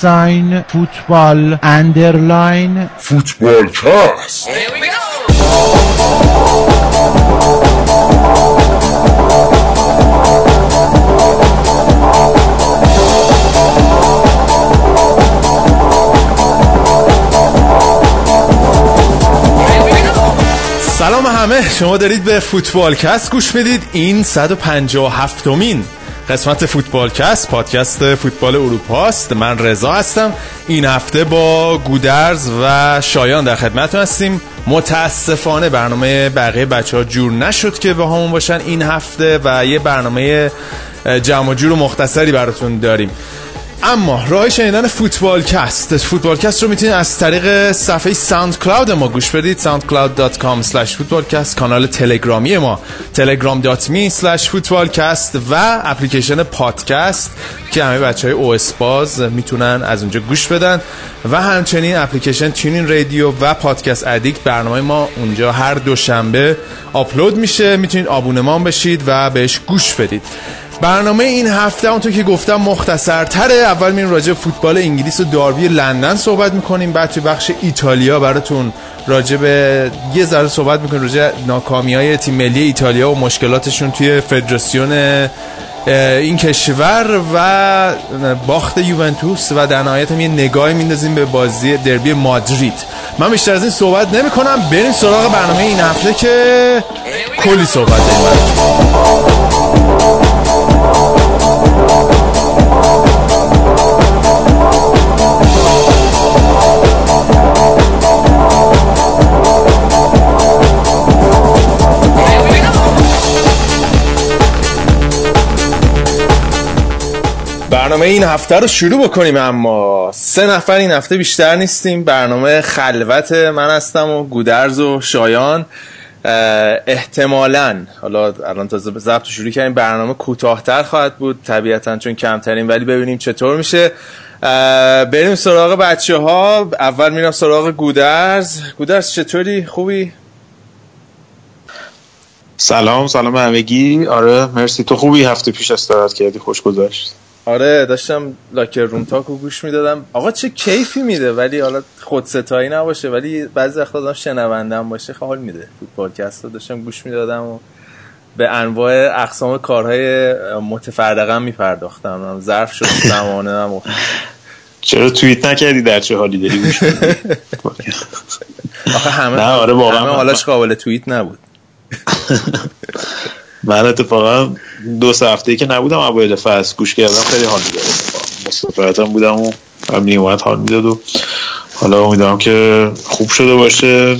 sign football underline فوتبال کست سلام همه. شما دارید به فوتبال کست گوش بدید. این 157 مین قسمت فوتبال کست پادکست فوتبال اروپا است من رضا هستم. این هفته با گودرز و شایان در خدمتتون هستیم. متاسفانه برنامه بقیه بچه ها جور نشد که باهامون باشن این هفته و یه برنامه جمع جور و مختصری براتون داریم. اما راه شنیدن فوتبال کست فوتبال کست رو می‌تونید از طریق صفحه SoundCloud ما گوش بدید. soundcloud.com slash footballcast کانال تلگرامی ما. telegram.me slash footballcast و اپلیکیشن پادکست که همه بچه های او باز می‌تونن از اونجا گوش بدن. و همچنین اپلیکیشن تونین رادیو و پادکست ادیکت برنامه ما اونجا هر دوشنبه آپلود میشه. می‌تونید آبونمان بشید و بهش گوش بدید. برنامه این هفته اونطور که گفتم مختصر تره اول میریم راجع فوتبال انگلیس و داربی لندن صحبت می‌کنیم. بعد تو بخش ایتالیا براتون راجع به یه ذره صحبت می‌کنیم راجع ناکامی های تیم ملی ایتالیا و مشکلاتشون توی فدراسیون این کشور و باخت یوونتوس و در نهایت هم یه نگاهی میندازیم به بازی دربی مادرید. من بیشتر از این صحبت نمی کنم بریم سراغ برنامه این هفته که کلی صحبت داریم برنامه این هفته رو شروع بکنیم اما سه نفر این هفته بیشتر نیستیم. برنامه خلوت من هستم و گودرز و شایان. احتمالا حالا الان تازه ضبط شروع کردیم برنامه کوتاهتر خواهد بود طبیعتا چون کمترین ولی ببینیم چطور میشه. بریم سراغ بچه ها اول میرم سراغ گودرز. گودرز چطوری؟ خوبی؟ سلام سلام همگی. آره مرسی. تو خوبی؟ هفته پیش استراحت کردی خوش گذشت. آره داشتم لاکر روم تاکو گوش می‌دادم. آقا چه کیفی میده ولی حالا خود ستایی نباشه ولی بعضی وقتا آدم شنوندم باشه حال میده. فوتبال کست داشتم گوش می‌دادم و به انواع اقسام کارهای متفرقه میپرداختم. ظرف شد زمانه هم چرا توییت نکردی در چه حالی داری گوش آخه همه نه آره واقعا همه حالش قابل توییت نبود. من اتفاقا دو سه هفته که نبودم اوایل فصل گوش کردم خیلی حال می‌داد. مسافرتم بودم و هم اومد حال می‌داد و حالا امیدوارم که خوب شده باشه.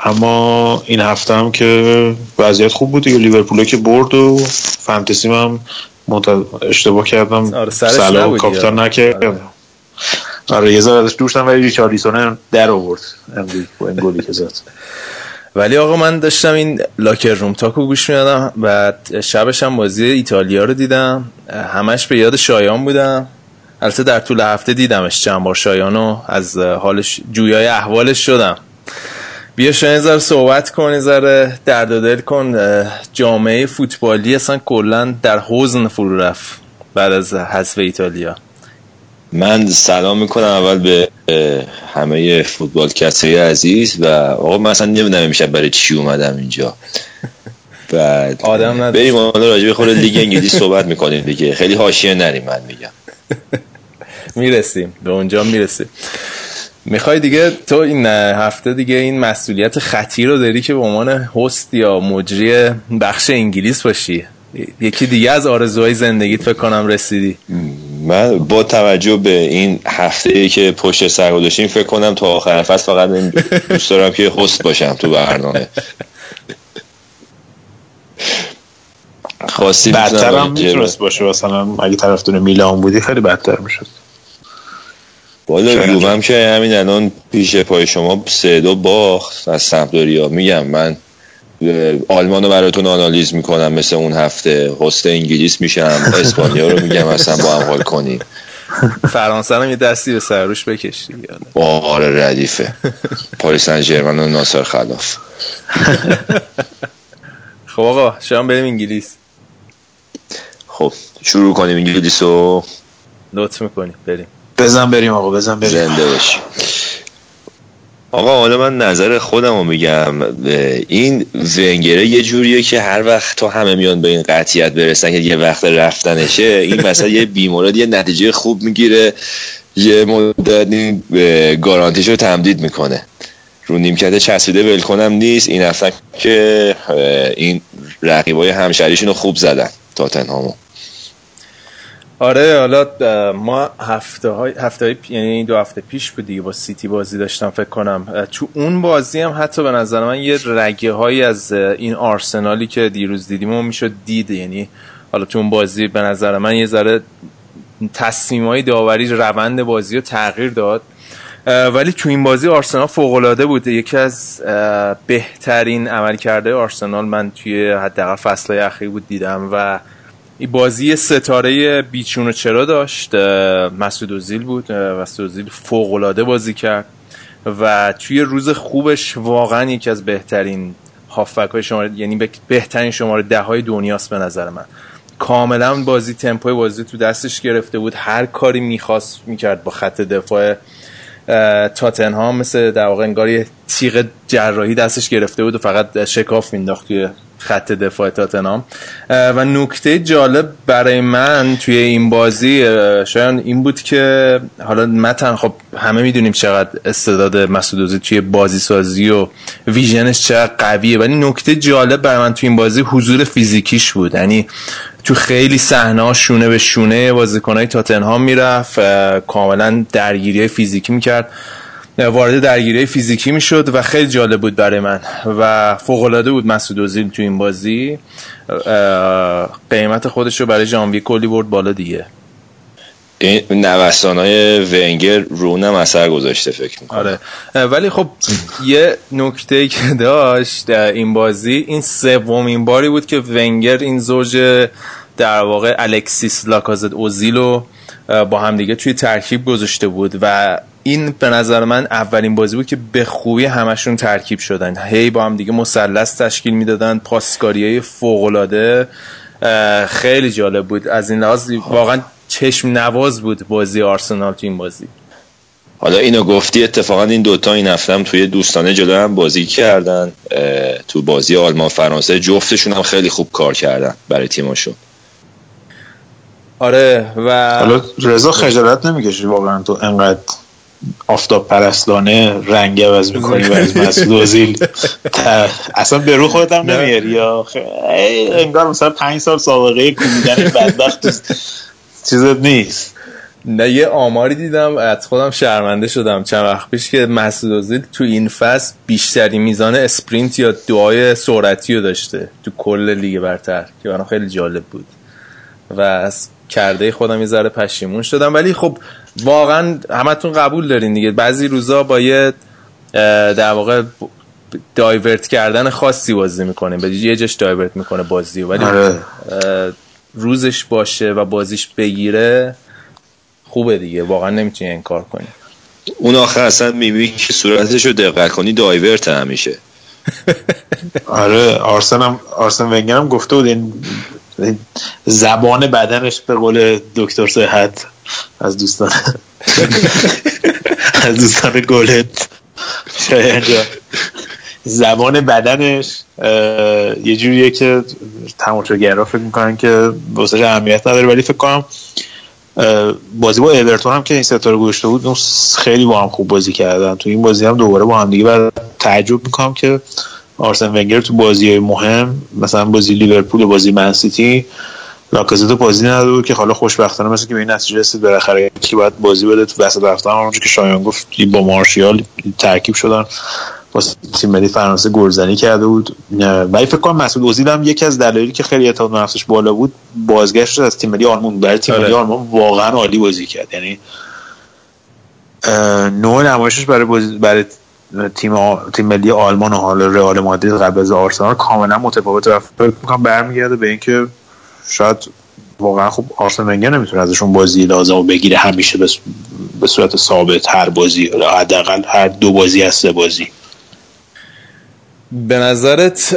اما این هفته هم که وضعیت خوب بود دیگه. لیورپول که برد و فانتزی هم اشتباه کردم. آره سلام کاپیتان نکردم. آره یه ذره ازش دوشتم ولی ریچارلیسون در آورد امروز با این گلی که زد. ولی آقا من داشتم این لاکر روم تاکو گوش می‌دادم و شبش هم بازی ایتالیا رو دیدم. همش به یاد شایان بودم. البته در طول هفته دیدمش چند بار شایانو از حالش جویای احوالش شدم. بیا شاید ذره صحبت کن ذره درد دل کن. جامعه فوتبالی اصلا کلا در حزن فرو رفت بعد از حذف ایتالیا. من سلام می‌کنم اول به همه فوتبال کسی عزیز و آقا من اصلا نمی‌دونم میشه برای چی اومدم اینجا. بعد آدم نداشت بریم حالا راجع به خود لیگ انگلیس صحبت می‌کنیم دیگه. خیلی حاشیه نریم من میگم. می‌رسیم. به اونجا می‌رسیم. می‌خوای دیگه تو این هفته دیگه این مسئولیت خطیر رو داری که به عنوان هست یا مجری بخش انگلیس باشی؟ یکی دیگه از آرزوهای زندگیت فکر کنم رسیدی. من با توجه به این هفته ای که پشت سر گذاشتیم فکر کنم تا آخر فصل فقط دوست دارم که هست باشم تو برنامه. خواستی بدتر هم می‌تونست باشه مثلا اگه طرفدار میلان بودی خیلی بدتر می‌شد. بالا یووه هم. که همین الان پیش پای شما سه دو باخت از سمپدوریا میگم من آلمان رو براتون آنالیز می‌کنم مثل اون هفته. هست انگلیس میشم. اسپانیا رو میگم اصلا با هم حال کنیم فرانسه هم یه دستی به سروش بکشی آره ردیفه. پاریس سن ژرمن و ناصر خلاف. خب آقا شما بریم انگلیس. خب شروع کنیم انگلیس رو لطف می‌کنیم بریم. بزن بریم آقا بزن بریم. زنده باشی. آقا حالا من نظر خودم رو میگم. این ونگره یه جوریه که هر وقت تا همه میان به این قطیت برسن که یه وقت رفتنشه این مثلا یه بیمورد یه نتیجه خوب می‌گیره یه مدت این گارانتیش رو تمدید می‌کنه. رو نیمکت چسبیده ول کنم نیست. این هفته که این رقیبای همشریشون رو خوب زدن تاتنهامو آره حالا ما هفته های هفته های یعنی دو هفته پیش بودی با سیتی بازی داشتم فکر کنم. تو اون بازی هم حتی به نظر من یه رگه هایی از این آرسنالی که دیروز دیدیم و می‌شد دید. یعنی حالا تو اون بازی به نظر من یه ذره تصمیم های داوری روند بازی رو تغییر داد. ولی تو این بازی آرسنال فوق العاده بود. یکی از بهترین عملکرده آرسنال من توی حداقل فصل اخیر بود دیدم و این بازی ستاره بیچون و چرا داشت مسعود اوزیل بود مسعود اوزیل فوق العاده بازی کرد و توی روز خوبش واقعا یکی از بهترین هافبک های شماره یعنی بهترین شماره ده های دنیاست به نظر من. کاملا بازی تمپوی بازی تو دستش گرفته بود هر کاری می‌خواست می‌کرد با خط دفاع تاتنهام مثل در واقع انگار یه تیغ جراحی دستش گرفته بود و فقط شکاف مینداخت توی خط دفاع تاتنهام. و نکته جالب برای من توی این بازی شاید این بود که حالا متن خب همه می‌دونیم چقدر استعداد مسعود توی بازی سازی و ویژنش چقدر قویه. ولی نکته جالب برای من توی این بازی حضور فیزیکیش بود. یعنی تو خیلی صحنه شونه به شونه بازیکنای تاتنهام می‌رفت کاملا درگیری فیزیکی می‌کرد. وارد درگیری فیزیکی می‌شد و خیلی جالب بود برای من و فوق العاده بود مسعود اوزیل تو این بازی. قیمت خودش رو برای ژانویه کلی برد بالا دیگه. این نوستان های ونگر رونم اثر گذاشته فکر می‌کنم. آره. ولی خب یه نکته که داشت این بازی این سومین باری بود که ونگر این زوج در واقع الکسیس لاکازت اوزیلو با همدیگه توی ترکیب گذاشته بود و این به نظر من اولین بازی بود که به خوبی همشون ترکیب شدن. هی با هم دیگه مثلث تشکیل می‌دادن پاسکاری های فوق العاده خیلی جالب بود. از این لحاظ واقعا چشم نواز بود بازی آرسنال تو این بازی. حالا اینو گفتی اتفاقا این دوتا این هفتم توی دوستانه جلو هم بازی کردن. تو بازی آلمان فرانسه جفتشون هم خیلی خوب کار کردن برای تیمشون آره و حالا رضا خجالت نمی‌کشی واقعا تو انقدر آفتاب پرستانه رنگ عوض می‌کنی و از مسعود اوزیل اصلا به رو خودت هم نمیاری یا؟ انگار مثلا پنج سال سابقه کوبیدن بدبخت چیزت نیست. نه یه آماری دیدم از خودم شرمنده شدم. چند وقت پیش که مسعود اوزیل تو این فصل بیشتری میزان اسپرینت یا دوهای سرعتی رو داشته. تو کل لیگ برتر که برام خیلی جالب بود. و از کرده خودم یه ذره پشیمون شدم. ولی خب واقعا همتون قبول دارین دیگه. بعضی روزا با یه در واقع دایورت کردن خاصی بازی می‌کنه. به یه جاش دایورت می‌کنه بازی. ولی آره. روزش باشه و بازیش بگیره خوبه دیگه. واقعا نمی‌تونی انکار کنی. اون آخر اصلا می‌بینی که صورتش رو دقت کنی دایورت همیشه. آره. آرسن هم آرسن ونگر هم گفته بود این زبان بدنش به قول دکتر صحت از دوستان از دوستان گلت. زبان بدنش یه جوریه که تماشاگرها فکر می‌کنن که واسه اهمیت نداره ولی فکر کنم بازی با اورتون هم که این ستاره گوشته بود خیلی با هم خوب بازی کردن. تو این بازی هم دوباره با هم دیگه تعجب می‌کنم که آرسن ونگر تو بازی های مهم مثلا بازی لیورپول و بازی منسیتی لاکازتو بازی نداد که حالا خوشبختانه مثل که به این نتیجه رسید بالاخره کی باید بازی بده تو وسط هفته هم که شایان گفت با مارشیال ترکیب شدن. با تیم ملی فرانسه گلزنی کرده بود. ولی فکر کنم مسعود اوزیل هم یکی از دلایلی که خیلی اعتماد نفسش بالا بود بازگشت از تیم ملی آلمان برای تیم ملی آره. آلمان واقعا عالی بازی کرد. یعنی نوع نمایشش برای بازی برای تیم آ... تیم ملی آلمان و حال رئال مادرید قبل از آرسنال کاملا متفاوته و فکر می‌کنم برمیگرده به اینکه شاید واقعا خوب آرسن ونگر نمی‌تونه ازشون بازی لازم بگیره همیشه به صورت ثابت هر بازی حداقل هر دو بازی از سه بازی. به نظرت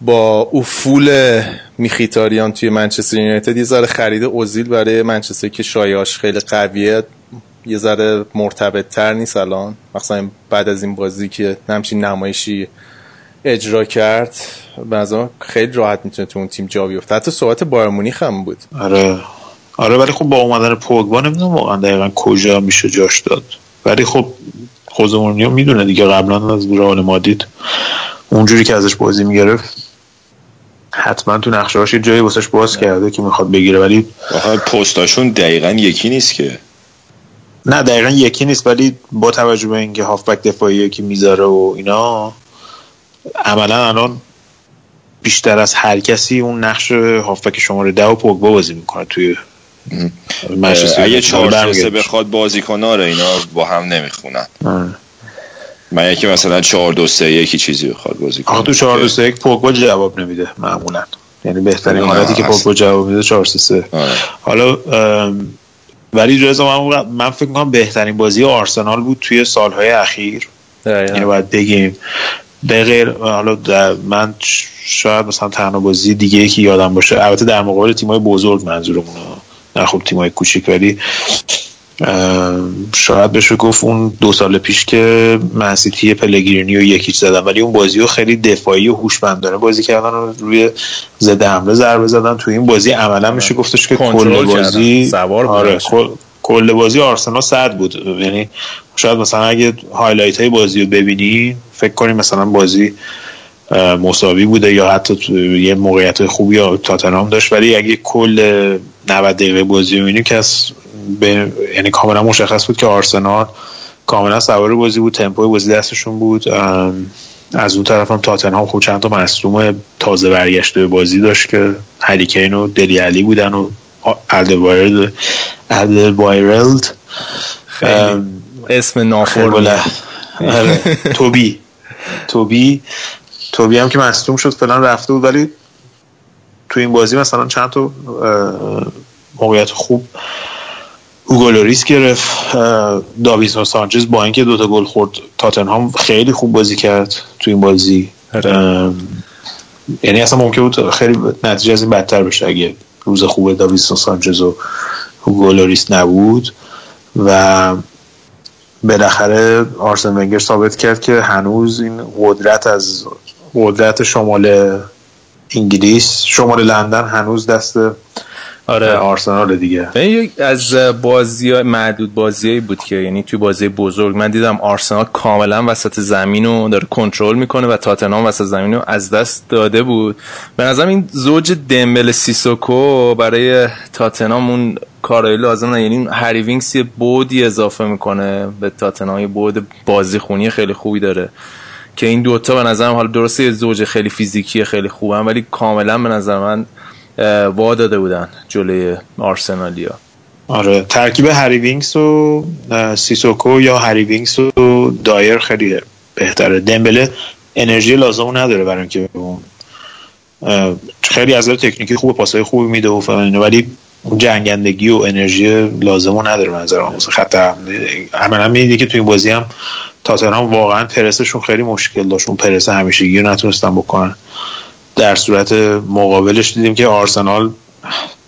با افول میخیتاریان توی منچستر یونایتد یه ذره خرید اوزیل برای منچستر که شایعش خیلی قویه. یه ذره مرتبط تر نیست الان. مثلا بعد از این بازی که همچین نمایشی اجرا کرد به خیلی راحت می‌تونه تو اون تیم جا بیفته. حتی صحبت بایر مونیخ هم بود. آره. آره ولی خب با اومدن پوگبا نمی‌دونم واقعا دقیقا کجا میشه جاش داد. ولی خب خوزمونیو می‌دونه دیگه قبلا از رئال مادید اونجوری که ازش بازی می‌گرفت حتما تو نقشه هاش جایی واسش باز کرده که می‌خواد بگیره. ولی پستاشون دقیقا یکی نیست که. نه دقیقا یکی نیست ولی با توجه به اینکه هافبک دفاعی که می‌ذاره و اینا عملا الان بیشتر از هر کسی اون نقش هافبک شماره ده و پوگبا بازی می‌کنه توی اگه چهار سه بخواد بازی کنه آره اینا با هم نمی‌خونن. من یکی مثلا چهار دو سه یکی چیزی بخواد بازی کنه تو چهار دو سه یک پوگبا جواب نمیده معمولا. یعنی بهترین حالتی که پوگبا جواب میده چهار سه سه. آره. حالا ولی جزا من, من فکر می‌کنم بهترین بازی آرسنال بود توی سالهای اخیر. یعنی باید بگیم. به غیر حالا من شاید مثلا تنها بازی دیگه که یادم باشه. البته در مقابل تیمای بزرگ منظورمونه نه خب تیمای کوچیک ولی شاید بشه گفت اون دو سال پیش که منسیتی پلگرینی و یکیچ زدن ولی اون بازی رو خیلی دفاعی و هوشمندانه بازی کردن و روی ضد حمله ضربه زدن. تو این بازی عملا میشه گفتش که کل بازی آره کل بازی آرسنال صد بود. یعنی شاید مثلا اگه هایلایت های بازی رو ببینی فکر کنی مثلا بازی مساوی بوده یا حتی یه موقعیت خوبی یا تاتنهام داشت. ولی اگه کل 90 دقیقه بازی رو که از یعنی کاملا مشخص بود که آرسنال کاملا سوار بازی بود تمپو بازی دستشون بود. از اون طرف هم تاتنهام خوب چند تا مصدوم تازه برگشته به بازی داشت که هریکین و دلی علی بودن و ادل اسم نافور آره. توبی. توبی. توبی هم که مصدوم شد فلان رفته بود ولی تو این بازی مثلا چند تا موقعیت خوب اوگولوریس گرفت داویز سانچز با اینکه دوتا گل خورد تاتنهام خیلی خوب بازی کرد تو این بازی آره. یعنی اصلا ممکن بود خیلی نتیجه از این بدتر بشه اگه روز خوب داویدسون سانچز و هوگولوریس نبود و بالاخره آرسن ونگر ثابت کرد که هنوز این قدرت از قدرت شمال انگلیس شمال لندن هنوز دست آره. آرسنال دیگه. از بازی معدود بازیایی بود که یعنی توی بازی بزرگ من دیدم آرسنال کاملا وسط زمین رو داره کنترل می‌کنه و تاتنهام وسط زمین رو از دست داده بود. به نظرم این زوج دمبله سیسوکو برای تاتنهام اون کارایی لازم نه. یعنی هری وینکس یه بعدی اضافه می‌کنه به تاتنهام. یه بعد بازی خونی خیلی خوبی داره. که این دوتا به نظرم حالا درسته یه زوج خیلی فیزیکی خیلی خوبن ولی کاملا به نظر من وا داده بودن جلوی آرسنالیا. آره ترکیب هری وینکس و سیسوکو یا هری وینکس و دایر خیلی بهتره. دمبله انرژی لازم نداره برای اینکه خیلی از تکنیکی خوب پاسای خوبی میده و فلان ولی اون جنگندگی و انرژی لازم نداره به نظر من خط عملا می‌دید که توی این بازی هم تاتنهام واقعا پرسشون خیلی مشکل داشت. اون پرس همیشگی رو نتونستن بکنن. در صورت مقابلش دیدیم که آرسنال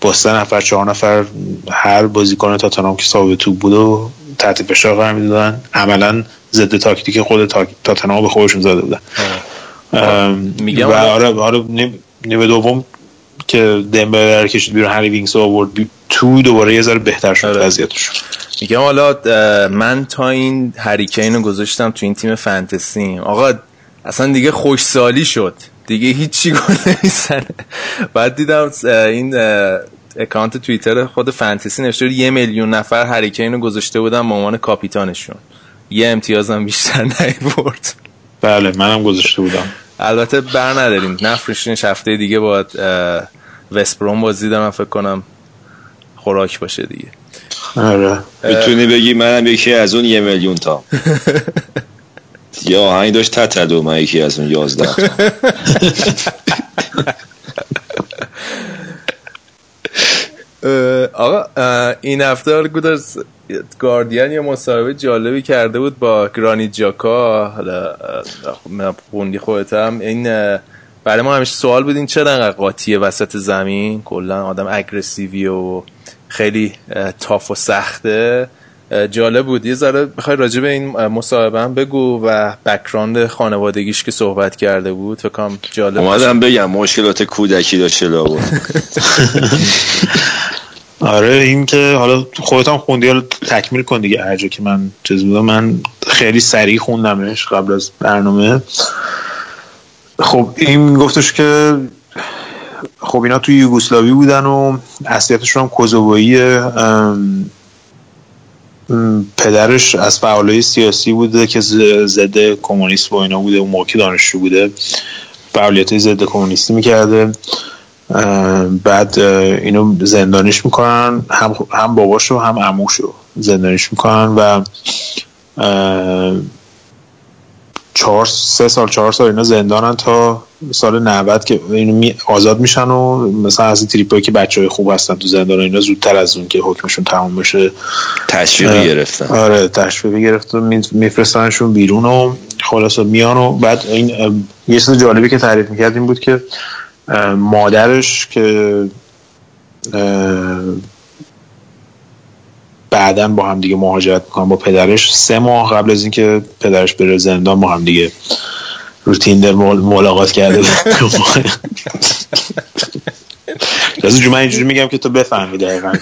با سه نفر چهار نفر هر بازیکن تاتنهام که صاحب توپ بود و تحت فشار قرار می‌دادن. عملا ضد تاکتیک خود تاتنهام به خودشون زده بودن. میگم و آره آره نیمه دوم که دمبله کشید بیرون هری وینکس آورد تو دوباره یه ذره بهتر شد آره. وضعیتش میگم حالا من تا این هریکین رو گذاشتم تو این تیم فانتزی. آقا اصلا دیگه خشکسالی شد. دیگه هیچی گل نمی‌زنه. بعد دیدم این اکانت توییتر خود فانتزی نوشته یه میلیون نفر هریکین رو گذاشته بودن به عنوان کاپیتانشون. یه امتیازم بیشتر نیورد. بله منم گذاشته بودم. البته بر نداریم. نفرشینش هفته دیگه باید وستبروم بازی دارم فکر کنم خوراک باشه دیگه. آره. می‌تونی بگی منم یکی از اون یه میلیون تا. یا آهنگ داشت تتدو من یکی از اون یازده آقا این هفته گودرز گاردین یه مصاحبه جالبی کرده بود با گرانی جاکا. حالا خوندی خودتم. این برای ما همیشه سوال بود این چرا قاطیه وسط زمین؟ کلا آدم اگرسیوی و خیلی تاف و سخته. جالب بود. یه ذره بخوای راجع به این مصاحبه هم بگو و بکراند خانوادگیش که صحبت کرده بود. فکر جالب اومدم بگم مشکلات کودکی داشته لابد آره این که حالا خودت هم خوندی حالا تکمیل کن دیگه هر که من چیز بودم. من خیلی سریع خوندمش قبل از برنامه. خب این گفتش که خب اینا توی یوگسلاوی بودن و اصلیتشون هم کوزوویی پدرش از فعالای سیاسی بوده که زده کمونیست و اینا بوده اون موقع دانشجو بوده. فعالیت ضد کمونیستی می‌کرده. بعد اینو زندانیش می‌کنن. هم, هم باباشو هم اموشو زندانیش می‌کنن و چهار سه سال چهار سال اینا زندانن تا سال 90 که اینو آزاد میشن و مثلا از این تریپایی که بچه های خوب هستن تو زندان اینا زودتر از اون که حکمشون تمام بشه تشویق گرفتن. آره تشویق گرفتن میفرستنشون بیرون و خلاص میان و بعد این یه چیز جالبی که تعریف می‌کرد این بود که مادرش که بعدا با هم دیگه مهاجرت می‌کنن با پدرش. سه ماه قبل از اینکه پدرش بره زندان با هم دیگه رو تیندر ملاقات کرده از جو من اینجوری میگم که تو بفهمی دقیقا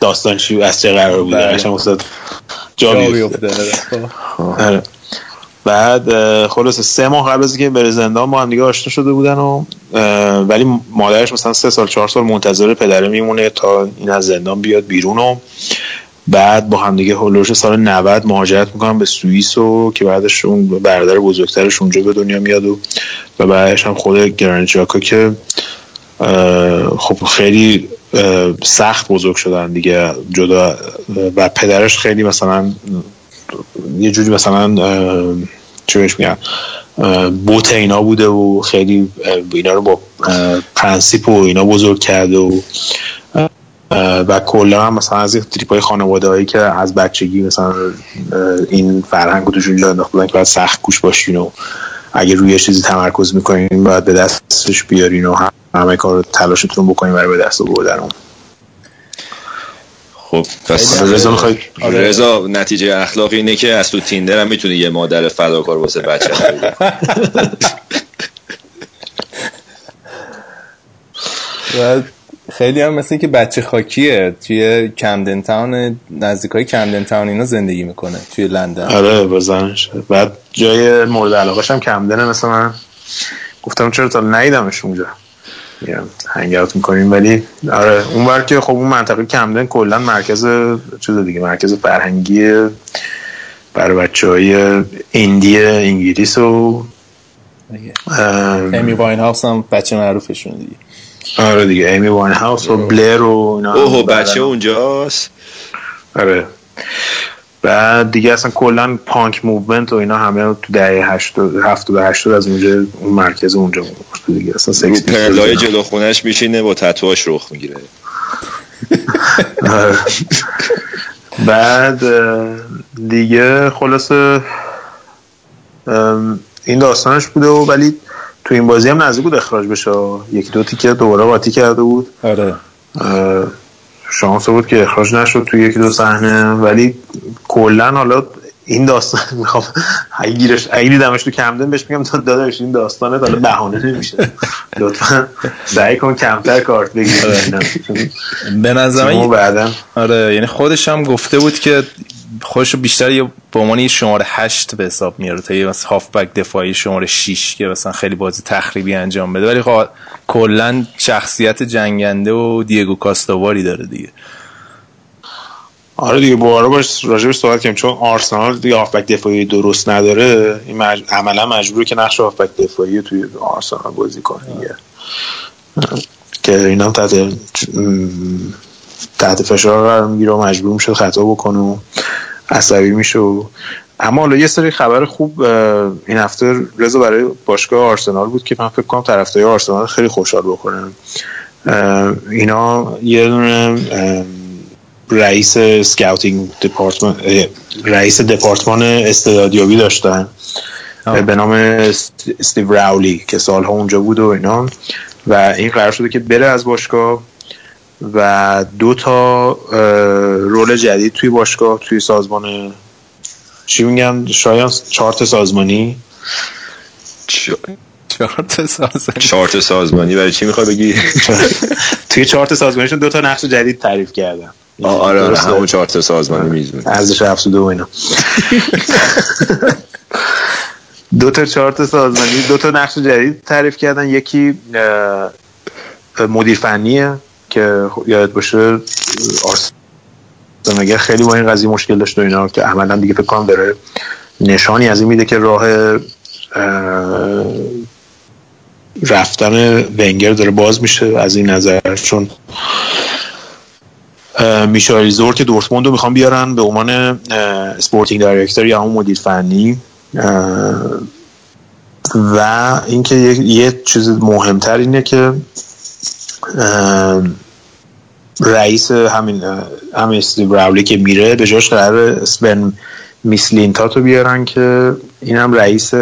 داستان چی از چه قرار بوده. بله. قشنگ استاد جا بیفته. آره. بعد خلاص سه ماه قبل از اینکه بره زندان با هم دیگه آشنا شده بودن و ولی مادرش مثلا سه سال چهار سال منتظر پدره میمونه تا این از زندان بیاد بیرون و بعد با هم دیگه هولوش سال 90 مهاجرت می‌کنن به سوئیس و که بعدش اون برادر بزرگترش اونجا به دنیا میاد و و بعدش هم خود گرانیت ژاکا که خب خیلی سخت بزرگ شدن دیگه جدا و پدرش خیلی مثلا یه جوری مثلا چه بهش میگن بوت اینا بوده و خیلی اینا رو با پرنسیپ و اینا بزرگ کرده و و کلا هم مثلا از تریپ های خانواده هایی که از بچگی مثلا این فرهنگ رو توشون جا که باید سخت گوش باشین و اگه روی چیزی تمرکز می‌کنین باید به دستش بیارین و همه کار تلاشتون بکنین برای به دست بردن خب پس آره. رضا نتیجه اخلاقی اینه که از تو تیندر هم می‌تونی یه مادر فداکار واسه بچه خیلی هم مثل که بچه خاکیه. توی کمدن تاون نزدیک های کمدن تاون اینا زندگی می‌کنه توی لندن. آره بزنش. بعد جای مورد علاقه هم کمدنه مثل من گفتم چرا تا نیدمش اونجا. هنگ اوت می‌کنیم. ولی آره اون که خب اون منطقه کمدن کلا مرکز چیز دیگه مرکز فرهنگی برای بچه های ایندی انگلیس و امی واین هاوس هم بچه معروفشون دیگه. آره دیگه ایمی واین هاوس و بلر و اینا اوه بچه اونجاست؟ آره. بعد دیگه اصلا کلا punk movement و اینا همه تو دهه 80 70 80 از اونجا اون مرکز اونجا بود دیگه. اصلا سکس پرلای جلو خونش میشینه با تتواش رخ می‌گیره. آره. بعد دیگه خلاصه این داستانش بوده و ولی تو این بازی هم نزدیک بود اخراج بشه. یکی دو تیکه دوباره قاطی کرده بود. آره. شانس بود که اخراج نشد تو یکی دو صحنه. ولی کلا حالا این داستان می‌خوام گیرش اگه دیدمش تو کمدن بهش میگم داداش این داستانه حالا بهانه نمیشه. لطفا سعی کن کمتر کارت بگیر به نظر آره یعنی خودش هم گفته بود که خودش بیشتر یه به عنوان شماره هشت به حساب میاره تا یه هافبک دفاعی شماره 6 که مثلا خیلی بازی تخریبی انجام بده. ولی خب کلا شخصیت جنگنده و دیگو کاستاواری داره دیگه. آره دیگه بارا باش راجبش صحبت کنیم چون آرسنال دیگه هافبک دفاعی درست نداره این مج... عملا مجبوره که نقش هافبک دفاعی توی آرسنال بازی کنه دیگه. که اینا تحت تحت فشار قرار می‌گیره و مجبور میشه خطا بکنه و عصبی میشه و اما حالا یه سری خبر خوب این هفته رضا برای باشگاه آرسنال بود که من فکر کنم طرفدارای آرسنال خیلی خوشحال بکنن اینا یه دونه رئیس سکاوتینگ دپارتمان رئیس دپارتمان استعدادیابی داشتن. به نام استیو راولی که سالها اونجا بود و اینا. و این قرار شده که بره از باشگاه. و دو تا رول جدید توی باشگاه توی سازمان چی میگن؟ شایان چارت سازمانی. چارت سازمانی؟ چارت سازمانی برای چی می‌خوای بگی؟ توی چارت سازمانیشون دو تا نقش جدید تعریف کردن. آره آره همون چارت سازمانی میزون ارزش افزوده و اینا. دو تا چارت سازمانی دو تا نقش جدید تعریف کردن. یکی مدیر فنیه. که یادت باشه آرسنال خیلی با این قضیه مشکل داشت و اینا که عملا دیگه فکر کنم داره نشانی از این میده که راه رفتن ونگر داره باز میشه از این نظر. چون میشایل زورک دورتموند رو می‌خوام بیارن به عنوان sporting director یا همون مدیر فنی. و اینکه یه چیز مهمتر اینه که رئیس همین همین استیو راولی که میره به جاش قرار اسپن میسلینتات رو بیارن که این هم رئیس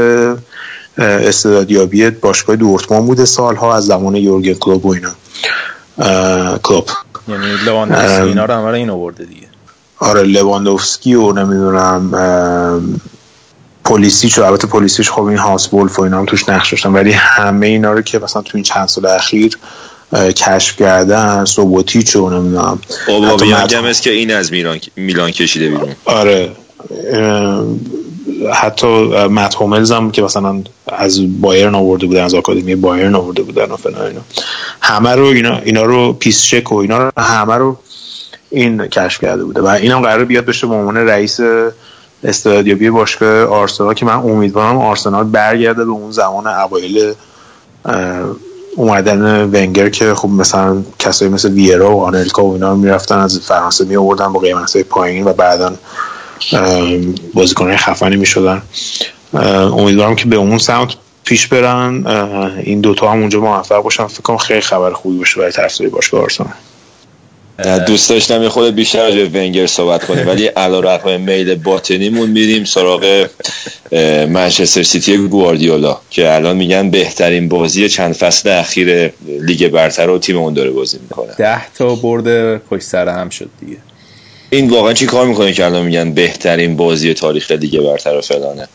استعدادیابی باشگاه دورتموند بوده سالها از زمان یورگن کلوپ و اینا. کلوپ. یعنی لواندوفسکی اینا رو همه این آورده دیگه. آره لواندوفسکی و نمی‌دونم پلیسیچ البته پلیسیچ خب این هاس ولف و اینا هم توش نقش داشتن ولی همه اینا رو که مثلا تو این چند سال اخیر کشف کردن سوبوتیچ و نمی‌دونم. بابا بیانگم است که این از میلان میلان کشیده بیرون. آره. حتی مت هوملز هم که مثلا از بایرن آورده بودن از آکادمی بایرن آورده بودن و فلان اینا. همه رو اینا اینا رو پیس چک و اینا رو همه رو این کشف کرده بوده. و اینم قرار بیاد بشه به عنوان رئیس استعدادیابی باشگاه آرسنال که من امیدوارم آرسنال برگرده به اون زمان اوایل اومدن ونگر که خب مثلا کسایی مثل ویرا و آنلکا و اینا می‌رفتن از فرانسه می آوردن با قیمت پایین و بعدا بازیکنهای خفنی می شدن امیدوارم که به اون سمت پیش برن. این دوتا هم اونجا موفق باشن. فکر کنم خیلی خبر خوبی باشه برای طرفدارای باشگاه آرسنال. دوست داشتم یه خود بیشتر از ونگر صحبت کنیم ولی علا رقم میل باطنیمون میریم سراغ منچستر سیتی گواردیولا که الان میگن بهترین بازی چند فصل اخیر لیگ برتر و تیم اون داره بازی می‌کنه. ده تا برد پشت سر هم شد دیگه. این واقعا چی کار می‌کنه که الان میگن بهترین بازی تاریخ لیگ برتر و فلانه؟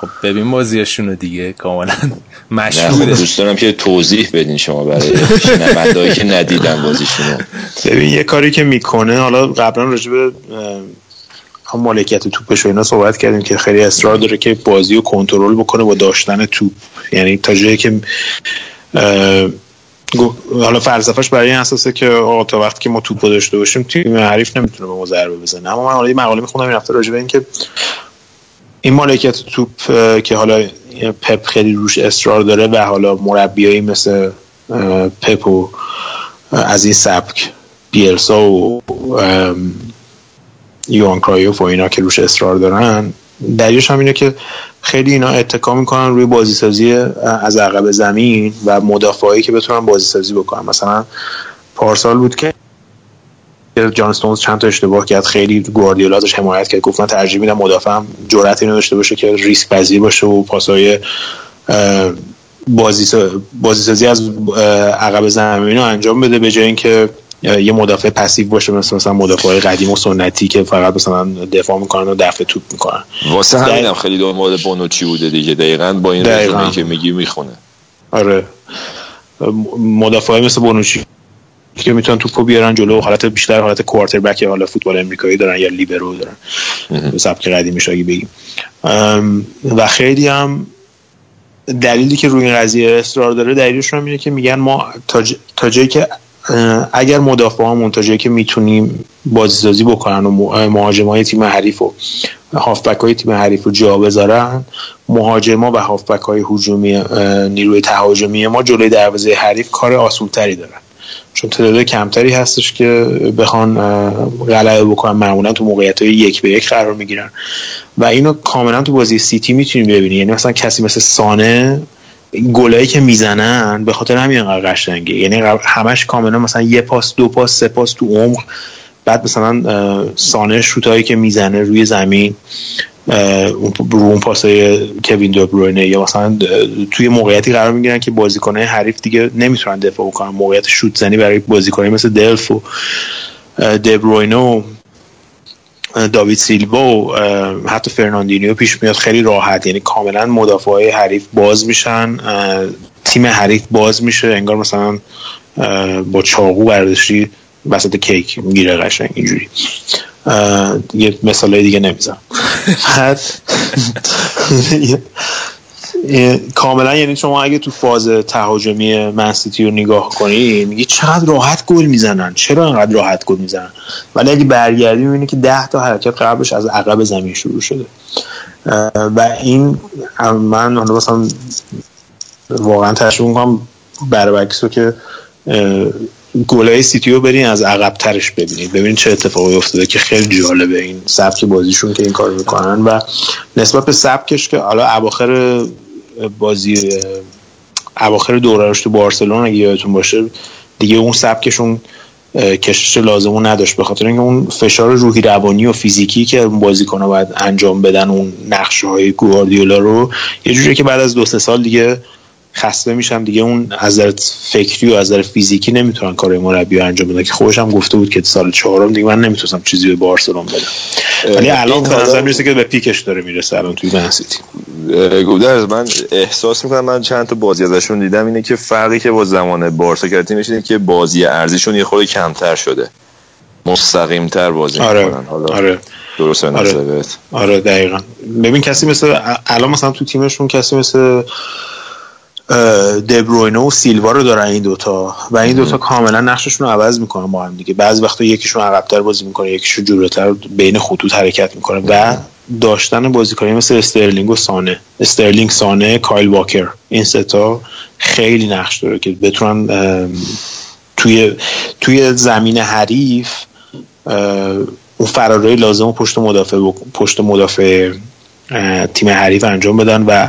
خب ببین بازیشونو دیگه کاملا مشهوره خب دوست دارم که توضیح بدین شما برای شنوندهایی که ندیدن بازیشونو. ببین یه کاری که می‌کنه حالا قبلا راجع به هم مالکیت توپش و اینا صحبت کردیم که خیلی اصرار داره که بازی رو کنترل بکنه با داشتن توپ. یعنی تا جایی که حالا فلسفهش برای این اساسه که آقا تا وقتی که ما توپ داشته باشیم تیم حریف نمی‌تونه به ما ضربه بزنه. اما من حالا یه مقاله می‌خونم این هفته راجع به اینکه این مالکیت توپ که حالا پپ خیلی روش اصرار داره و حالا مربیایی مثل پپ و از این سبک بیلسا و یوان کرایوف و اینا که روش اصرار دارن دلیلش هم اینه که خیلی اینا اتکا می‌کنن روی بازی سازی از عقب زمین و مدافعایی که بتونن بازی سازی بکنن. مثلا پارسال بود که جان استونز چند تا اشتباه کرد. خیلی گواردیولا ازش حمایت کرد. گفت من ترجیح میدم مدافعم جرأت اینو داشته باشه که ریسک پذیر باشه و پاسای بازی سازی از عقب زمین رو انجام بده به جای اینکه یه مدافع پسیو باشه. مثل مثلا مدافع قدیم و سنتی که فقط مثلا دفاع می‌کنن و دفع توپ می‌کنن. واسه همینم خیلی دنبال بونوچی بوده دیگه. دقیقاً با این رزومه که میگی می‌خونه. آره. مدافع مثل بونوچی که می‌تونن توپو بیارن جلو حالت بیشتر حالت کوارتر بک حالا فوتبال امریکایی دارن یا لیبرو دارن. به سبک قدیمی شاگی بگیم. و خیلی هم دلیلی که روی این قضیه اصرار داره دلیلش هم اینه که میگن ما تا جایی که اگر مدافع ها منتجه که می‌تونیم بازی سازی بکنن و مهاجم های تیم حریف و هافبک های تیم حریف رو جا بذارن مهاجما و هافبک های هجومی نیروی تهاجمی ما جلوی دروازه حریف کار آسون تری دارن. چون تعداد کمتری هستش که بخوان غلبه بکنن معمولا تو موقعیت های یک به یک قرار می‌گیرن. و اینو کاملا تو بازی سیتی می‌تونیم ببینیم یعنی مثلا کسی مثل سانه گلایی که می‌زنن به خاطر همین انقدر قشنگه. یعنی همش کاملا مثلا یه پاس دو پاس سه پاس تو عمق. بعد مثلا سانه شوتایی که می‌زنه روی زمین. رو اون پاسای کوین دبروینه یا مثلا توی موقعیتی قرار می‌گیرن که بازیکنهای حریف دیگه نمی‌تونن دفاع کنن. موقعیت شوت زنی برای بازیکنای مثل دلف و دبروینه و داوید سیلوا و حتی فرناندینیو پیش میاد. خیلی راحت. یعنی کاملا مدافع های حریف باز میشن. تیم حریف باز میشه. انگار مثلا با چاقو برداشتی وسط کیک می‌گیره قشنگ اینجوری. یه مثال دیگه می‌زنم کاملا یعنی شما اگه تو فاز تهاجمی منسیتی رو نگاه کنی میگی چقدر راحت گل می‌زنن. چرا انقدر راحت گل می‌زنن؟ ولی اگه برگردی می‌بینی که ده تا حرکت قبلش از عقب زمین شروع شده. و این من حالا مثلا واقعا تشویق می‌کنم برعکس رو که گلای سیتی رو برین از عقب ترش ببینید. ببینید چه اتفاقی افتاده که خیلی جالبه این سبک بازیشون که این کار می‌کنن و نسبت به سبکش که حالا اواخر بازی اواخر دوره تو بارسلون اگه یادتون باشه دیگه اون سبکشون کشش لازمون نداشت. به خاطر اینکه اون فشار روحی روانی و فیزیکی که اون بازیکن‌ها باید انجام بدن اون نقشه های گواردیولا رو یه جوری که بعد از دو سه سال دیگه خسته میشن دیگه اون از فکری و از فیزیکی نمی‌تونن کار مربی انجام بدن. که خودش هم گفته بود که سال چهارم دیگه من نمی‌تونم چیزی به بارسلون بدم. ولی الان به نظر می‌رسه که به پیکش داره می‌رسه الان توی منسیتی گودرز من احساس می‌کنم من چند تا بازی ازشون دیدم. اینه که فرقی که با زمان بارسا کرد تیمش اینه که بازی ارزیشون یه خورده کمتر شده. مستقیم تر بازی آره. می‌کنن. حالا آره. درست آره. آره دقیقا. ببین کسی مثل الان مثلا تو تیمشون کسی مثل دبروینه و سیلوا رو دارن این دوتا. و این دوتا کاملا نقششون رو عوض می‌کنن با هم دیگه. بعضی وقتا یکیشون عقبتر بازی می‌کنه یکیشون جلوتر بین خطوط حرکت می‌کنه. و داشتن بازیکنی مثل استرلینگ و سانه. استرلینگ سانه کایل واکر. این سه تا خیلی نقش داره که بتونن توی توی زمین حریف اون فرارای لازم پشت مدافع پشت مدافع تیم حریف انجام بدن و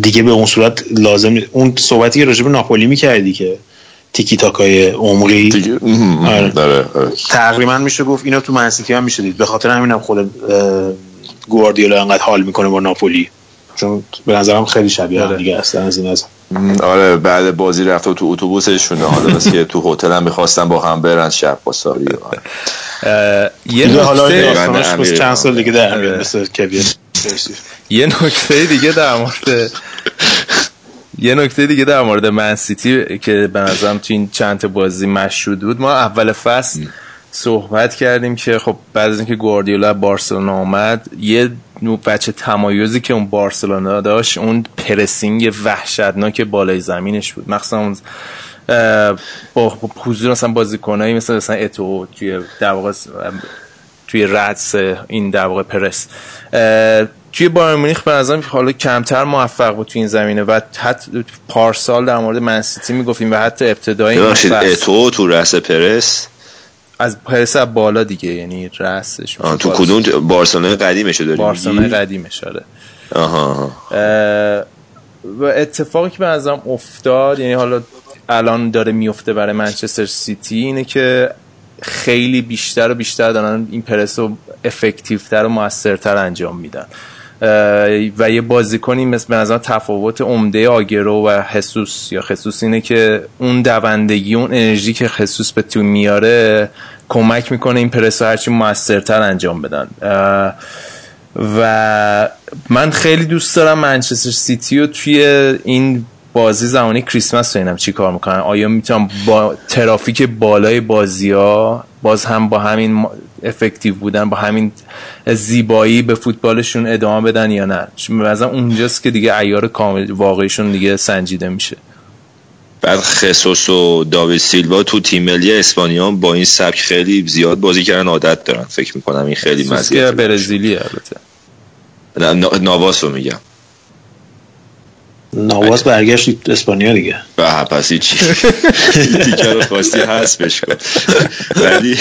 دیگه به اون صورت لازم اون صحبتی که راجب ناپولی می‌کردی که تیکی تاکای عمقی آره. آره. تقریبا میشه گفت اینا تو منسیتی هم میشه دید به خاطر همینم هم خود گواردیولا انقدر حال می‌کنه با ناپولی. چون به نظرم خیلی شبیه آره. دیگه اصلا از این از آره بعد بازی رفت تو اتوبوسشونه. حالا بس که تو هتل هم می‌خواستن با هم برن شب با ساری یه حالا چند سال دیگه در مثل یه نکته دیگه در مورد یه نکته دیگه در مورد منسیتی که به نظرم تو این چند بازی مشهود بود. ما اول فصل صحبت کردیم که خب بعد از اینکه گواردیولا بارسلونا آمد یه نوع بچه تمایزی که اون بارسلونا داشت اون پرسینگ وحشتناک بالای زمینش بود. مخصوصا اون با حضور مثلا بازیکنایی مثل مثلا اتو توی در واقع توی ردس این در واقع پرس. توی بایر مونیخ به نظرم حالا کمتر موفق بود توی این زمینه و حتی پارسال در مورد منسیتی می‌گفتیم و حتی ابتدای اتو تو رأس پرس؟ از پرس از بالا دیگه یعنی رأسش تو کدوم بارسلونا قدیمش داری بارسلونا قدیمش آره. آها و اتفاقی که به نظرم افتاد یعنی حالا الان داره میفته برای منچستر سیتی اینه که خیلی بیشتر و بیشتر دارن این پرس رو افکتیوتر و موثرتر انجام میدن. و یه بازیکنی مثل به نظر تفاوت عمده آگرو و خصوص یا خصوص اینه که اون دوندگی اون انرژی که خصوص به تو میاره کمک می‌کنه این پرس رو هرچی موثرتر انجام بدن. و من خیلی دوست دارم منچستر سیتی رو توی این بازی زمانی کریسمس ببینم چی کار می‌کنن. آیا می‌تونم با ترافیک بالای بازی ها باز هم با همین افکتیو بودن با همین زیبایی به فوتبالشون ادامه بدن یا نه؟ مثلا اونجاست که دیگه ایار کامل واقعیشون دیگه سنجیده میشه. بعد خصوص و داوید سیلوا تو تیم ملی اسپانیا با این سبک خیلی زیاد بازی کردن عادت دارن. فکر می‌کنم این خیلی مزیت برزیلی البته. نواس رو میگم. نواز برگشت اسپانیا دیگه. به پس چی دیگه رو خواستی حسبش کن ولی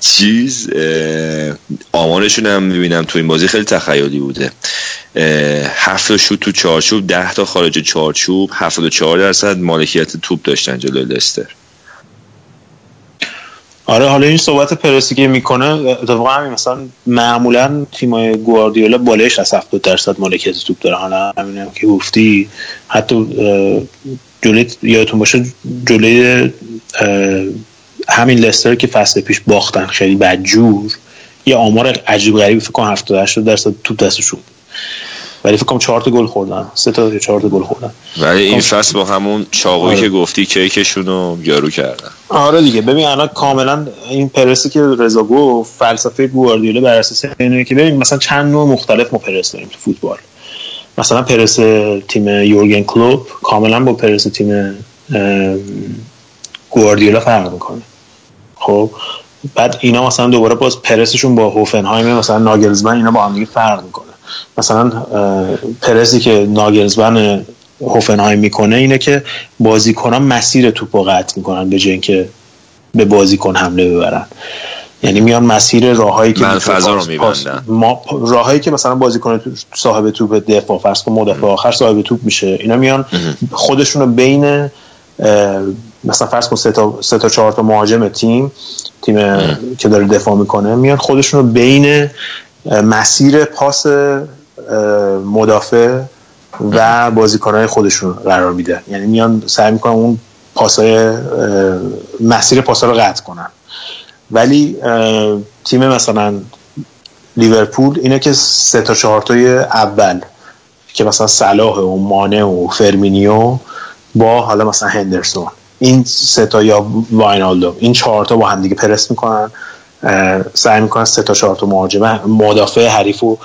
چیز آمارشون هم می‌بینم تو این بازی خیلی تخیلی بوده. هفت شوت تو چارچوب ده تا خارج چارچوب هفتاد چهار درصد مالکیت توپ داشتن جلوی لستر. آره حالا این صحبت پرسی که می‌کنه اتفاقا همین مثلا معمولا تیمای گواردیولا بالایش از 70 درصد مالکیت توپ داره. حالا همین که گفتی حتی جلوی یادتون باشه جلوی همین لستر که فصل پیش باختن خیلی بدجور یه آمار عجیب غریبی فکر کنم 70 80 درصد توپ دستشون ولی فکر کنم 4 تا گل خوردن. سه تا یا 4 تا گل خوردن. ولی این فصل با همون چاقویی آره. که گفتی کیکشون رو یارو کردن. آره دیگه. ببین الان کاملا این پرسی که رضا گفت فلسفه گواردیولا بر اساس اینه که ببین مثلا چند نوع مختلف ما پرس داریم تو فوتبال. مثلا پرس تیم یورگن کلوب کاملا با پرس تیم گواردیولا فرق می‌کنه. خب؟ بعد اینا مثلا دوباره باز پرسشون با هوفنهایم مثلا ناگلزمن اینا با هم دیگه فرق می‌کنه. مثلا پرسی که ناگلزمن هوفنهایم می‌کنه اینه که بازیکنان مسیر توپ رو قطع می‌کنن به جای که به بازیکن حمله ببرن. یعنی میان مسیر راههایی که من فضا رو میبندن. ما راههایی که مثلا بازیکن صاحب توپ دفاع فرض کن مدافع آخر صاحب توپ میشه. اینا میان خودشون رو بین مثلا فرض کن سه تا سه تا چهار تا مهاجم تیم تیم که داره دفاع می‌کنه میان خودشون رو بین مسیر پاس مدافع و بازیکنهای خودشون قرار میده. یعنی میان سعی می‌کنن اون پاسای مسیر پاسا رو قطع کنن. ولی تیم مثلا لیورپول اینه که سه تا چهار تای اول که مثلا صلاح و مانه و فرمینیو با حالا مثلا هندرسون. این سه تا یا واینالدو. این چهار تا با هم دیگه پرس می‌کنن. سعی می‌کنن سه تا چهار تا مهاجم مدافع حریف رو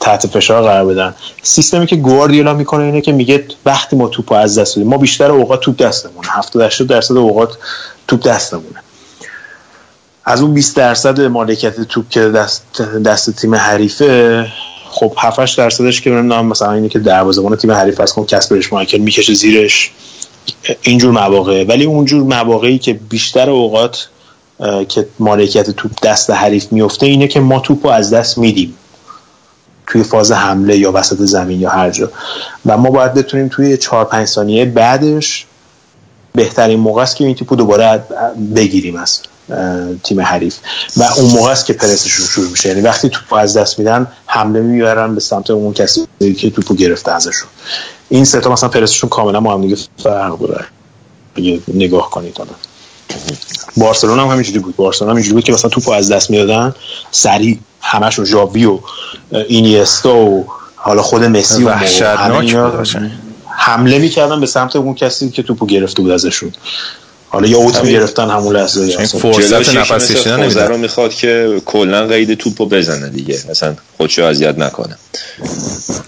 تحت فشار قرار بدن. سیستمی که گواردیولا می‌کنه اینه که میگه وقتی ما توپ از دست بدیم ما بیشتر اوقات توپ دستمونه. 70 80 درصد اوقات توپ دستمونه. از اون 20 درصد مالکیت توپ که دست, دست تیم حریفه خب 7 درصدش که نام مثلا اینه که دروازه‌بان تیم حریف هست کن کسپرش مایکل می‌کشه زیرش. اینجور مواقع. ولی اونجور مواقعی که بیشتر اوقات که مالکیت توپ دست حریف میفته اینه که ما توپ رو از دست میدیم توی فاز حمله یا وسط زمین یا هر جا. و ما باید بتونیم توی 4 5 ثانیه بعدش بهترین موقع است که این توپو دوباره بگیریم از تیم حریف. و اون موقع است که پرسشون شروع میشه. یعنی وقتی توپو از دست میدن حمله می‌برن به سمت اون کسی که توپو گرفته ازشون. این سه تا مثلا پرسشون کاملا با هم دیگه فرق داره نگاه کنید بارسلونا هم همینجوری بود. بارسلونا هم اینجوری بود که مثلا توپو از دست می‌دادن سریع همشون ژاوی و اینیستا و حالا خود مسی و حمله می‌کردن به سمت اون کسی که توپو گرفته بود ازشون. حالا یا اوت می‌گرفتن همون لحظه. فرصت نفس کشیدن رو می‌خواد که کلا قید توپو بزنه دیگه. مثلا خودشو اذیت نکنه.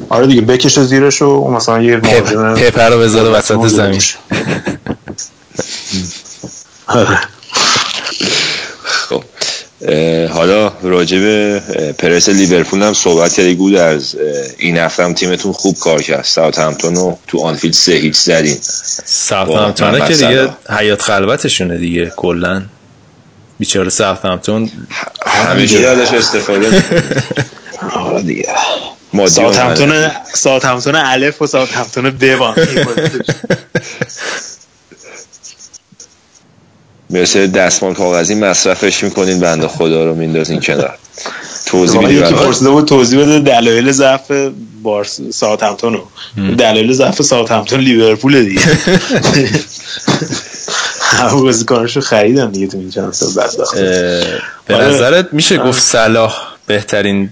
آره دیگه بکشه زیرش و مثلا یه پپر رو بذاره وسط زمین. خب حالا راجع به پرس لیورپول هم صحبت کردی گود از این هفته هم تیمتون خوب کار کرد. ساوت همتون رو تو آنفیلد سه هیچ زدین. ساوت همتونه که دیگه حیات خلوتشونه دیگه کلا. بیچاره ساوت همتون همیشه یادش استفاده آره دیگه. ساوت همتون ساوت همتون الف و ساوت همتون ببان مثل دستمال کاغذی مصرفش می‌کنین بنده خدا رو میندازین کنار. توضیح میدی یکی پرسیده بود توضیح بده دلایل ضعف بارس ساعت همتون رو دلایل ضعف ساعت همتون لیورپول دیگه. همه بازیکناشو خریدن دیگه تو این چند سال به آره. نظرت میشه گفت صلاح بهترین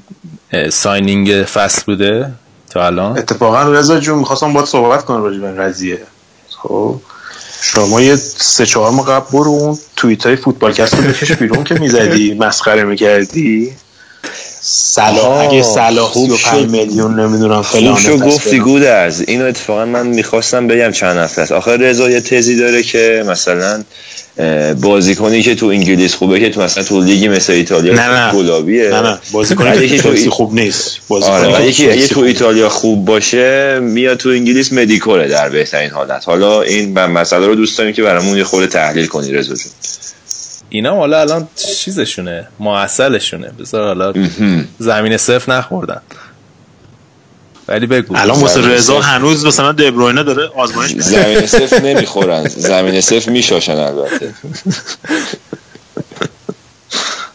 ساینینگ فصل بوده تا الان؟ اتفاقا رضا جون می‌خواستم باید صحبت کنم راجع به این قضیه. خب؟ شما یه سه چهار ماه قبل برو اون توییت های فوتبالکست رو بکش بیرون که می‌زدی. مسخره می‌کردی. صلاح. اگه صلاح 35 میلیون نمی‌دونم فلان شو گفتی گودرز. اینو اتفاقا من می‌خواستم بگم چند هفته است. آخه رضا یه تزی داره که مثلا بازیکنی که تو انگلیس خوبه که تو مثلا تو لیگی مثل ایتالیا نه نه. گلابیه. نه نه. بازیکنی که تو خوب نیست. آره یکی اگه تو ایتالیا خوب باشه میاد تو انگلیس مدیکوره در بهترین حالت. حالا این مسئله رو دوست داریم که برامون یه خورده تحلیل کنی رضا جون. اینا حالا الان چیزشونه معسلشونه بذار حالا زمین صفر نخوردن. ولی بگو. الان واسه رضا هنوز مثلا دبروینه داره آزمایش زمین صفر نمی‌خورن. زمین صفر میشاشن البته.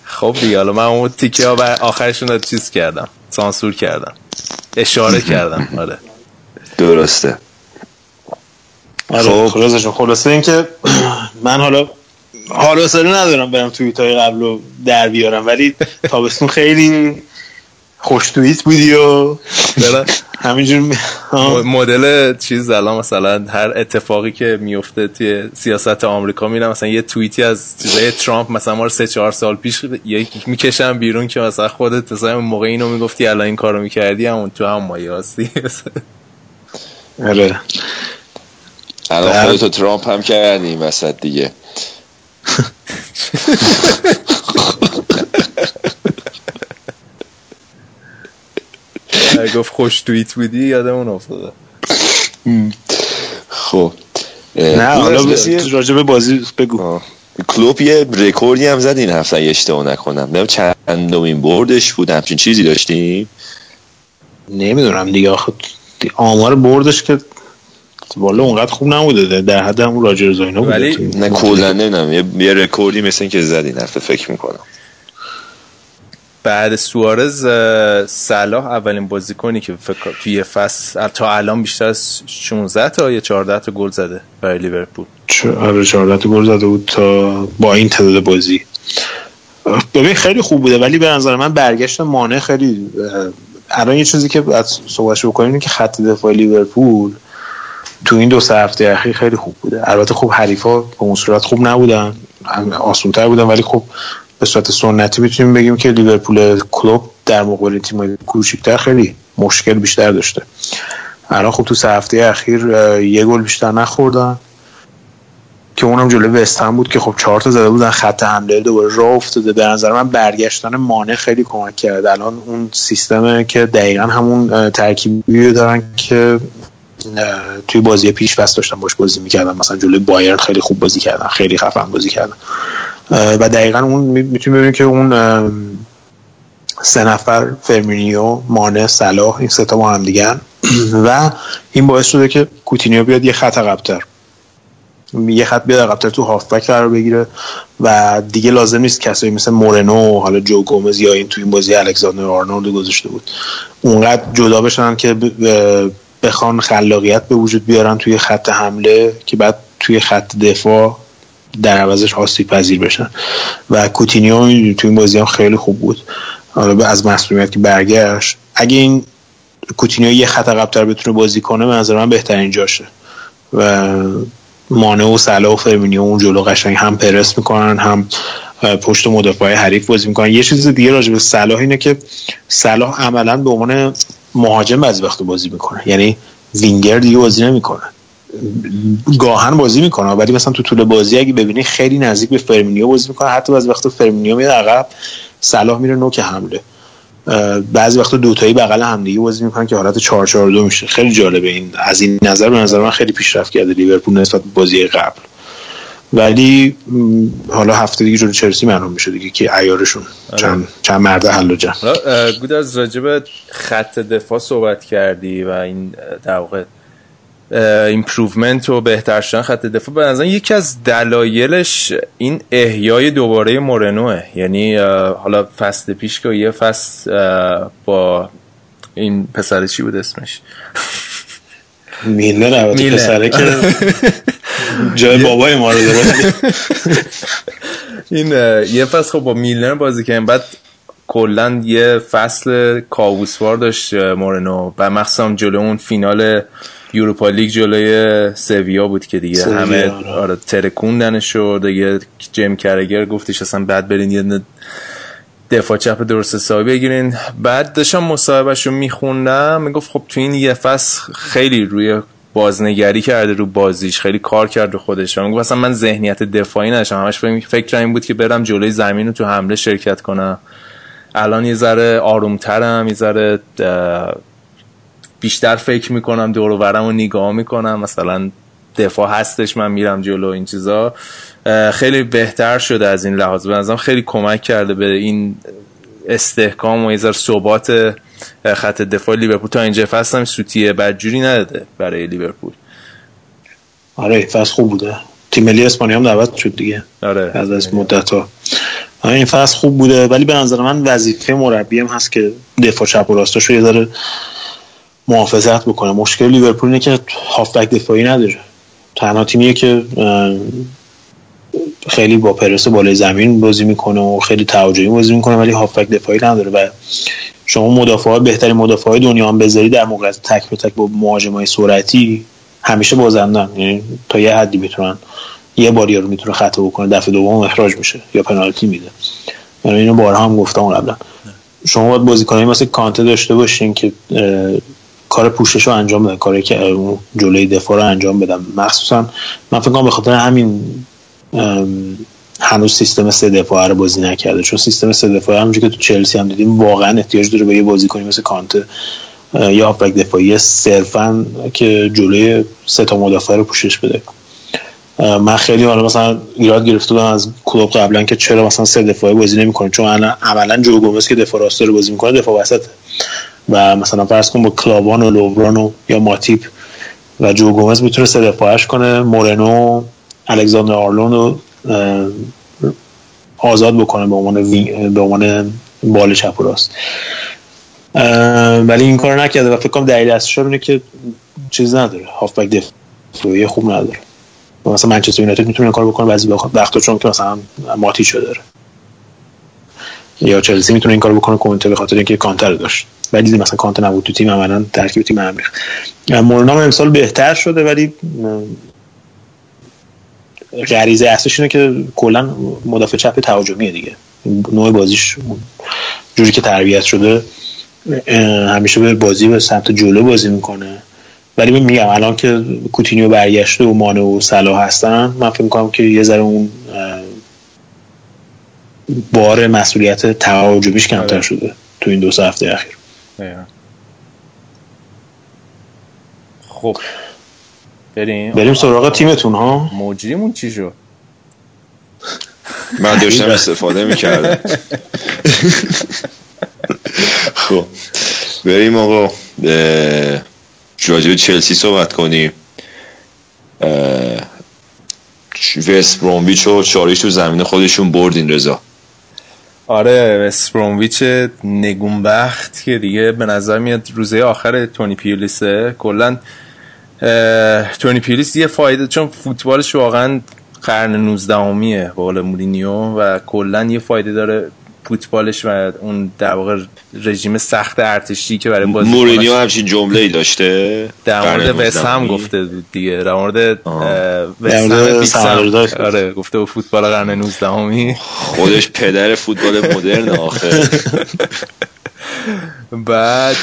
خب دیگه حالا من اون تیکه ها آخرشون رو چیز کردم. سانسور کردم. اشاره کردم. آره. درسته. آره خب. خلاصه اینکه من حالا حالا سری ندارم برم توییت های قبل رو در بیارم ولی تابستون خیلی خوش توییت بودی و همینجور مدل چیز الان مثلا هر اتفاقی که میفته توی سیاست آمریکا میرم مثلا یه توییتی از چیزای ترامپ مثلا ما رو سه چهار سال پیش یکی می‌کشم بیرون که مثلا خودت مثلا موقع اینو می‌گفتی الان این کارو می‌کردی همون تو هم مایه هستی. آره. الان خودتو ترامپ هم کردی وسط دیگه. گفت خوش توییت بودی یادمون افتاده. خب. نه حالا راجع به بازی بگو. کلوپ یه رکوردی هم زد این هفته اشتباه نکنم. نمی‌دونم چندمین بردش بود همچین چیزی داشتیم؟ نمی‌دونم دیگه آخه آمار بردش که والا اونقدر خوب نبوده در حد همون راجرز اینا بوده ولی نه کلا نمی‌دونم یه رکوردی مثل این که زد این هفته فکر می‌کنم. بعد سوارز صلاح اولین بازیکنی که فکر توی فصل تا الان بیشتر از 16 تا یا 14 تا گل زده برای لیورپول؟ آره 14 تا گل زده بود تا با این تعداد بازی. ببین خیلی خوب بوده ولی به نظر من برگشت مانع خیلی الان یه چیزی که از صحبتش بکنیم که خط دفاع لیورپول تو این دو سه هفته اخیر خیلی خوب بوده. البته خوب حریفا به اون صورت خوب نبودن. آسونتر بودن ولی خب به صورت سنتی می‌تونیم بگیم که لیورپول کلوب در مقابل تیم کوچیک‌تر خیلی مشکل بیشتر داشته. الان خب تو سه هفته اخیر یه گل بیشتر نخوردن. که اونم جلوی وستهم بود که خب چهار تا زده بودن خط حمله دوباره راه افتاده. به نظر من برگشتن مانع خیلی کمک کرد. الان اون سیستمه که دقیقا همون ترکیبی دارن که توی بازی پیش بس داشتن باش بازی می‌کردن مثلا جلوی بایرن خیلی خوب بازی کردن خیلی خفن بازی کردن. و دقیقا اون می‌تونیم ببینیم که اون سه نفر فرمینیو مانه صلاح این سه تا با هم دیگن و این باعث شده که کوتینیو بیاد یه خط عقبتر. یه خط بیاد عقبتر تو هافبک قرار بگیره. و دیگه لازم نیست کسایی مثل مورنو حالا جو گومز یا این تو این بازی الکساندر آرنولد گذاشته بود. اونقدر جدا بشن که بخوان خلاقیت به وجود بیارن توی خط حمله که بعد توی خط دفاع در عوضش آسیب پذیر بشن. و کوتینیو توی این بازی هم خیلی خوب بود. حالا از مصدومیت که برگشت. اگه این کوتینیو یه خط عقب‌تر بتونه بازی کنه به نظر من بهترین جاشه. و مانه و صلاح و فرمینیو اون جلو قشنگ هم پرس می‌کنن هم پشت مدافع حریف بازی می‌کنن. یه چیز دیگه راجع به صلاح اینه که صلاح عملا به عنوان مهاجم بعضی وقت بازی می‌کنه. یعنی وینگر دیگه بازی نمی‌کنه. گاهن بازی می‌کنه ولی مثلا تو طول بازی اگه ببینی خیلی نزدیک به فرمینیو بازی می‌کنه. حتی بعضی وقت فرمینیو میاد عقب صلاح میره نوک حمله. بعضی وقتا دوتایی بغل همدیگه بازی می‌کنن که حالت 4 4 2 میشه. خیلی جالبه این. از این نظر به نظر من خیلی پیشرفت کرده لیورپول نسبت به بازی قبل. ولی حالا هفته دیگه جلوی چلسی معلوم میشه دیگه که عیارشون. آره. چند چند مرده حلاجن گود از راجب خط دفاع صحبت کردی و این در واقع improvement و بهتر شدن خط دفاع. به نظر یکی از دلایلش این احیای دوباره مورنوه. یعنی حالا فصل پیش که یه فصل با این پسر چی بود اسمش؟ میلر پسره که جای بابای ما رو این یه فصل خب با میلنر بازی کردن بعد کلا یه فصل کابوس‌وار داشت مورنو. و مخصوصا جلو اون فینال یوروپا لیگ جلوی سویا بود که دیگه همه آره، ترکوندنش و دیگه جیم کرگر گفتش اصلا بعد برین یه دفاع چپ درست حسابی بگیرین. بعد داشتم مصاحبهش رو میخوندم می‌گفت خب تو این یه فصل خیلی روی بازنگری کرده رو بازیش خیلی کار کرد رو خودش. و می‌گفت اصلا من ذهنیت دفاعی نداشتم. همش فکر این بود که برم جلوی زمین رو تو حمله شرکت کنم. الان یه ذره آرومترم یه ذره بیشتر فکر می‌کنم دور و نگاه می‌کنم. مثلا دفاع هستش من میرم جلو این چیزا. خیلی بهتر شده از این لحاظ. به نظرم خیلی کمک کرده به این استحکام و یه ثبات خط دفاع لیورپول. تا اینجا فصل هم سوتیه بدجوری نداده برای لیورپول. آره فصل خوب بوده. تیم ملی اسپانیا هم دعوت شد دیگه. آره. از از مدت ها این فصل خوب بوده ولی به نظر من وظیفه مربی هم هست که دفاع چپ و راستش رو یه ذره محافظت بکنه. مشکل لیورپول اینه که هافبک دفاعی نداره. تنها تیمیه که خیلی با پرس بالای زمین بازی می‌کنه و خیلی تهاجمی بازی می‌کنه ولی هافبک دفاعی نداره و شما مدافعات بهترین مدافعای دنیا هم بذاری در موقع تک به تک با مهاجمای سرعتی همیشه بازندن. یعنی تا یه حدی می‌تونن یه باری رو می‌تونه خطا بکنه دفعه دوم اخراج میشه یا پنالتی میده. یعنی اینو بارها هم گفتم قبلا. شما باید بازیکنایی مثل کانته داشته باشین که کار پوشش رو انجام بدن کاری که جلوی دفاع رو انجام بدن. مخصوصا من فکر کنم به خاطر همین هنوز سیستم سه دفاعه رو بازی نکرده. چون سیستم سه دفاعه همونجوری که تو چلسی هم دیدیم واقعا احتیاج داره به یه بازیکنی مثل کانته یا هافبک دفاعی صرفا که جلوی سه تا مدافع رو پوشش بده. من خیلی حالا مثلا ایراد گرفته بودم از کلوب قبلا که چرا مثلا سه دفاعه بازی نمی‌کنه. چون الان عملا جو گومز که دفاع راست رو بازی می‌کنه دفاع وسط و مثلا فرض کن با کلاوان و لوبران و یا ماتیپ و جو گومز می‌تونه سه دفاعش کنه. مورنو الکساندر آرلون رو آزاد بکنه به عنوان به عنوان بال چپ و راست. ولی این کار نکرده و فکر کنم دلیل اصلیش اینه که چیز نداره. هافبک دفاعی خوب نداره. مثلا منچستر یونایتد می‌تونه کار بکنه بعضی وقتا چون که مثلا ماتی شده داره. یا چلسی می‌تونه این کار بکنه کنته به خاطر اینکه کانتر داشت. ولی مثلا کانتر نبود تو تیم عملا ترکیب تیم امریخ مورنا امسال بهتر شده ولی غریزه اصلش اینه که کلا مدافع چپ تهاجمیه دیگه. نوع بازیش جوری که تربیت شده همیشه به بازی به سمت جلو بازی می‌کنه. ولی میگم الان که کوتینیو برگشته و مانه و صلاح هستن من فکر می‌کنم که یه ذره اون بار مسئولیت تهاجمیش کمتر آره. شده تو این دو سه هفته اخیر. خب. بریم. بریم سراغ تیمتون ها؟ مجریمون چی شد؟ من داشتم استفاده می‌کردم. خب بریم آقا. راجع چلسی صحبت کنیم. وست برومویچ و چاریش تو زمین خودشون بردین رضا. آره وست برومویچ نگونبخت که دیگه به نظر میاد روزه آخر تونی پیولیسه کلا تونی پیولیس یه فایده چون فوتبالش واقعا قرن 19 امیه با مورینیو و کلا یه فایده داره فوتبالش و اون در واقع رژیم سخت ارتشی که برای بازی مورینیو همچین جمله ای داشته؟ در مورد وست هم گفته بود دیگه. در مورد وست هم. آره گفته بود فوتبال قرن 19 همی خودش پدر فوتبال مدرن آخه. بعد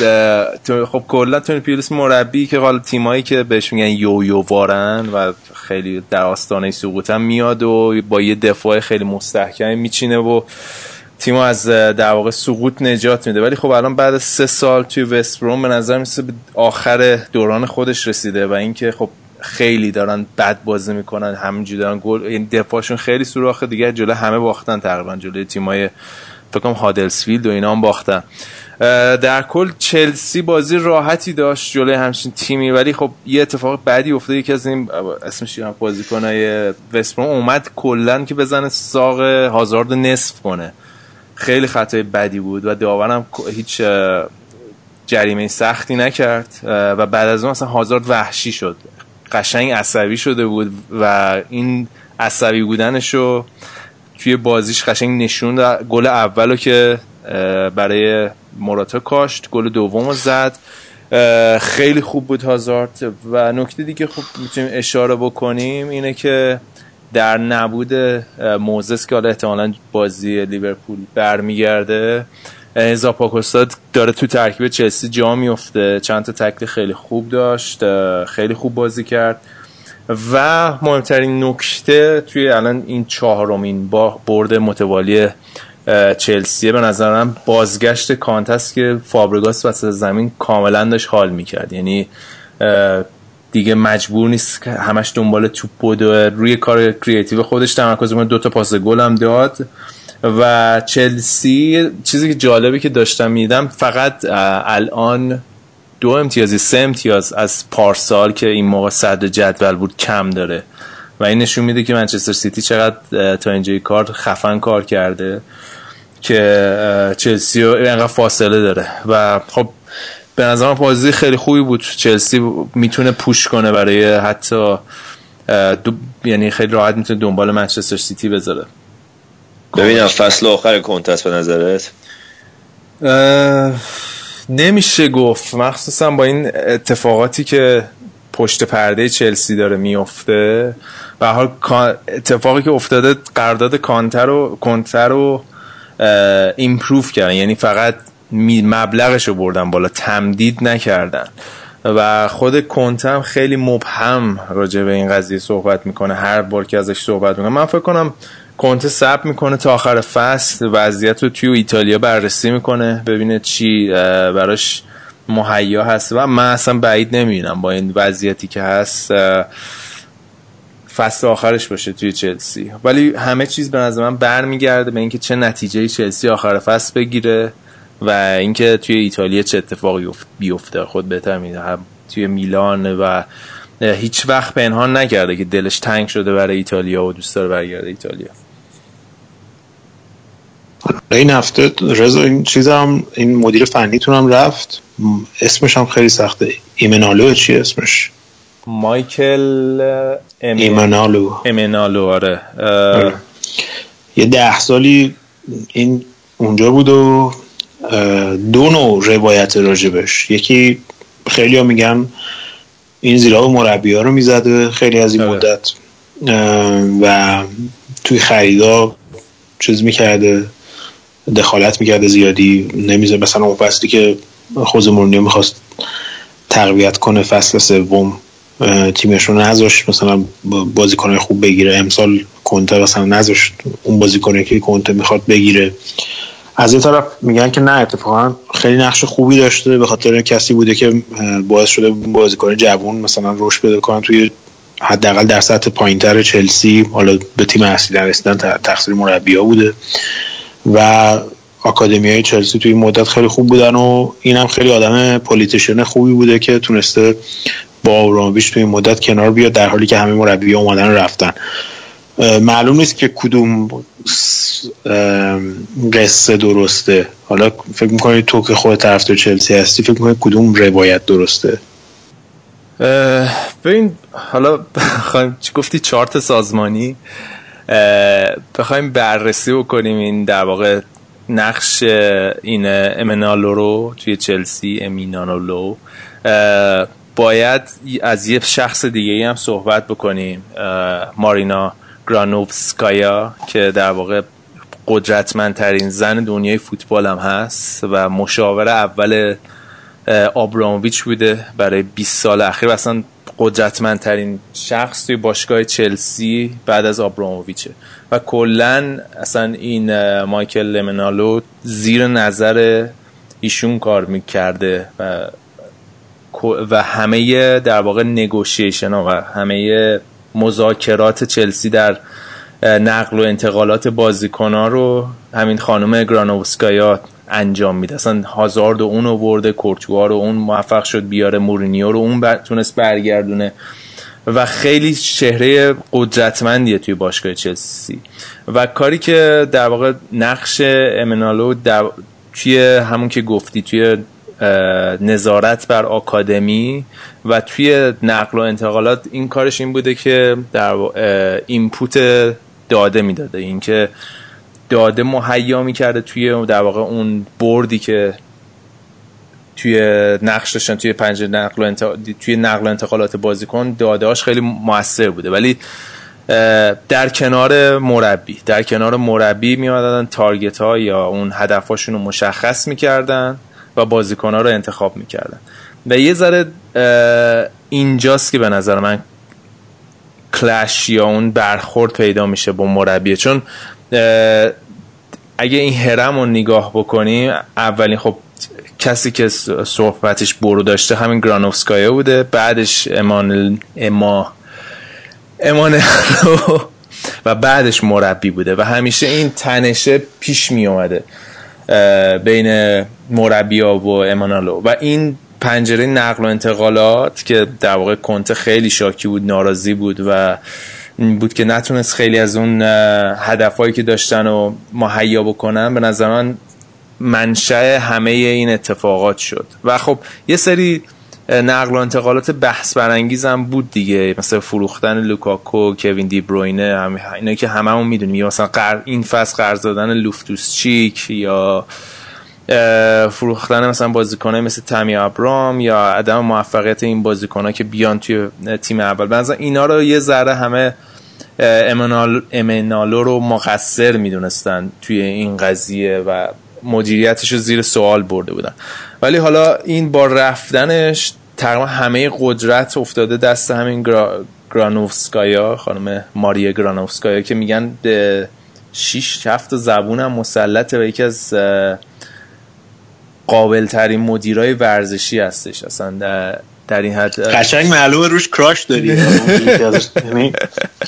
خب کلا تونی پیولیس مربی که حالا تیمایی که بهش میگن یو یو وارن و خیلی در آستانه سقوطن میاد و با یه دفاع خیلی مستحکم میچینه و تیمو از در واقع سقوط نجات میده. ولی خب الان بعد سه سال توی وست بروم به نظر میسه به آخر دوران خودش رسیده و اینکه خب خیلی دارن بد بازی می‌کنن همینجوری دارن گل این دفاعشون خیلی سوراخه دیگه جلو همه باختن تقریبا جلوی تیمای فکر کنم هادلسفیلد و اینا هم باختن. در کل چلسی بازی راحتی داشت جلوی همچین تیمی ولی خب یه اتفاق بعدی افتاد. یکی از این اسمش بازیکنای وستبروم اومد کلا که بزنه ساق هازارد نصف کنه. خیلی خطای بدی بود و داورم هیچ جریمه سختی نکرد. و بعد از اون اصلا هازارد وحشی شد. قشنگ عصبی شده بود و این عصبی بودنشو توی بازیش قشنگ نشون گل اولو که برای موراتا کاشت گل دوم زد. خیلی خوب بود هازارد. و نکته دیگه خوب می‌تونیم اشاره بکنیم اینه که در نبود موزس که حالا احتمالا بازی لیورپول برمیگرده زاپاکوستا داره تو ترکیب چلسی جا میفته چند تا تکل خیلی خوب داشت خیلی خوب بازی کرد. و مهمترین نکته توی الان این چهارمین با برد متوالی چلسیه به نظرم بازگشت کانتست که فابرگاس وسط زمین کاملا داشت حال می‌کرد. یعنی دیگه مجبور نیست که همش دنبال توپ بود روی کار creative خودش تمرکز کنه دو تا پاس گل هم داد. و چلسی چیزی که جالبی که داشتم می‌دیدم فقط الان دو امتیازی سه امتیاز از پارسال که این موقع صدر جدول بود کم داره. و این نشون میده که منچستر سیتی چقدر تا اینجای کار خفن کار کرده. که چلسی اینقدر فاصله داره. و خب به نظرم بازی خیلی خوبی بود. چلسی می‌تونه پوش کنه برای حتی دو... یعنی خیلی راحت می‌تونه دنبال منچستر سیتی بذاره. ببینم فصل آخر کنتست به نظرت؟ نمیشه گفت. مخصوصا با این اتفاقاتی که پشت پرده چلسی داره میفته. و حال اتفاقی که افتاده قرارداد کانتر رو کنتر رو ایمپروف کردن. یعنی فقط مبلغش رو بردن بالا تمدید نکردن. و خود کنتم خیلی مبهم راجع به این قضیه صحبت می‌کنه. هر بار که ازش صحبت می‌کنه من فکر کنم کنته سب می‌کنه تا آخر فصل. وضعیت رو توی ایتالیا بررسی می‌کنه ببینه چی براش مهیا هست. و من اصلا بعید نمی‌بینم با این وضعیتی که هست. فصل آخرش باشه توی چلسی. ولی همه چیز به نظر من برمیگرده به اینکه چه نتیجه چلسی آخر فصل بگیره و اینکه توی ایتالیا چه اتفاقی بیفته. خود بهتر میده توی میلان و هیچ وقت پنهان نکرده که دلش تنگ شده برای ایتالیا و دوست داره برگرده ایتالیا. این هفته رضا این چیز هم این مدیر فنیتون هم رفت. اسمش هم خیلی سخته. ایمنالو چی اسمش؟ مایکل ام... ایمنالو. ایمنالو آره. یه ده سالی این اونجا بود و دو نوع روایت راجبش. یکی خیلی ها میگن این زیرا مربی ها رو می‌زده خیلی از این آره. مدت. و توی خریدا چیز می‌کرده دخالت می‌کرده زیادی. نمیزه مثلا اون فصلی که خوز مورنیو می‌خواست تقویت کنه فصل سوم. تیمش رو نذاشت مثلا بازیکنهای خوب بگیره. امسال کنته مثلا نذاشت اون بازیکنه که کنته می‌خواد بگیره. از این طرف میگن که نه اتفاقا خیلی نقش خوبی داشته به خاطر کسی بوده که باعث شده بازیکن جوان مثلا رشد بده کنن توی حداقل در سطح پایینتر چلسی. حالا به تیم اصلی رسیدن تقصیر مربی ها بوده. و آکادمی های چلسی توی مدت خیلی خوب بودن و اینم خیلی آدم پولیتیشن خوبی بوده که تونسته با آبراموویچ توی مدت کنار بیاد در حالی که همه مربی اومدن رفتن. معلوم نیست که کدوم قصه درسته. حالا فکر می‌کنی تو که خود طرفدار چلسی هستی فکر می‌کنی کدوم روایت درسته؟ ببین حالا بخوایم چی گفتی؟ چارت سازمانی. بخوایم بررسی بکنیم این در واقع نقش این امینالو رو توی چلسی امینالو. باید از یه شخص دیگه هم صحبت بکنیم. مارینا گرانوفسکایا که در واقع قدرتمندترین زن دنیای فوتبال هم هست و مشاور اول آبراموویچ بوده برای 20 سال اخیر و اصلا قدرتمندترین شخص توی باشگاه چلسی بعد از آبراموویچه. و کلا اصلا این مایکل لمنالو زیر نظر ایشون کار می‌کرده و و همه در واقع نگوشیشن ها و همه مذاکرات چلسی در نقل و انتقالات بازیکن ها رو همین خانم گرانوسکایا انجام میده. اصلا هازارد و اون برده کورتوا رو اون موفق شد بیاره مورینیو رو اون بر... تونست برگردونه. و خیلی چهره قدرتمندیه توی باشگاه چلسی. و کاری که در واقع نقش امنالو در... توی همون که گفتی توی نظارت بر آکادمی و توی نقل و انتقالات این کارش این بوده که در اینپوت داده می‌داده. اینکه داده مهیا می‌کرده توی در واقع اون بردی که توی نقش توی پنجره نقل و توی نقل و انتقالات بازیکن دادهاش خیلی موثر بوده. ولی در کنار مربی در کنار مربی میادن تارگت ها یا اون هدفاشون رو مشخص می‌کردن. و بازیکن ها رو انتخاب می‌کردن. و یه ذره اینجاست که به نظر من کلش یا اون برخورد پیدا میشه با مربی. چون اگه این هرم رو نگاه بکنیم اولین خب کسی که صحبتش برو داشته همین گرانوفسکایا بوده. بعدش امان اما امان و بعدش مربی بوده. و همیشه این تنشه پیش می اومده بین مربیا و امانالو. و این پنجره نقل و انتقالات که در واقع کنته خیلی شاکی بود ناراضی بود و بود که نتونست خیلی از اون هدفهایی که داشتن و مهیا بکنن به نظر من منشأ همه این اتفاقات شد. و خب یه سری نقل و انتقالات بحث برانگیز هم بود دیگه. مثل فروختن لوکاکو کوین دی بروینه اینا که هممون می‌دونیم. مثلا قر... این فصل قرض دادن لوفتوس چیک یا فروختن مثلا بازیکنه مثل تامی ابرام یا عدم موفقیت این بازیکنها که بیان توی تیم اول. بنظر اینا رو یه ذره همه امنال امنالو رو مقصر می‌دونستن توی این قضیه و مدیریتش رو زیر سوال برده بودن. ولی حالا این با رفتنش تقریبا همه قدرت افتاده دست همین گرا... گرانوفسکایا خانم ماریا گرانوفسکایا که میگن شیش هفت زبون هم مسلطه و یکی از قابل ترین مدیرای ورزشی هستش. اصلا در, در این حد قشنگ معلومه روش کراش داری. یعنی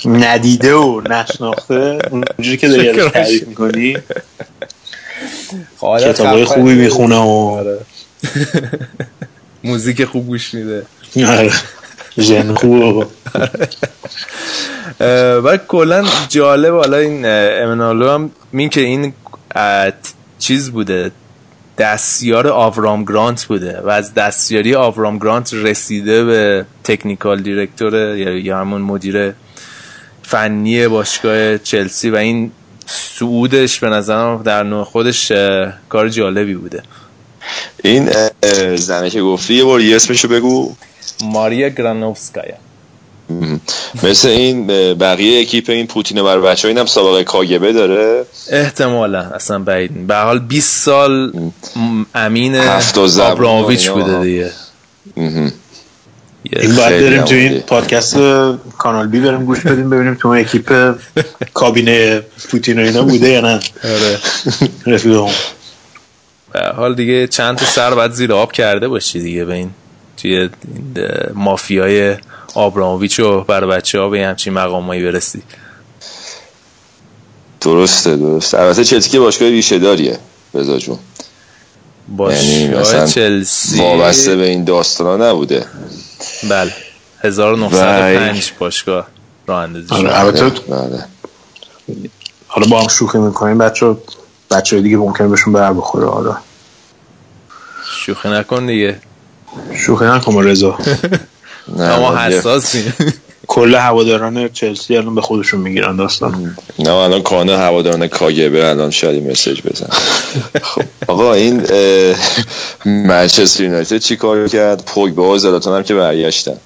ندیده و نشناخته اونجوری که داری ازش تعریف می‌کنی. کتابای خوبی می‌خونه و آره. موزیک خوب گوش میده. آره. ژن خوب و کلا جالب حالا این امنالو هم مین که این چیز بوده. دستیار آورام گرانت بوده و از دستیاری آورام گرانت رسیده به تکنیکال دیرکتور یا همون مدیر فنی باشگاه چلسی و این سعودش به نظرم در نوع خودش کار جالبی بوده. این زنه که گفتی یه بار یه اسمشو بگو. ماریا گرانوفسکایا. مثل این بقیه اکیپ این پوتین بر بچه این هم سابقه کاگبه داره. احتمالا اصلا بعید به حال 20 سال امین آبرامویچ بوده دیگه. این باید بریم تو این پادکست کانال بی بریم گوش بدیم ببینیم تو اکیپ کابینه پوتین و اینا بوده یا نه. آره. رفیقم حال دیگه چند تا سر باید زیر آب کرده باشی دیگه به این توی مافیای آبراموویچ و بر بچه ها به همچین مقامایی برسی. درسته درسته. البته چلسی که باشگاه ریشه داریه بزا جون. باشگاه چلسی وابسته به این داستان نبوده. بله. 1905 باشگاه راه اندازی آره البته حالا با هم شوخی می‌کنیم بچه بچه دیگه ممکنه بهشون بر بخوره حالا شوخی نکن دیگه. شوخی نکن رضا. ما حساسی کل هواداران چلسی الان به خودشون می‌گیرن داستان. نه الان کانه هواداران کاگبه الان شاید مسیج بزن خب آقا این منچستر یونایتد چی کار کرد؟ پوگبا و زلاتان هم که برگشتن.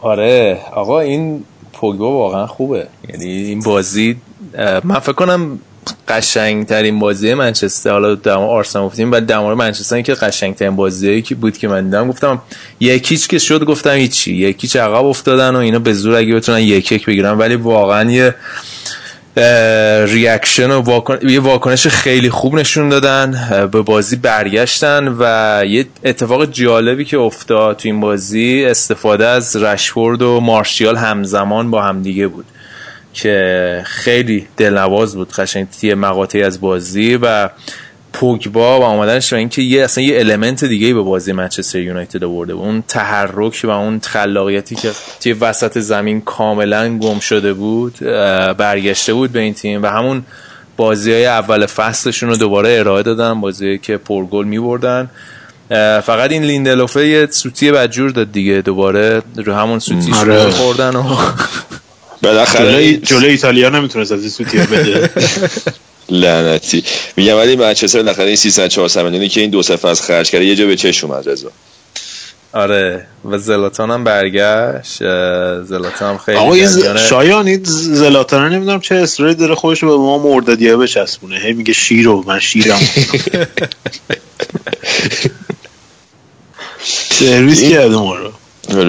آره آقا این پوگبا واقعا خوبه. یعنی این بازی من فکر کنم قشنگ ترین بازی منچستر حالا در آرسنال گفتیم بعد در مورد منچستر که قشنگ ترین بازی که بود که من دیدم. گفتم یکیچ که شد گفتم هیچی. یکیچ عقب افتادن و اینا به زور اگه بتونن یک یک بگیرن. ولی واقعا یه reaction و واکن... یه واکنش خیلی خوب نشون دادن به بازی برگشتن و یه اتفاق جالبی که افتاد تو این بازی استفاده از رشفورد و مارشیال همزمان با همدیگه بود. که خیلی دلنواز بود قشنگ یه مقاطعی از بازی و پوگبا و آمدنش و اینکه یه اصلا یه element دیگه به بازی منچستر یونایتد آورده بود اون تحرک و اون خلاقیتی که توی وسط زمین کاملا گم شده بود برگشته بود به این تیم و همون بازی های اول فصلشون رو دوباره ارائه دادن بازی که پرگل می بردن فقط این لیندلوفه یه سوتی بدجور داد دیگه دوباره رو همون سوتیش آره. خوردن و بالاخره جلو ایتالیا نمی‌تونست از این سوتی بده. لعنتی. میگم ولی منچستر بالاخره این 300 400 میلیونی که این دو سه فصل خرج کرده یه جا به چش اومد رضا. آره و زلاتان هم برگشت. زلاتان هم خیلی آقا شایان این زلاتان نمی‌دونم چه اصراری داره خودش رو به ما مرددیه بچسبونه. هی میگه شیرو من شیرم. سرویس کرده ما رو.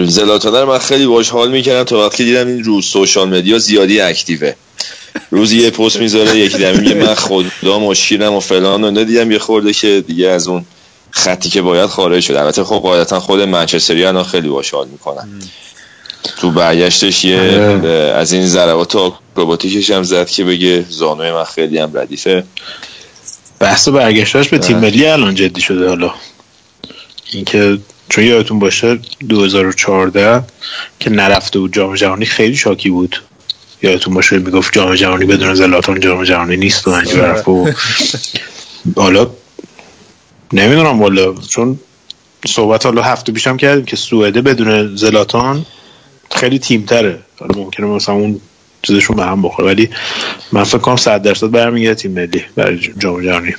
زلاتان رو من خیلی باش حال می‌کردم تا وقتی دیدم این روز سوشال مدیا زیادی اکتیوه. روزی یه پست می‌ذاره یکی دیگه میگه من و شیرم و فلان و دیدم یه خورده که دیگه از اون خطی که باید خارج شد. البته خب قاعدتا خود منچستری الان خیلی باش حال می‌کنن. تو برگشتش یه از این ضربات آکروباتیکش هم زد که بگه زانوی من خیلی هم ردیفه. بحث برگشتاش به تیم ملی الان جدی شده حالا. اینکه چون یادتون باشه 2014 که نرفته بود جام جهانی خیلی شاکی بود. یادتون باشه می‌گفت جام جهانی بدون زلاتان جام جهانی نیست و حرف و حالا نمی‌دونم والا چون صحبت حالا هفته پیشم کردیم که سوئده بدون زلاتان خیلی تیم تره حالا ممکنه مثلا اون چیزشون به هم بخوره ولی من فکر کنم 100 درصد برمیگرده تیم ملی برای جام جهانی.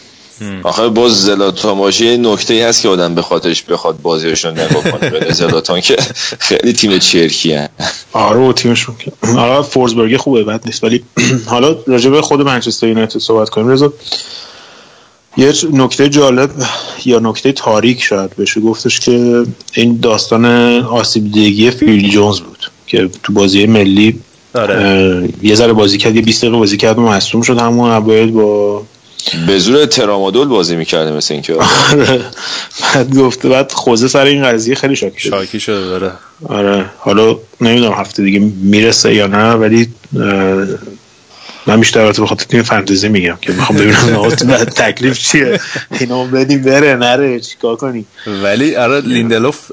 آخه باز زلاتان باشه یه نکته ای هست که آدم به خاطرش بخواد بازیشون نگاه کنه. به زلاتان که خیلی تیم چرکی هست آره و تیمشون آره فورزبرگ خوبه بد نیست. ولی حالا راجع به خود منچستر یونایتد صحبت کنیم. رضا یه نکته جالب یا نکته تاریک شاید بشه. گفتش که این داستان آسیب دیدگی فیل جونز بود که تو بازی ملی آره. یه ذره بازی کرد یه 20 دقیقه بازی کرد و مصدوم شد. همون اوایل با به زور ترامادول بازی می‌کرده مثل اینکه. آره. بعد گفته بعد خوزه سر این قضیه خیلی شاکی شد. شاکی شده داره آره. حالا نمی‌دونم هفته دیگه می‌رسه یا نه ولی من بیشتر البته به خاطر تیم فانتزی میگم که می‌خوام ببینم نهایتا تکلیف چیه. اینو بدیم بره نره چیکار کنی ولی آره لیندلوف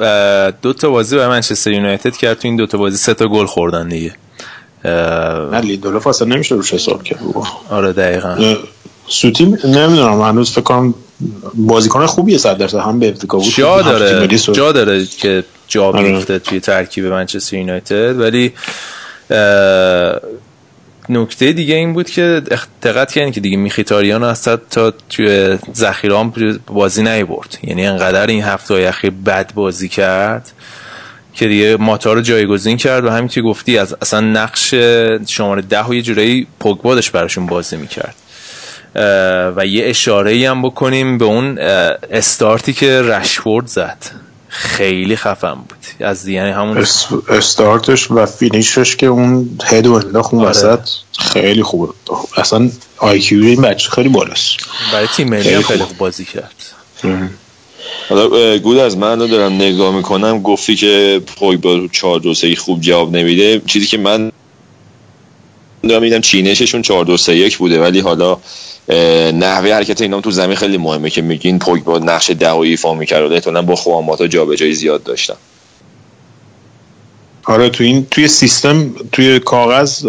دو تا بازی برای منچستر یونایتد کرد. تو این دو تا بازی سه تا گل خوردن دیگه. نه لیندلوف اصلا نمیشه روش حساب کرد. آره دقیقا. سوتی نمی‌دونم هنوز فکر کنم بازیکن خوبیه صد درصد. هم به افریقا بود جا داره جا داره که جا آره. بیفته توی ترکیب منچستر یونایتد. ولی نکته دیگه این بود که دقت کردین که دیگه میخیتاریان اصلا تا توی ذخیره هم بازی نیورد. یعنی انقدر این هفته های اخیر بد بازی کرد که دیگه ماتا رو جایگزین کرد و همین که گفتی از اصلا نقش شماره ده و یه جورایی پوگبا داشت براشون بازی می‌کرد. و یه اشاره ای هم بکنیم به اون استارتی که رشفورد زد. خیلی خفن بود. از یعنی همون اس- استارتش و فینیشش که اون هد و انداخت اون آره. وسط خیلی خوبه اصلا آیکیو این بچه خیلی بالاست. برای تیم ملی خیلی خیلی خوب. بازی کرد. حالا گود از من رو دارم نگاه می‌کنم. گفتی که پوگبا 4 2 3 خوب جواب نمیده. چیزی که من دارم میدم چینششون 4 2 3 1 بوده. ولی حالا نحوه حرکت اینا تو زمین خیلی مهمه که میگین پوگبا نقش دهایی ایفا می‌کرد. و احتمالاً با خواماتا جابجایی زیاد داشتن. آره تو این توی سیستم توی کاغذ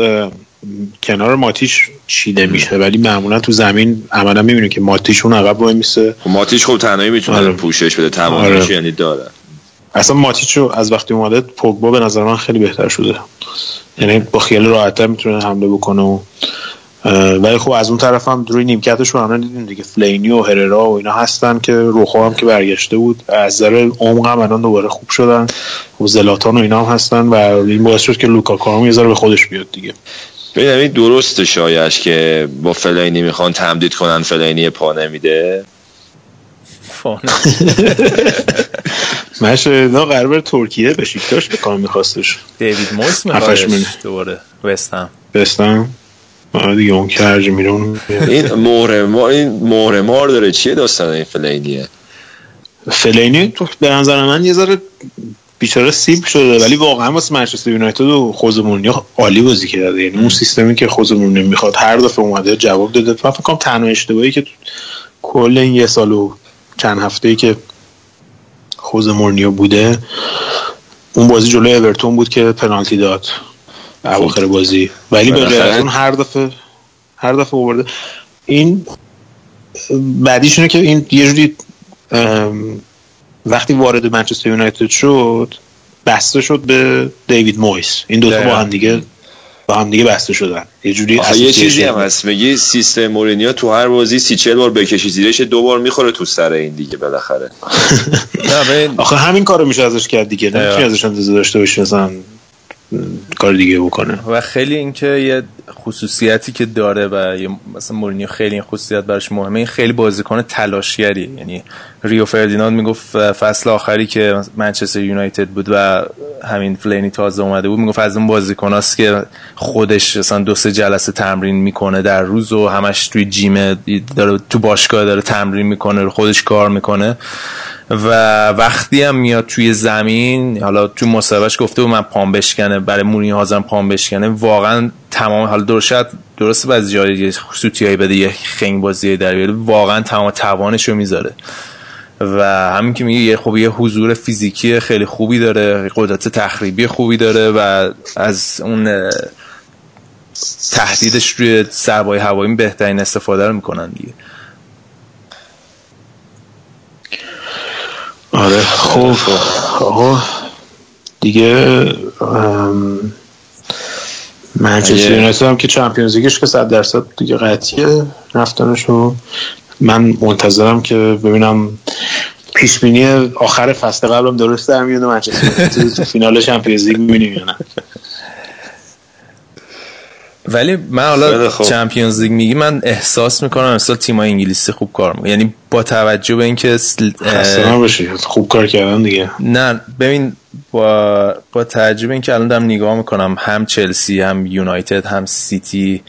کنار ماتیش چیده میشه. ولی معمولا تو زمین عملا می‌بینی که ماتیش اون عقب وای میسه. خب ماتیش خب تنهایی می‌تونه آره. پوشش بده توانش آره. یعنی داره. اصلا ماتیچ رو از وقتی اومده پوگبا به نظر من خیلی بهتر شده. یعنی با خیال راحتتر می‌تونه حمله بکنه و ولی خب از اون طرف هم روی نیمکتش رو دیدیم دیگه. فلینی و هررا و اینا هستن که روخو هم که برگشته بود. از نظر عمق هم الان دوباره خوب شدن. و زلاتان و اینا هم هستن و این باعث شد که لوکاکو هم یه ذره به خودش بیاد دیگه. ببینم این درست شایش که با فلینی می‌خوان تمدید کنن فلینی پا نمیده. من شنیدم قرار بره ترکیه به شیکتاش بکنم میخواستش. دیوید مویس هفتش میخواهش. دوباره وستهم. بستم آره دیگه اون که هرجی میره اون این مهره ما این مهره مار داره چیه داستان این فلینیه؟ فلینی تو به نظر من یه ذره بیچاره سیب شده ولی واقعا واسه منچستر یونایتد و خوزه مورینیو عالی بازی کرده. یعنی اون سیستمی که خوزه مورینیو می‌خواد هر دفعه اومده جواب داده. من فکر کنم تنها اشتباهی که تو کل این یه سال و چند هفته ای که خوزه مورینیو بوده اون بازی جلوی اورتون بود که پنالتی داد. اواخر بازی. ولی به اون هر دفعه هر دفعه آورده. این بعدیش اینه که این یه جوری وقتی وارد منچستر یونایتد شد بسته شد به دیوید مویس. این دوتا با دقیقاً. هم دیگه با هم دیگه بسته شدن. یه جوری یه. چیزی هم هست. میگی سیستم مورینیو تو هر بازی سی چل بار بکشی زیرش دو بار می‌خوره تو سر این دیگه بالاخره. آخه همین کارو میشه ازش کرد دیگه. نمیشه ازش انتظار داشته باشی مثلا کار دیگه بکنه. و خیلی اینکه یه خصوصیتی که داره و مثلا مورینیو خیلی این خصوصیت براش مهمه این خیلی بازیکن تلاشگریه. یعنی ریو فردیناند می‌گفت فصل آخری که منچستر یونایتد بود و همین فلینی تازه اومده بود می‌گفت از اون بازیکناست که خودش مثلا دو سه جلسه تمرین می‌کنه در روز و همش توی جیم داره تو باشگاه داره تمرین می‌کنه خودش کار می‌کنه. و وقتی هم میاد توی زمین حالا تو مصاحبهش گفته بود من پام بشکنه برای مورینیو حاضرم پام بشکنه واقعا تمام حالا شاید درست بعضی جایی سوتیایی بده یه خنگ بازی در بیاره واقعا تمام توانش رو می‌ذاره. و همین که میگه یه خب یه حضور فیزیکی خیلی خوبی داره قدرت تخریبی خوبی داره و از اون تهدیدش روی سربای هوایی بهترین استفاده رو می‌کنن دیگه. آره خب آقا دیگه منچستر یونایتد هم که چمپیونز لیگش که 100 درصد دیگه قطعیه رفتنش رو من منتظرم که ببینم پیش بینی آخر فصل قبلم درست در میاد منچستر تو فینال چمپیونز لیگ می‌بینیم یا نه. ولی من حالا چمپیونز لیگ میگی من احساس می‌کنم مثلا تیمای انگلیسی خوب کار می‌کنه. یعنی با توجه به اینکه خسته خوب کار کردن دیگه. نه ببین با با توجه به اینکه الان دارم نگاه می‌کنم هم چلسی هم یونایتد هم سیتی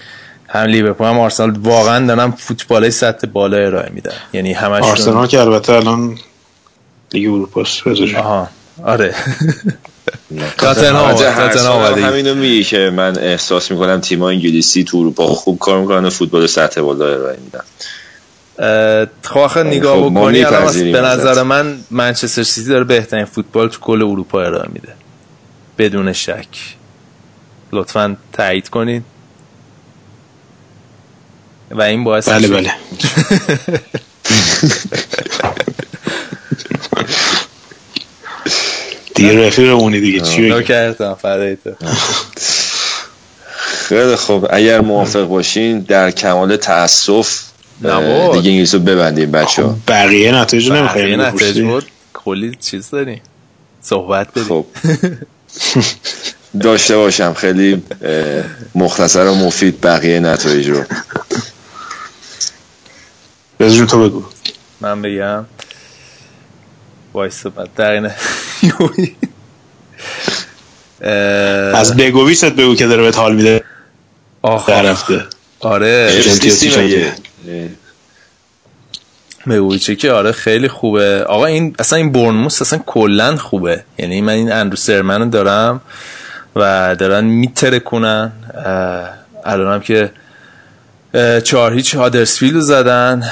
هم لیورپول هم آرسنال واقعا دارم فوتبال سطح بالا ارائه میدن یعنی همشون آرسنال که البته الان لیگ اروپا آها. آره. همینو میگه که من احساس می‌کنم تیم انگلیسی تو اروپا خوب کار می‌کنن و فوتبال سطح بالا ارائه میدن. خب نگاه خب بکنی به نظر من منچستر سیتی داره بهترین فوتبال تو کل اروپا ارائه میده. بدون شک. لطفا تایید کنید و این باعث بله بله. دیگه رفیقمونی دیگه. چی کردم خیلی خب اگر موافق باشین در کمال تاسف دیگه انگلیس رو ببندیم بچه ها بقیه نتایج نمی‌خوایم نتایج بود کلی چیز داریم. صحبت داریم. خب. داشته باشم. خیلی مختصر و مفید بقیه نتایج رو. بزرون تو بگو. من بگم. وایسا بعد. در اینه از بگویست بگو که داره به حال میده. آخه رفته آره. چه که آره خیلی خوبه. آقا این اصلا این برنموس اصلا کلا خوبه. یعنی من این اندرو سرمن دارم و دارن میتره کنن الان هم که چهار هیچ هادرسفیلد رو زدن.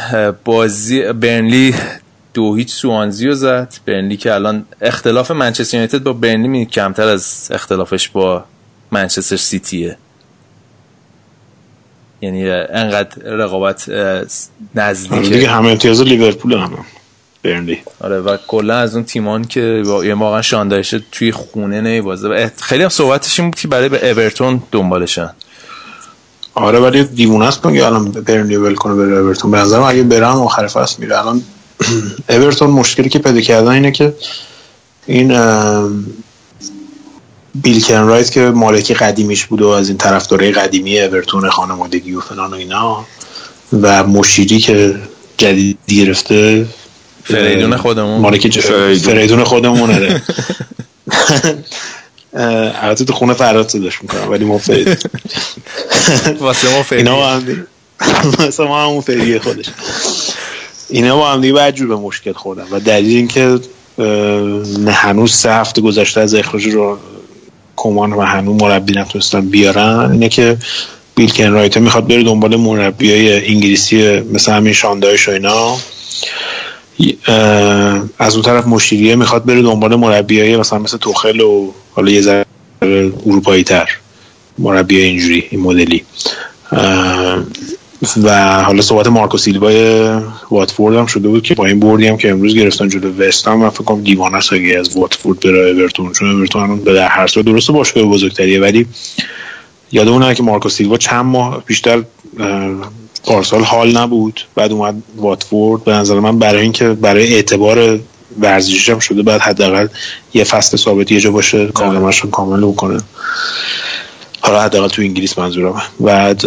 بازی برنلی دو هیچ سوانزی رو زد. برنلی که الان اختلاف منچستر یونایتد با برنلی می کمتر از اختلافش با منچستر سیتیه. یعنی انقدر رقابت نزدیکه. آره دیگه همه امتیاز لیورپول هم برنلی. آره و کلا از اون تیمان که یه واقعا شاندایش توی خونه نمیبازه خیلی هم صحبتش این بود که برای به اورتون دنبالشن. آره ولی دیوونه است که الان برنلی ول کنه بره اورتون. به نظرم اگه برم آخر فصل میره. الان اورتون مشکلی که پیدا کردن اینه که این بیلکن رایت که مالکی قدیمیش بود و از این طرفدارای قدیمی اورتون خانوادگی و فلان و اینا و مشیری که جدید گرفته فریدون خودمون. مالکی فریدون. خودمون آره. البته تو خونه فراد صداش می‌کنم ولی ما فرید واسه ما فرید اینا هم واسه ما همون فریه خودش. اینا با هم دیگه بعد به مشکل خوردن. و دلیل اینکه هنوز سه هفته گذشته از اخراج رو کمان و هنوز مربی نتونستن بیارن اینه که بیلکن رایت می‌خواد بره دنبال مربی های انگلیسی مثل همین شاندایش و اینا. از اون طرف مشیریه می‌خواد بره دنبال مربی های مثلا مثل توخل و حالا یه ذره اروپایی تر مربی اینجوری این مدلی. و حالا صحبت مارکو سیلوای واتفورد هم شده بود که با این بردی هم که امروز گرفتن جلو وست هم من فکر کنم دیوانه است اگه از واتفورد بره اورتون چون اورتون به در هر سال درسته باشگاه بزرگتریه ولی یادمونه که مارکو سیلوا چند ماه بیشتر پارسال حال نبود. بعد اومد واتفورد. به نظر من برای اینکه برای اعتبار ورزشیش هم شده بعد حداقل یه فصل ثابت یه جا باشه کاملش کامل بکنه. حالا حداقل تو انگلیس منظورم. بعد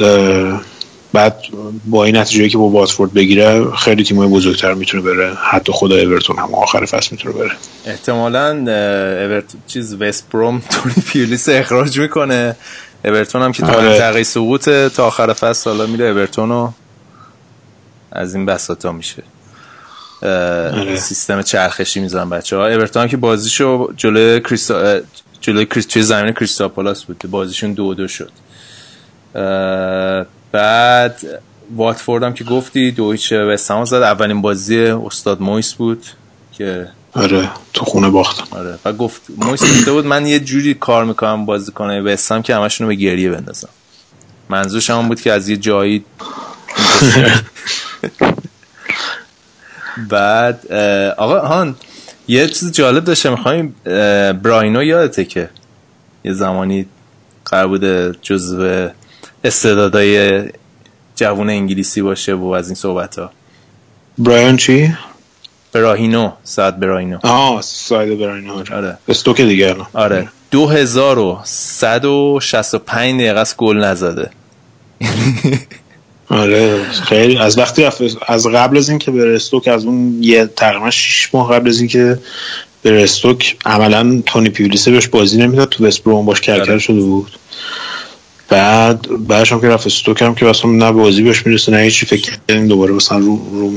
بعد با این نتیجه که با واتفورد بگیره خیلی تیمای بزرگتر می‌تونه بره. حتی خدا اورتون هم آخر فصل می‌تونه بره. احتمالا اورتون چیز وست بروم تونی پیولیس اخراج می‌کنه. اورتون هم که تو منطقه سقوط تا آخر فصل حالا میره اورتون رو از این بساطا میشه. آره. سیستم چرخشی می‌زنن بچه ها اورتون که بازیشو جلوی کریستا جلوی کریست زمین کریستاپولاس بود. بازیشون دو دو شد. بعد واتفورد هم که گفتی دویچ وستهم زد. اولین بازی استاد مویس بود که آره تو خونه باختن آره. و گفت مویس گفته بود من یه جوری کار می‌کنم بازی کنه به اسم که همشون رو به گریه بندازم. منظورش هم بود که از یه جایی بعد آقا هان یه چیز جالب داشته می‌خوایم براینو یادته که یه زمانی قرار بوده جزو استعدادای جوون انگلیسی باشه و از این صحبت ها برایان چی؟ براهینو ساعت براهینو. آه ساید براینو آره. استوک دیگه الان. آره. دو هزار و سد و شست و پنج دقیقه است گل نزده. آره خیلی. از وقتی از قبل از اینکه بره استوک از اون یه تقریبا 6 ماه قبل از اینکه بره استوک عملا تونی پیولیسه بهش بازی نمی‌داد. تو وست باش کرکر آره. شده بود. بعد بعدش هم که رفت استوک هم که مثلا نه بازی بهش می‌رسه نه هیچی فکر کردیم دوباره مثلا رو رو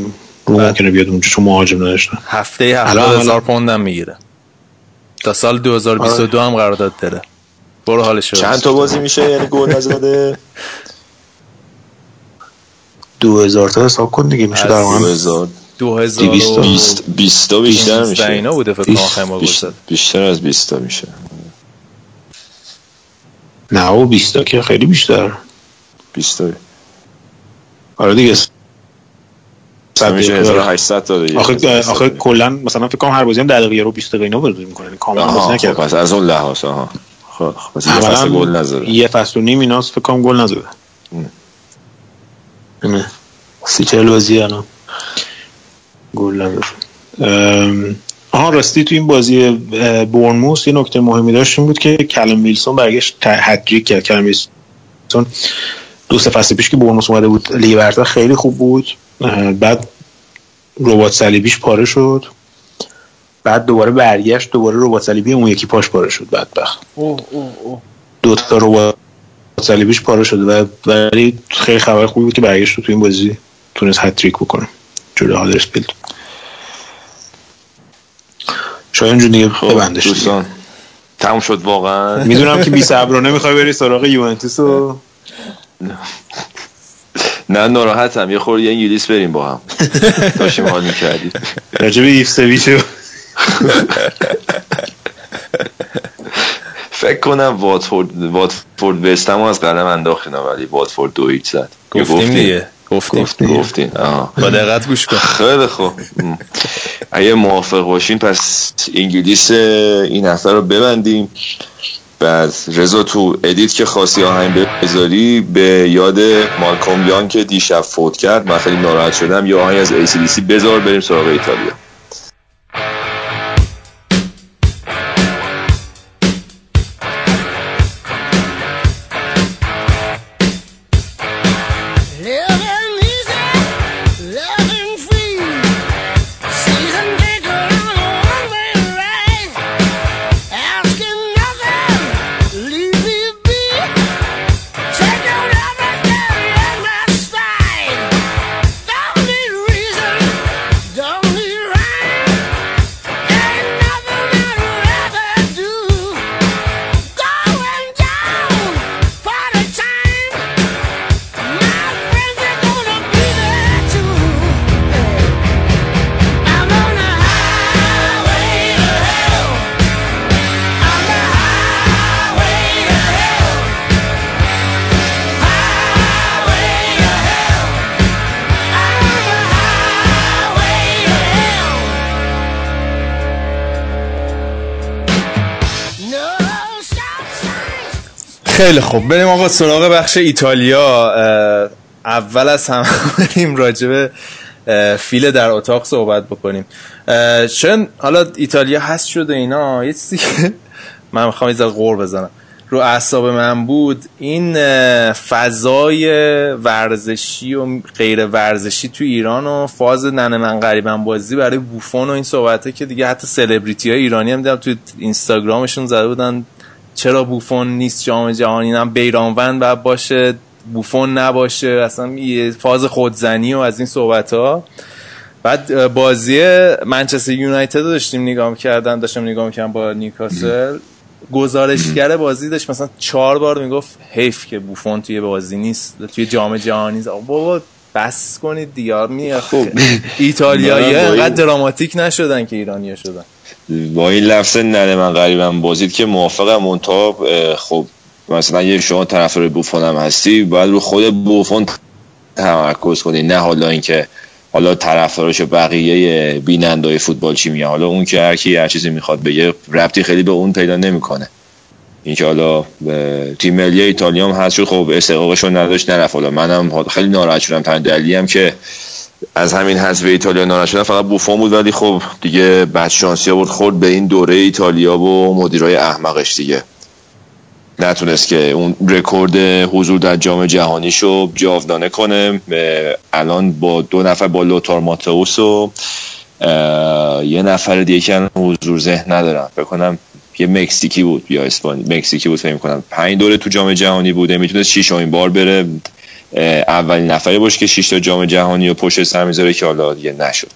رو ممکنه بیاد اونجا چون مهاجم نداشتن. هفته الان- هفته هزار الان- پوند هم می‌گیره. تا سال 2022 هم قرارداد داره. برو حالش رو چند تا بازی میشه؟ یعنی گل نزده 2000 تا حساب کن دیگه میشه در واقع 2000 دو هزار. دویست تا. و 20 20 تا بیشتر بیست میشه. اینا بوده فکر کنم. بیشتر از 20 تا میشه. نه و 20 تا که خیلی بیشتر. 20 تا. آره دیگه صد میشه دقیقه. 1800 تا دیگه. آخه آخه کلا مثلا فکر کنم هر بازی هم 10 دقیقه رو 20 دقیقه اینا بازی می‌کنه. یعنی کاملا بازی خب نکرد. پس از اون لحاظ آها. خب خب، پس یه فصل گل نزده. یه فصل و نیم ایناست فکر کنم گل نزده. نه سی چهل بازی الان. گل نزده. ام، آها راستی تو این بازی اه، بورنموس یه نکته مهمی داشت این بود که کالوم ویلسون برگشت هتریک کرد. کالوم ویلسون دو سه فصل پیش که بورنموس اومده بود لیگ برتر خیلی خوب بود. بعد رباط صلیبیش پاره شد. بعد دوباره برگشت دوباره ربات صلیبی اون یکی پاش پاره شد. بدبخت. اوه اوه اوه. دو تا ربات صلیبیش پاره شده و ولی خیلی خبر خوبی بود که برگشت تو این بازی تونست هتریک بکنه. جلوی هادرسفیلد شاید جون دیگه خب ببندش دیگه. دوستان تموم شد واقعا. می‌دونم که بی صبرانه می‌خوای بری سراغ یوونتوس و نه ناراحتم. یه خورده انگلیس بریم با هم. داشتیم حال می‌کردیم. راجب ایفسویچ و فکر کنم واتفورد واتفورد وستم از قلم انداختین ولی واتفورد دو هیچ زد. گفتیم. دیگه. گفتیم گفتین آها با دقت گوش کن. خیلی خوب. اگه موافق باشین پس انگلیس این هفته رو ببندیم. بعد رضا تو edit اگه خواستی آهنگ بذاری به یاد مالکوم یان که دیشب فوت کرد. من خیلی ناراحت شدم. یه آهنگ از ACDC بذار بریم سراغ ایتالیا. خیلی خوب. بریم آقا سراغ بخش ایتالیا. اول از همه بریم راجب اه، فیل در اتاق صحبت بکنیم. چون حالا ایتالیا هست شده اینا یه چیزی که من می‌خوام یه غور بزنم. رو اعصاب من بود این فضای ورزشی و غیر ورزشی تو ایران و فاز ننه من غریبم بازی برای بوفون و این صحبته که دیگه حتی سلبریتی های ایرانی هم دیدم تو اینستاگرامشون زده بودن چرا بوفون نیست جام جهانی؟ هم بیرانوند باید باشه. بوفون نباشه. اصلا یه فاز خودزنی و از این صحبت ها بعد بازی منچستر یونایتد داشتیم نگاه کردن داشتم نگاه می‌کردم با نیوکاسل. گزارشگر بازی داشت. مثلا چهار بار می‌گفت حیف که بوفون توی بازی نیست. توی جام جهانی بابا بس کنید دیگه. می ایتالیایی منم با این- اینقدر دراماتیک نشدن که ایرانی شدن. با این لفظ ننه من غریبم بازید که موافقم منتها خب مثلا یه شما طرفدار بوفون هم هستی باید رو خود بوفون تمرکز کنی نه حالا اینکه حالا طرفدارش بقیه بینندای فوتبال چی میگه حالا اون که هر کی هر چیزی می‌خواد بگه ربطی خیلی به اون پیدا نمی‌کنه. اینکه حالا تیم ملی ایتالیا هم هست شد خب استحقاقشون نداشت نرفت. حالا منم خیلی ناراحت شدم تن دلیلی هم که از همین حذف ایتالیا شدم فقط بوفون بود ولی خب دیگه بعد شانسی آورد خورد به این دوره ایتالیا و مدیرای احمقش دیگه. نتونست که اون رکورد حضور در جام جهانیشو جاودانه کنه. الان با دو نفر با لوتار ماتئوس و یه نفر دیگه که حضور ذهن ندارم. فکر کنم یه مکزیکی بود یا اسپانی مکزیکی بود فکر کنم پنج دوره تو جام جهانی بوده می‌تونست شیش این بار بره. اولین نفری باشه که شش تا جام جهانی و پشت سر می‌ذاره که حالا دیگه نشد.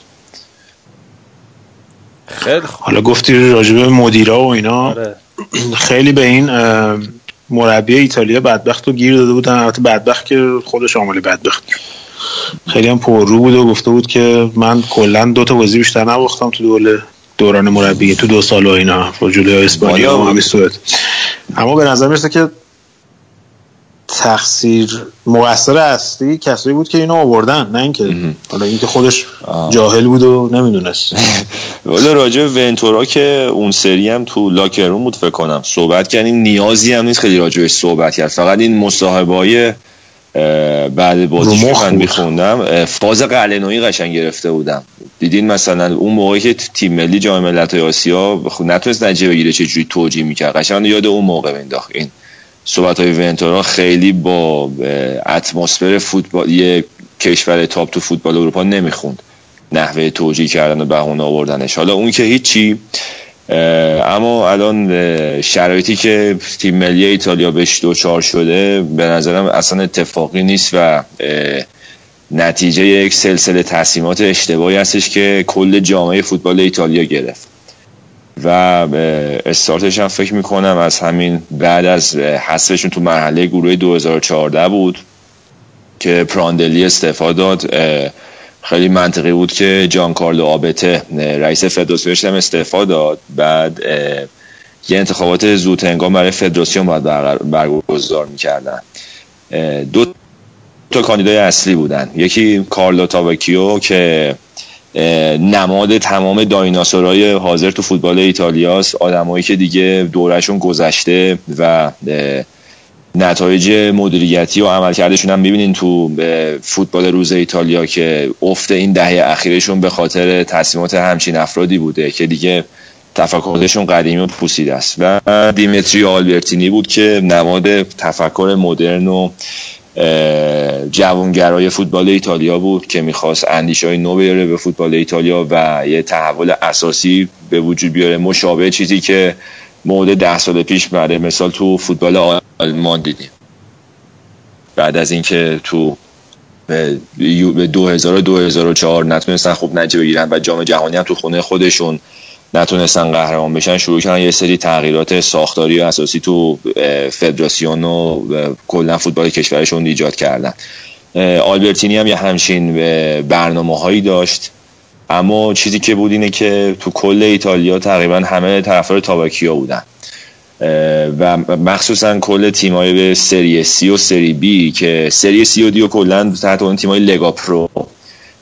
خیلی خوب. حالا گفتی راجب مدیرا و اینا. آره. خیلی به این مربی ایتالیا بدبخت رو گیر داده بودن. البته بدبخت که خودش عامل بدبخت. خیلی هم پررو بود و گفته بود که من کلا دو تا بازی بیشتر نباختم تو دوله دوران مربی تو دو سال و اینا با جلوی اسپانیا و. همین سوئد. اما به نظر می‌رسه که تقصیر مقصر اصلی کسایی بود که اینو آوردن نه اینکه حالا اینکه خودش آه. جاهل بود و نمی‌دونست. ولی راجع ونتورا که اون سری هم تو لاکروم بود فکر کنم. صحبت کردیم نیازی هم نیست خیلی راجع بهش صحبت کرد. فقط این مصاحبه های بعد بازی که من. میخوندم فاز قلنویی قشنگ گرفته بودم. دیدین مثلا اون موقعی که تیم ملی جام ملت‌های آسیا نتونست نتیجه بگیره چه جوری توجیه می‌کرد. قشنگ یاد اون موقع مینداخت این صحبت های ونتورا خیلی با اتمسفر فوتبال یه کشور تاپ تو فوتبال اروپا نمی‌خوند نحوه توجیه کردن و بهونه آوردنش. حالا اون که هیچی اما الان شرایطی که تیم ملی ایتالیا بهش دوچار شده به نظرم اصلا اتفاقی نیست و نتیجه یک سلسله تصمیمات اشتباهی هستش که کل جامعه فوتبال ایتالیا گرفت. و استارتش هم فکر می‌کنم از همین بعد از حذفشون تو مرحله گروه 2014 بود که پراندلی استعفا داد. خیلی منطقی بود که جان کارلو آبته رئیس فدراسیونش هم استعفا داد. بعد یه انتخابات زود هنگام برای فدراسیون باید برگزار می‌کردن. دو تا کاندیدای اصلی بودن. یکی کارلو تاوکیو که نماد تمام دایناسورهای حاضر تو فوتبال ایتالیاست. آدمایی که دیگه دورشون گذشته و نتایج مدیریتی و عملکردشون هم می‌بینین تو فوتبال روز ایتالیا که افت این دهه اخیرشون به خاطر تصمیمات همچین افرادی بوده که دیگه تفکراتشون قدیمی و پوسیده است. و دیمتری آلبرتینی بود که نماد تفکر مدرن و جوانگرای فوتبال ایتالیا بود که می‌خواست اندیشه های نو بیاره به فوتبال ایتالیا و یه تحول اساسی به وجود بیاره مشابه چیزی که مورد ده سال پیش برای مثال تو فوتبال آلمان دیدیم. بعد از اینکه تو به 2000 و 2004 نتونستن خوب نتیجه بگیرن و جام جهانی هم تو خونه خودشون نتونستن قهرمان بشن شروع کردن یه سری تغییرات ساختاری و اساسی تو فدراسیون و کلا فوتبال کشورشون ایجاد کردن. آلبرتینی هم یه همچین برنامه هایی داشت. اما چیزی که بود اینه که تو کل ایتالیا تقریبا همه طرفدار تابکیو بودن. و مخصوصا کل تیمای به سری سی و سری بی که سری سی و دی و کلا تحت اون تیمای لگا پرو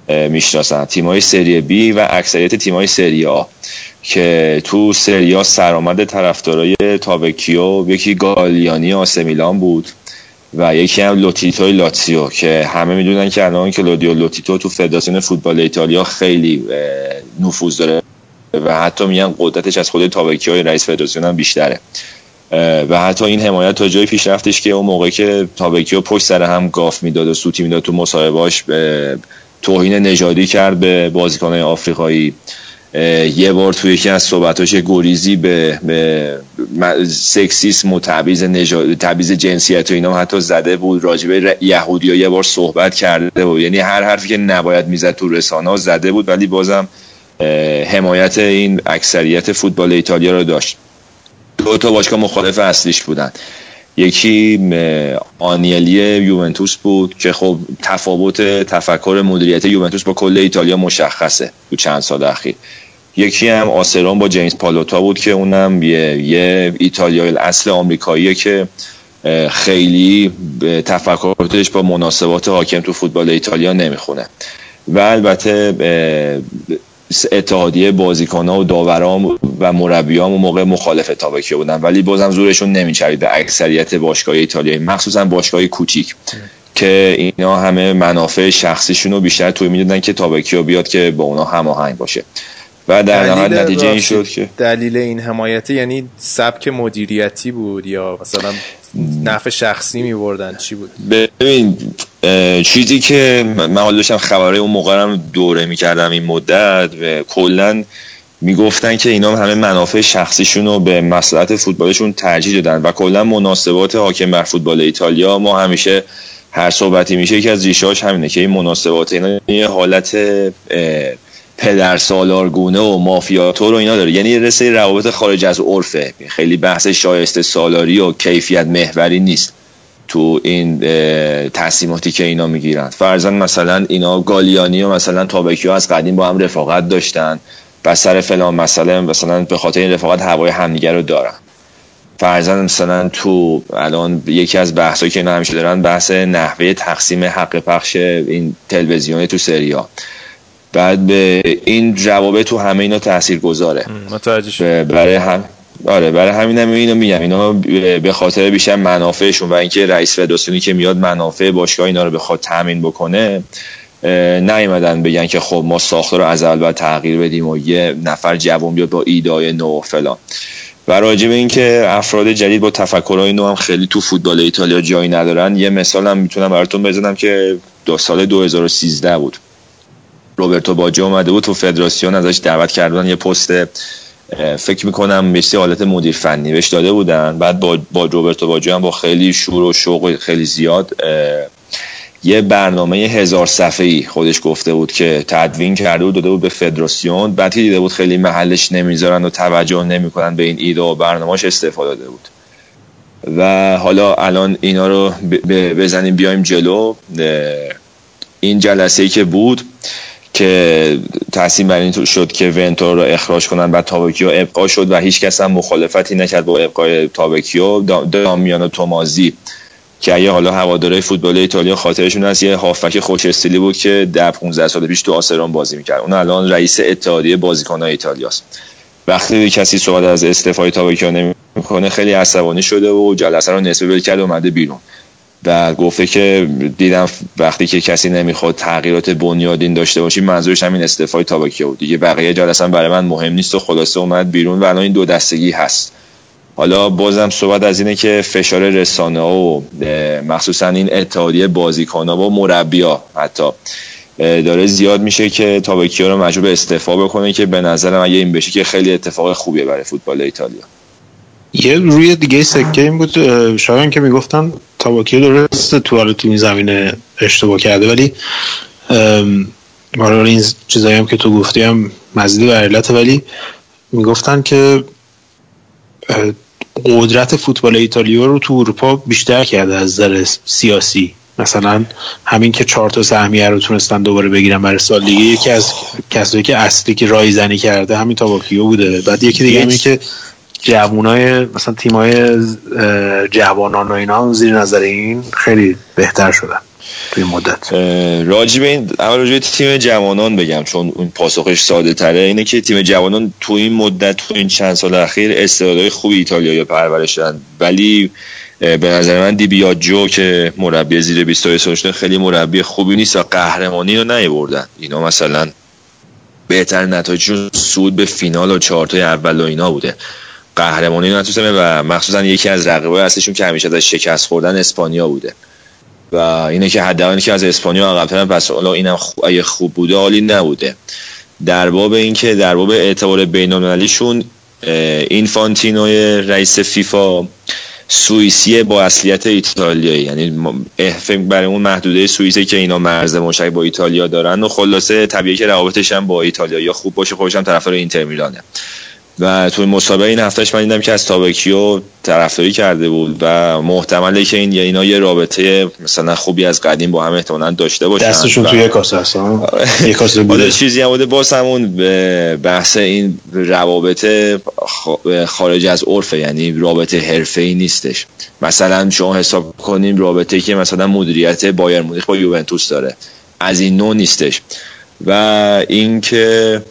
می‌شناسن. تیمای سری بی و اکثریت تیمای سری آ. که تو سری آ سرآمد طرفدارای تابکیو یکی گالیانی آسه میلان بود و یکی هم لوتیتو لاتسیو که همه می‌دونن که الان کلودیو لوتیتو تو فدراسیون فوتبال ایتالیا خیلی نفوذ داره و حتی میگن قدرتش از خود تابکیو رئیس فدراسیون هم بیشتره. و حتی این حمایت تا جایی پیش رفتش که اون موقع که تابکیو پشت سر هم گاف می‌داد و سوتی می‌داد تو مصاحبهاش به توهین نژادی کرد به بازیکنهای آفریقایی. یه بار توی یکی از صحبتاش گریزی به, به سکسیسم و تبعیض جنسیت و اینا حتی زده بود. راجبه یهودی یه بار صحبت کرده بود. یعنی هر حرفی که نباید می‌زد تو رسانه زده بود ولی بازم حمایت این اکثریت فوتبال ایتالیا رو داشت. دو تا باشگاه مخالف اصلیش بودن. یکی آنیلی یوونتوس بود که خب تفاوت تفکر مدیریت یوونتوس با کل ایتالیا مشخصه تو چند سال اخیر. یکی هم آسران با جیمز پالوتا بود که اونم یه, یه ایتالیایی اصل آمریکاییه که خیلی تفکراتش با مناسبات حاکم تو فوتبال ایتالیا نمی‌خونه. و البته اتحادیه بازیکنها و داوران و مربیان و موقع مخالف تابکیو بودن. ولی بازم زورشون نمیچرید به اکثریت باشگاه ایتالیایی مخصوصا باشگاه کوچیک. که اینا همه منافع شخصیشون رو بیشتر توی می‌دادن که تابکیو بیاد که با اونا هماهنگ باشه. و در نهایت نتیجه این شد که دلیل این حمایت یعنی سبک مدیریتی بود یا مثلا نفع شخصی می بردن چی بود؟ ببین چیزی که من حالا داشتم خبرهای اون موقع هم دوره می‌کردم این مدت و کلا می‌گفتن که اینا همه منافع شخصیشون رو به مصلحت فوتبالشون ترجیح دادن و کلا مناسبات حاکم بر فوتبال ایتالیا ما همیشه هر صحبتی میشه یکی از ریشهاش همینه که این مناسبات اینا یه حالت پدر سالارگونه و مافیاتور و اینا داره. یعنی یه رسه روابط خارج از عرفه. خیلی بحث شایسته سالاری و کیفیت محوری نیست تو این تصمیماتی که اینا می‌گیرن. فرضاً مثلا اینا گالیانی و مثلا تابکیو از قدیم با هم رفاقت داشتن و سر فلان مسئله مثلا به خاطر این رفاقت هوای همدیگه رو دارن. فرضاً مثلا تو الان یکی از بحثایی که اینا همیشه دارن بحث نحوه تقسیم حق پخش این تلویزیونی تو سریا بعد به این روابط تو همه اینا تاثیر گذاره متوجه برای هم آره برای همین هم اینو میگم. اینا به خاطر بیشتر منافعشون و اینکه رئیس فدراسیونی که میاد منافع باشگاه اینا رو بخواد تامین بکنه نیومدن بگن که خب ما ساختار رو از اول باید تغییر بدیم و یه نفر جوان بیاد با ایدای نو و فلان. و راجع به اینکه افراد جدید با تفکرهای نو هم خیلی تو فوتبال ایتالیا جایی ندارن یه مثال هم می‌تونم براتون بزنم که دو سال 2013 بود. روبرتو باجی اومده بود تو فدراسیون ازش دعوت کردن یه پست فکر می‌کنم مثل حالت مدیر فنی بهش داده بودن. بعد با, با روبرتو باجی هم با خیلی شور و شوق خیلی زیاد یه برنامه هزار صفحه ای خودش گفته بود که تدوین کرده بود داده بود به فدراسیون. بعد دیده بود خیلی محلش نمی‌ذارن و توجه نمی‌کنن به این ایده و برنامهش استفاده داده بود. و حالا الان اینا رو بزنیم بیایم جلو. این جلسه ای که بود که تصمیم بر این شد که ونتور رو اخراج کنن بعد تابکیو ابقا شد و هیچ کس هم مخالفتی نکرد با ابقای تابکیو. دا- دامیانو تومازی که اگه حالا هواداره فوتبال ایتالیا خاطرشون هست یه هافک خوش استیلی بود که ده 15 سال پیش تو آسران بازی می‌کرد. اون الان رئیس اتحادیه بازیکنان ایتالیاست. وقتی کسی صحبت از استعفای تابکیو نمی‌کنه خیلی عصبانی شده و جلسه رو نصف ول کرد و اومده بیرون. و گفته که دیدم وقتی که کسی نمی‌خواد تغییرات بنیادین داشته باشی منظورش همین استعفای تابکیو بود. دیگه بقیه جلسه برای من مهم نیست و خلاصه اومد بیرون و الان این دو دستگی هست. حالا بازم صحبت از اینه که فشار رسانه ها و مخصوصا این اتحادیه بازیکن ها و مربیا حتی داره زیاد میشه که تابکیو رو مجبور به استعفا بکنه که به نظرم اگه این بشه که خیلی اتفاق خوبیه برای فوتبال ایتالیا. یه روی دیگه سکه این بود شایان که می‌گفتن تاباکیو درست تو تو این زمینه اشتباه کرده. ولی حالا این چیزایی هم که تو گفتی هم مزیدی و علت ولی می‌گفتن که قدرت فوتبال ایتالیا رو تو اروپا بیشتر کرده از نظر سیاسی. مثلا همین که چهار تا سهمیه رو تونستن دوباره بگیرن برای سال دیگه. یکی از کسایی که اصلی که رایزنی کرده همین تاباکیو بوده. بعد یکی دیگه همین که جوانای مثلا تیمای جوانان و اینا زیر نظر این خیلی بهتر شدن توی مدت. به این اول راجع به تیم جوانان بگم چون اون پاسخش ساده تره اینه که تیم جوانان تو این مدت تو این چند سال اخیر استعدادهای خوبی ایتالیایی پرورش دادن ولی به نظر من دیبیاجو که مربی زیر 22 سال شده خیلی مربی خوبی نیست و قهرمانی رو نیوردن اینا مثلا بهتر نتایجشون سود به فینال و چهارتای اول و اینا بوده. قهرمانی نتونستن و مخصوصا یکی از رقیبای اصلیشون که همیشه ازش شکست خوردن اسپانیا بوده. و اینه که حداقل که از اسپانیا عقب‌ترن پس حالا اینم خوب اگه خوب بوده حالی نبوده. در باب اینکه در باب اعتبار بین‌المللیشون این فانتینوی رئیس فیفا سوئیسیه با اصلیت ایتالیایی. یعنی فکر برای اون محدوده سوئیسی که اینا مرز مشترک با ایتالیا دارن و خلاصه طبیعی که روابطش هم با ایتالیا خوب باشه خودش هم طرفدار اینتر میلانه. و توی مسابقه این هفتهش من دیدم که از تابکیو طرفداری کرده بود و محتمله که این اینا یه رابطه مثلا خوبی از قدیم با هم احتمالاً داشته باشن. دستشون و- توی یک کاسه هست ها؟ یک کاسه بوده بوده. چیزی هم بوده. باز همون به بحث این روابط خارج از عرفه یعنی رابطه حرفه ای نیستش. مثلا شما حساب کنیم رابطه که مثلا مدیریت بایر مونیخ با یوونتوس داره. از این نوع نیستش. و اینکه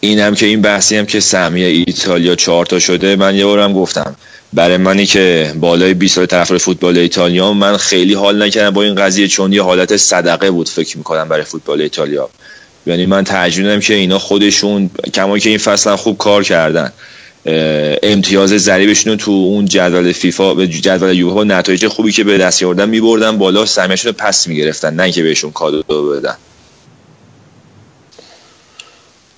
این هم که این بحثی هم که سهمیه ایتالیا چهار تا شده من یه بارم گفتم برای منی که بالای 20 سال طرفدار فوتبال ایتالیا من خیلی حال نکردم با این قضیه چون یه حالت صدقه بود فکر می‌کنم برای فوتبال ایتالیا. یعنی من ترجیح میدم که اینا خودشون کما که این فصل خوب کار کردن. امتیاز ضریبشون رو تو اون جدول فیفا به جدول یوفا با نتایج خوبی که به دست آوردن میبردن بالا سهمیه‌شون رو پس می‌گرفتن نه که بهشون کادو بدن.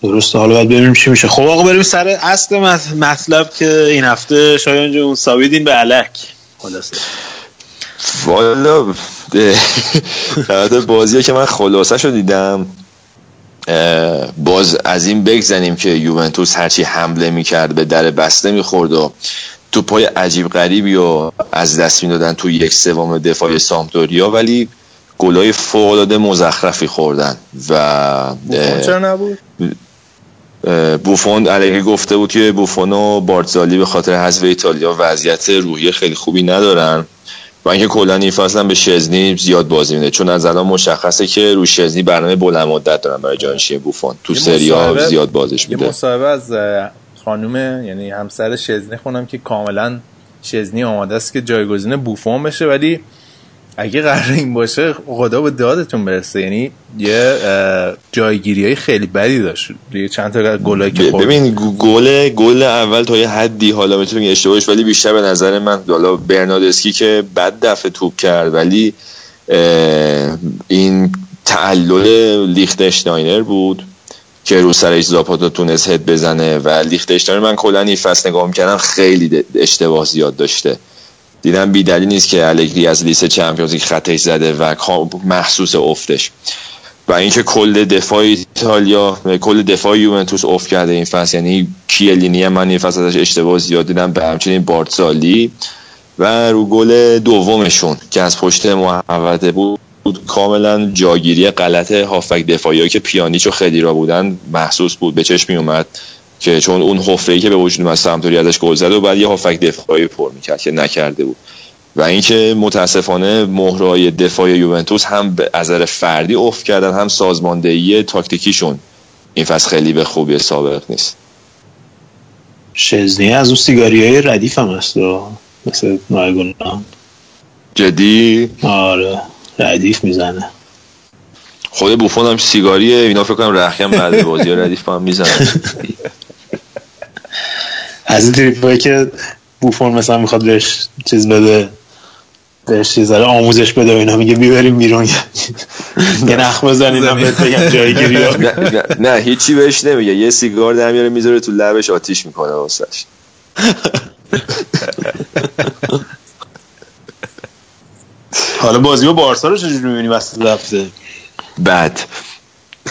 درسته حالا باید ببینیم چی میشه. خب آقا بریم سر اصل مط- مطلب که این هفته شایان جون ساویدین به علک. خلاصه. والا بازی که من خلاصه شو دیدم باز از این بگذنیم که یوونتوس هرچی حمله می‌کرد به در بسته می‌خورد و توپای عجیب غریبی و از دست می‌دادن تو یک سوم دفاع سامپدوریا ولی گلای فوق‌العاده مزخرفی خوردن و چرا نبود؟ بوفون علیه گفته بود که بوفون و بارتزالی به خاطر حذف ایتالیا وضعیت روحی خیلی خوبی ندارن و اینکه کلا این فصل به شزنی زیاد بازی میده. چون از الان مشخصه که رو شزنی برنامه بلند مدت دارن برای جانشین بوفون. تو یه سری ها مصاحبه- زیاد بازش یه میده. مصاحبه از خانم یعنی همسر شزنی خونم که کاملا شزنی آماده است که جایگزین بوفون بشه ولی اگه قرار این باشه خدا به دادتون برسه. یعنی یه جایگیری های خیلی بدی داشت. یه چند تا گلایی که خورد ببین گل گل اول تا یه حدی حالا می‌تونی اشتباهش ولی بیشتر به نظر من حالا برناردسکی که بد دفعه توپ کرد ولی این تعلل لیختشتاینر بود که رو سرش زاپاتا تونست هد بزنه. و لیختشتاینر من کلا این فصل نگاه می‌کردم خیلی اشتباه زیاد داشته. دیدم بیدلی نیست که الگری از لیست چمپیونز لیگ خطش زده و محسوس افتش. و اینکه کل دفاع ایتالیا کل دفاع یوونتوس افت کرده این فصل. یعنی کیلینی من این فصل ازش اشتباه زیاد دیدم به همچنین بارتزالی. و رو گل دومشون که از پشت محوطه بود کاملا جاگیری غلط هافک دفاعی که پیانیچ و خدیرا بودن محسوس بود به چشم می اومد. که چون اون حفره که به وجود اومد سمتوری ازش گل زد و بعد یه هافک دفاعی پر می‌کرد که نکرده بود. و اینکه متاسفانه مهرای دفاع یوونتوس هم به نظر فردی افت کردن هم سازماندهی تاکتیکیشون این فصل خیلی به خوبی سابق نیست. شزنی از اون سیگاری های ردیف هم هست و مثل نایگون جدی؟ آره ردیف می‌زنه. خود بوفون هم سیگاریه اینا فکر کنم رخی هم بعد بازی ردیف هم می‌زنن. از این تریپ که بوفون مثلا می‌خواد بهش چیز بده بهش چیز داره آموزش بده و اینا میگه بیبریم بیرون. یه نخ بزنین من بهت بگم جایگیری نه, هیچی بهش نمیگه. یه سیگار در میاره می‌ذاره تو لبش آتیش می‌کنه واسش. حالا بازی با بارسا رو چجوری می‌بینی وسط هفته؟ بوفون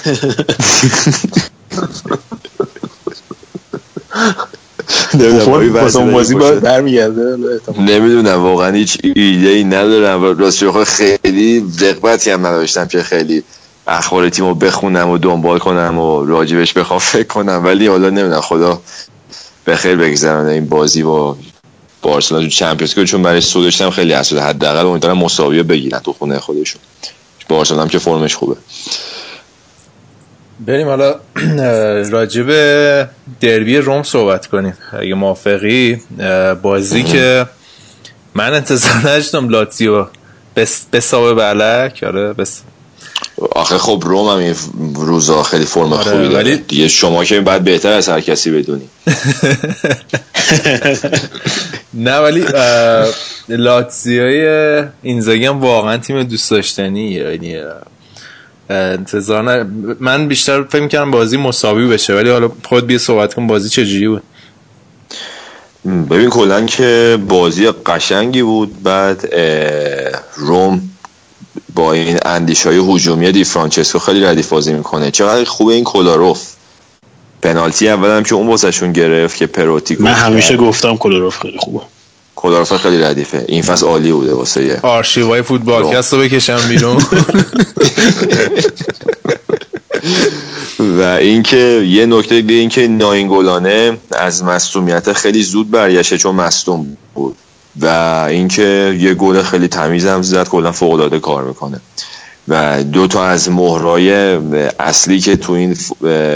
واسه اون بازی برمیگرده نمی‌دونم واقعا هیچ ایده ای ندارم بخوای خیلی دقتی هم نداشتم که خیلی اخبار تیم رو بخونم و دنبال کنم و راجبش بخوام فکر کنم. ولی حالا نمی‌دونم خدا به خیر بگذرانه این بازی با بارسلونا تو چمپیونز لیگ. چون برای سود داشتم خیلی حسود حداقل امیدوارم مساوی بگیرن تو خونه خودشون. بارسلونا هم که فرمش خوبه. بریم حالا راجب دربی روم صحبت کنیم. اگه موافقی بازی که من انتظار نداشتم لاتزیو بس بسابه بلک آره بس آخه خب روم هم این روزا خیلی فرم آره، خوبی داره. ولی- دیگه شما که بعد بهتر از هر کسی بدونی. نه ولی اه، لاتزیوی اینزاگی هم واقعا تیم دوست داشتنی یعنی انتظار نه. من بیشتر فکر می‌کردم بازی مساوی بشه ولی حالا خود بیا صحبت کن بازی چجوری بود. ببین کلا که بازی قشنگی بود. بعد روم با این اندیش های هجومی دی فرانچسکو خیلی ردیف بازی می‌کنه. چقدر خوبه این کولاروف پنالتی اولم که اون واسهشون گرفت که پروتی من همیشه گفتم کلوروف خیلی خوبه. کلارفا خیلی ردیفه. این فصل عالی بوده واسه آرشیوهای فوتبالکست رو بکشم بیرون. و اینکه یه نکته دیگه اینکه ناینگولانه از مصومیت خیلی زود برگشته چون مصدوم بود. و اینکه یه گل خیلی تمیز هم زد کلا فوق العاده کار می‌کنه. و دو تا از مهرای اصلی که تو این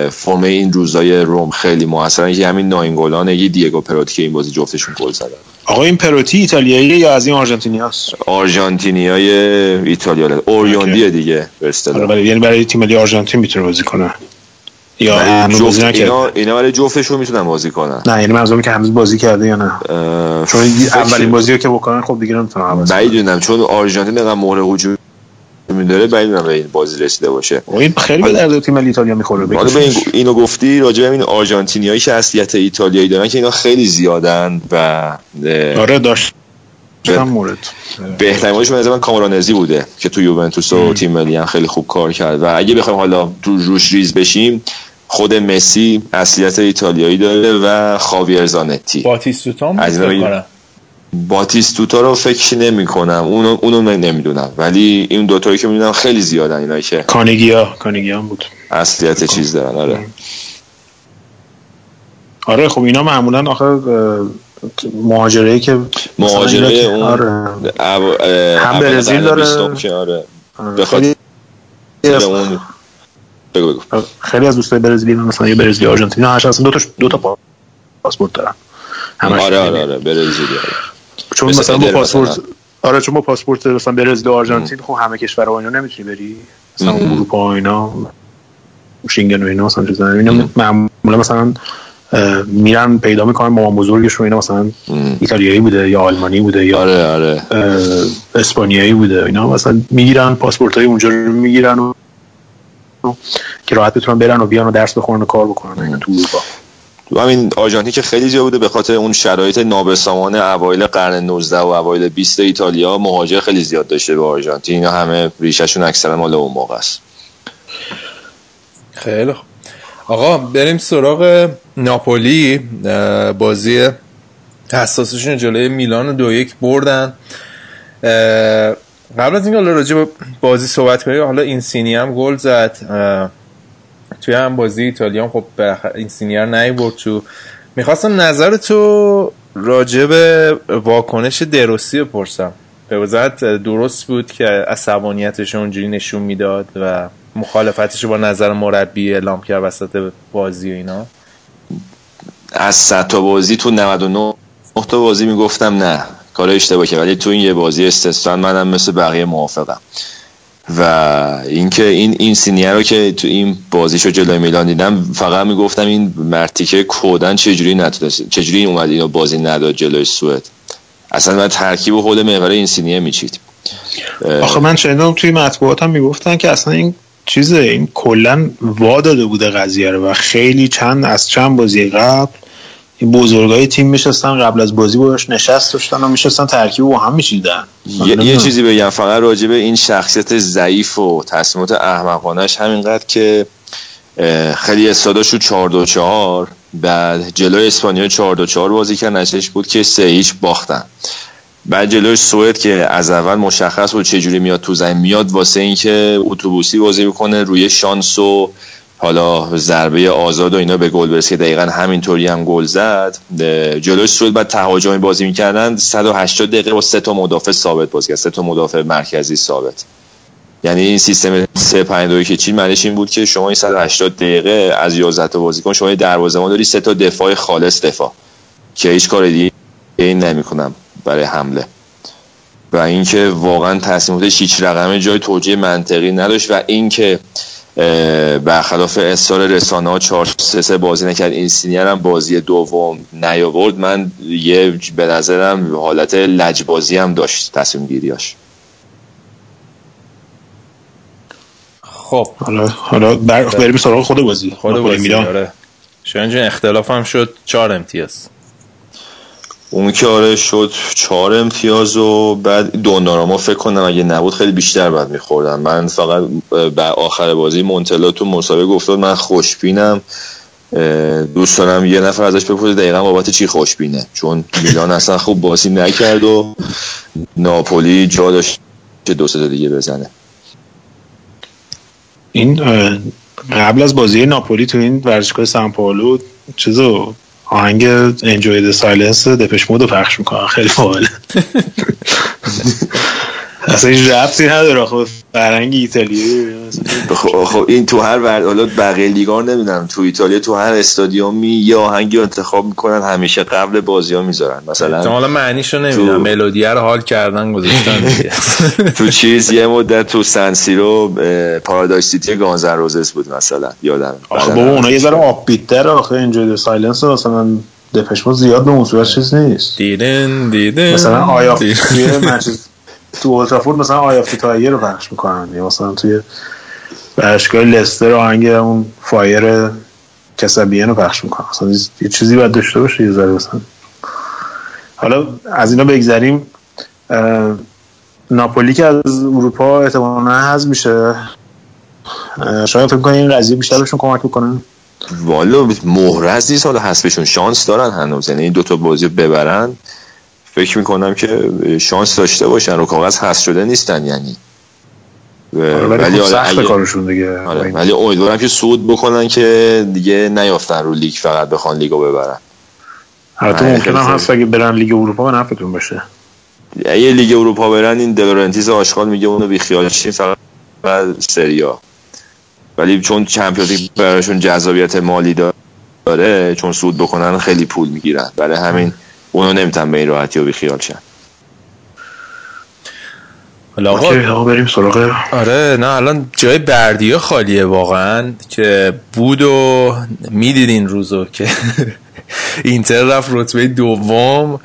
فرم این روزای روم خیلی موثرن یکی همین ناینگولانه یکی دیگو پروتی که این بازی جفتشون گل زدن. آقا این پروتی ایتالیایی یا از این آرژانتینیاست؟ آرژانتینیای ایتالیا. اوریوندیه دیگه به اصطلاح. آره یعنی برای تیم ملی آرژانتین می‌تونه بازی کنه. یا جفت اینا اینا برای جفتشون می‌تونن بازی کنن. نه یعنی منظورم که هنوز بازی کرده یا نه. چون اولین بازی رو که بکنن خب دیگه نمی‌تونم عوض چون آرژانتین اینقدر مهره هجومی داره بعید به این بازی رسیده باشه. کنم این خیلی به درد تیم ایتالیا می‌خوره حالا به این اینو گفتی راجع به این آرژانتینیایی که اصلیت ایتالیایی دارن که اینا خیلی زیادن و آره داشت مورد. بازیش به نظر من کامرانزی بوده که تو یوونتوس و تیم ملی هم خیلی خوب کار کرد. و اگه بخوایم حالا تو روش ریز بشیم خود مسی اصلیت ایتالیایی داره و خاویر زانتی. باتیستوتا هم باتیستوتا رو فکر نمی کنم اونو, اونو من نمی‌دونم. ولی این دوتایی که می‌دونم خیلی زیادن اینایی که کانگیا. کانگیا بود. اصلیت چیز دارن. آره. آره خب اینا معمولا آخه اه، مهاجره‌ای که مهاجره اون آره. هم برزیل داره. که آره. آره. از- اون بگو بگو. خیلی از دوستای برزیلی مثلا یه برزیلی آرژانتینی هر اصلا دو تا دو تا پاسپورت دارن. آره آره آره برزیلی آره. چون مثل مثلا با پاسپورت مثلا. آره چون با پاسپورت مثلا برزیل و آرژانتین خب همه کشورها اینا نمی‌تونی بری. مثلا. اروپا و اینا شینگن و اینا مثلا چیزا. اینا معمولا مثلا میرن پیدا می‌کنن مامان بزرگشون اینا مثلا. ایتالیایی بوده یا آلمانی بوده یا آره آره. اسپانیایی بوده اینا. مثلا می‌گیرن پاسپورت های اونجا رو می‌گیرن و که راحت بتونن برن و بیان و درس بخونن و کار بکنن اینا تو اروپا. تو همین آرژانتین که خیلی زیاد بوده به خاطر اون شرایط نابسامان اوایل قرن 19 و اوایل 20 ایتالیا مهاجر خیلی زیاد داشته به آرژانتین اینا همه ریششون اکثرا مال اون موقع است. خیلی آقا بریم سراغ ناپولی. بازی حساسشون جلوی میلان رو دو یک بردن. قبل از اینکه حالا راجع به بازی صحبت کنیم حالا این سینی هم گل زد. توی هم بازی ایتالیا خب این سینی رو نیورد تو. می‌خواستم نظر تو راجع به واکنش دروسی بپرسم به وضاحت درست بود که عصبانیتش اونجوری نشون می‌داد و مخالفتش با نظر مربی اعلام کرد وسط بازی و اینا؟ از 100 تا بازی تو 99 تا بازی می‌گفتم نه. کار اشتباه کرد. ولی تو این یه بازی استثنا منم مثل بقیه موافقم. و اینکه این این سینیه رو که تو این بازیشو جلوی میلان دیدم فقط می‌گفتم این مرتیکه کودن چجوری نتونست چجوری اومد اینو بازی نداد جلوی سوئد. اصلا من ترکیب و حول محور این سینیه میچید. آخه من شنیدم توی مطبوعات هم می‌گفتن که اصلا این چیزه این کلا وا داده بوده قضیه رو و خیلی چند از چند بازی قبل این بزرگای تیم میشستن قبل از بازی باش نشست داشتن و میشستن ترکیب با هم میشیدن یه, یه چیزی بگم فقط راجع به این شخصیت ضعیف و تصمیمات احمقانش همینقدر که خیلی استاداش رو 4 2 4 بعد جلوی اسپانیا 4 2 4 بازی کرد نتیجهش بود که سه هیچ باختن. بعد جلوی سوئد که از اول مشخص بود چجوری میاد تو زمین میاد واسه اینکه اتوبوسی بازی بکنه روی شانس و حالا ضربه آزاد و اینا به گل برسه. دقیقا همینطوری هم گل زد. جلوی سوئد بعد تهاجمی بازی می‌کردن. 180 دقیقه با سه تا مدافع ثابت بازی کرد. سه تا مدافع مرکزی ثابت. یعنی این سیستم 3 5 2 که چی معنیش این بود که شما این 180 دقیقه از 11 تا بازیکن شما دروازه‌بان داری سه تا دفاع خالص دفاع. که هیچ کار دیگه این نمی‌کنم برای حمله. و اینکه واقعا تصمیماتش هیچ رقمه جای توجیه منطقی نداشت و اینکه برخلاف اصرار رسانه ها 4 3 3 بازی نکرد. این سینیر هم بازی دوم نیاورد. من یه به نظرم حالت لجبازی هم داشت تصمیم گیریاش. خب. حالا حالا بر... بریم سراغ خود بازی. خود بازی میلان. آره. اختلاف هم شد. چهار امتیاز. اون که آره شد چهار امتیاز و بعد دوناراما فکر کنم اگه نبود خیلی بیشتر بعد میخوردم من فقط به آخر بازی مونتلا تو مسابقه گفتاد من خوشبینم. دوست دارم یه نفر ازش بپرسه دقیقا بابت چی خوشبینه. چون میلان اصلا خوب بازی نکرد و ناپولی جا داشت که دو سه دیگه بزنه. این قبل از بازی ناپولی تو این ورزشگاه سان چیزو آهنگ Enjoy the Silence Depeche Mode رو پخش می‌کنن. خیلی باحال اصلا هیچ ربطی نداره. خب فرهنگ ایتالیایی خب خب این تو هر ور... حالا بقیه لیگا رو نمی‌دونم. تو ایتالیا تو هر استادیومی یه آهنگی انتخاب می‌کنن همیشه قبل بازی ها می‌ذارن. مثلا حالا معنیشو نمی‌دونم. تو- ملودیه رو حال کردن گذاشتن تو چیز یه مدت تو سنسیرو پارادایس سیتی گانزر روزس بود مثلا. یادم. آخه بابا اونا یه ذره آب بیتر آخه. انجوی د سایلنس مثلا دپش مود زیاد به اون صورت چیز نیست. دیدن دیدن. مثلا آیا دیدن. توی منچستر تو اولترافورد مثلا آیا تایر رو پخش می‌کنن. یا مثلا توی ورزشگاه لستر آهنگ اون فایر کسبیان رو پخش می‌کنن. مثلا یه چیزی باید داشته باشه یه ذره مثلا. حالا از اینا بگذریم. ناپولی که از اروپا احتمالا حذف میشه. شاید فکر کنید این قضیه بیشتر بهشون کمک بکنه والا مهرز نیست حالا حسبشون شانس دارن هنوز. یعنی این دوتا بازی ببرن. فکر می‌کنم که شانس داشته باشن. رو کاغذ حذف شده نیستن یعنی. و- ولی آره سخت اگه- کارشون دیگه. آره ولی امیدوارم که صعود بکنن که دیگه نیافتن رو لیگ فقط بخوان لیگو ببرن. البته آره، ممکن هم. هست اگه برن لیگ اروپا به نفعتون باشه. یه لیگ اروپا برن این دلورنتیز آشغال میگه اونو بیخیال شین فقط سریا ولی چون چمپیونز لیگ براشون جذابیت مالی داره چون سود بکنن خیلی پول می‌گیرن. برای همین اونو نمی‌تونن به این راحتی و بیخیال شن. حالا آقا بریم سراغ آره نه الان جای بردیا خالیه واقعا که بود و می‌دید این روزو که اینتر رفت رتبه دوم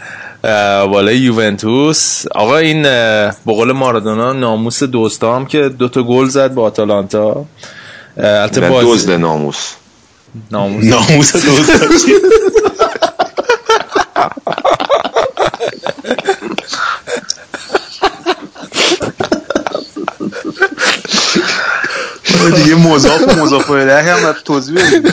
بالای یوونتوس. آقا این به قول مارادونا ناموس دوستا هم که دوتا گل زد با آتالانتا. البته باز دزد ناموس. ناموس. ناموس. دوست دیگه مضاف و مضاف الیه هم باید توضیح بدیم.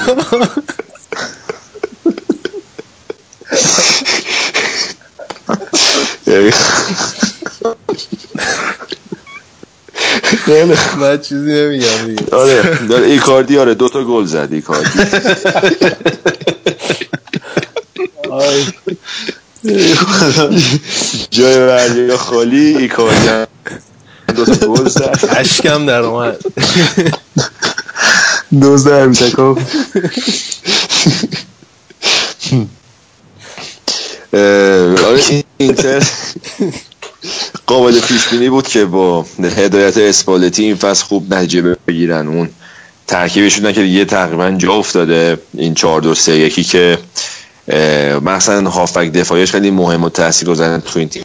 من چیزی نمیگم دیگه. آره داره ایکاردی آره دوتا گل زد ایکاردی. جای وریا خالی ایکاردی هم دوتا گل زد. اشکم در اومد. در میتکا اه، آره این- اینتر قابل پیش بینی بود که با هدایت اسپالتی این فصل خوب نتیجه بگیرن. اون ترکیبشون که دیگه تقریبا جا افتاده. این 4 2 3 1 که مثلا هافک دفاعیش خیلی مهم و تاثیرگذار تو این تیم.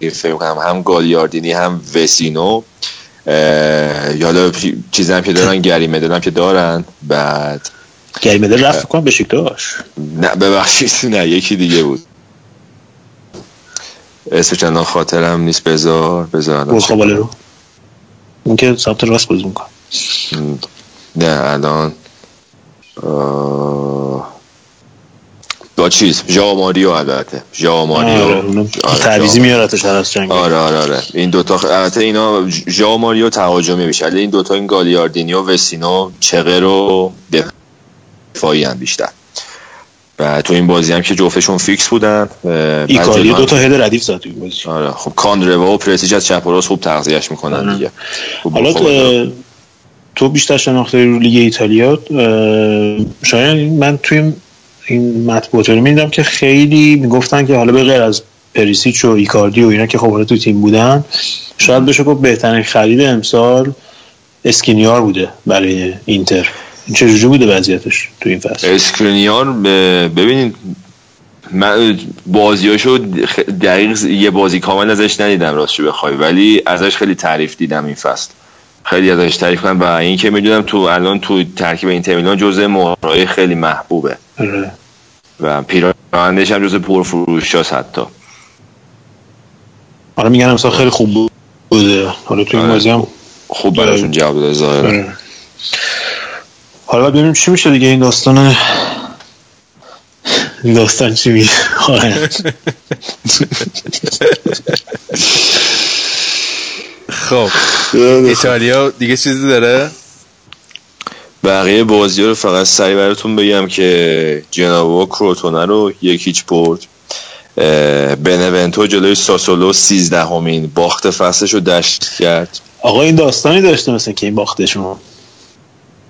فکر کنم هم گالیاردینی هم وسینو. یالا چیزی هم که دارن گریمه دارن که دارن بعد گریمه در رفت کنم بشکتاش نه ببخشید نه یکی دیگه بود. اسمش الان خاطرم نیست بذار بذار الان برخا باله رو. اون که سمت راست بازی می‌کنه نه الان آه، با چیز ژا ماریو البته. ژا ماریو آره، تعویزی ژا- میارتش هر از جنگ آره آره آره. این دوتا خ- البته اینا ژا ماریو تهاجمی میشه ولی این دوتا این گالیاردینی و وسینو چغر و دفاعی هم بیشتر. و تو این بازی هم که جفتشون فیکس بودن بعد دو تا هد ردیف زد توی بازی. آره خب کاندروا و پرسیج از چپ و راست خوب تغذیهش می‌کنن آره. دیگه. حالا تو بیشتر شناخته رو لیگ ایتالیا شاید من توی این مطبوعات می‌دیدم که خیلی می‌گفتن که حالا به غیر از پریسیچ و ایکاردی و اینا که خب تو تیم بودن شاید بشه گفت بهترین خرید امسال اسکرینیار بوده برای اینتر. این چجوری بوده وضعیتش تو این فصل؟ اسکرینیار ببینید من بازیاشو دقیق یه بازی کامل ازش ندیدم راستش بخوای ولی ازش خیلی تعریف دیدم این فصل. خیلی ازش تعریف کنم و این که می‌دونم تو الان تو ترکیب اینتر میلان جزء مهرهای خیلی محبوبه آره. و پیرانش هم جزء پرفروشاست حتی حالا میگن امسال خیلی خوب بود- بوده حالا تو این آره. بازی هم خوب براشون جواب داده ظاهرا آره. حالا ببینیم چی میشه دیگه این داستان این داستان چی میشه آره. خب. ایتالیا دیگه چیزی داره؟ بقیه بازی رو فقط سریع براتون بگم که جنوا کروتونه رو یک هیچ برد بنونتو جلوی ساسولو 13 همین باخت فصلش رو دشت کرد. آقا این داستانی داشته مثل که این باخته شما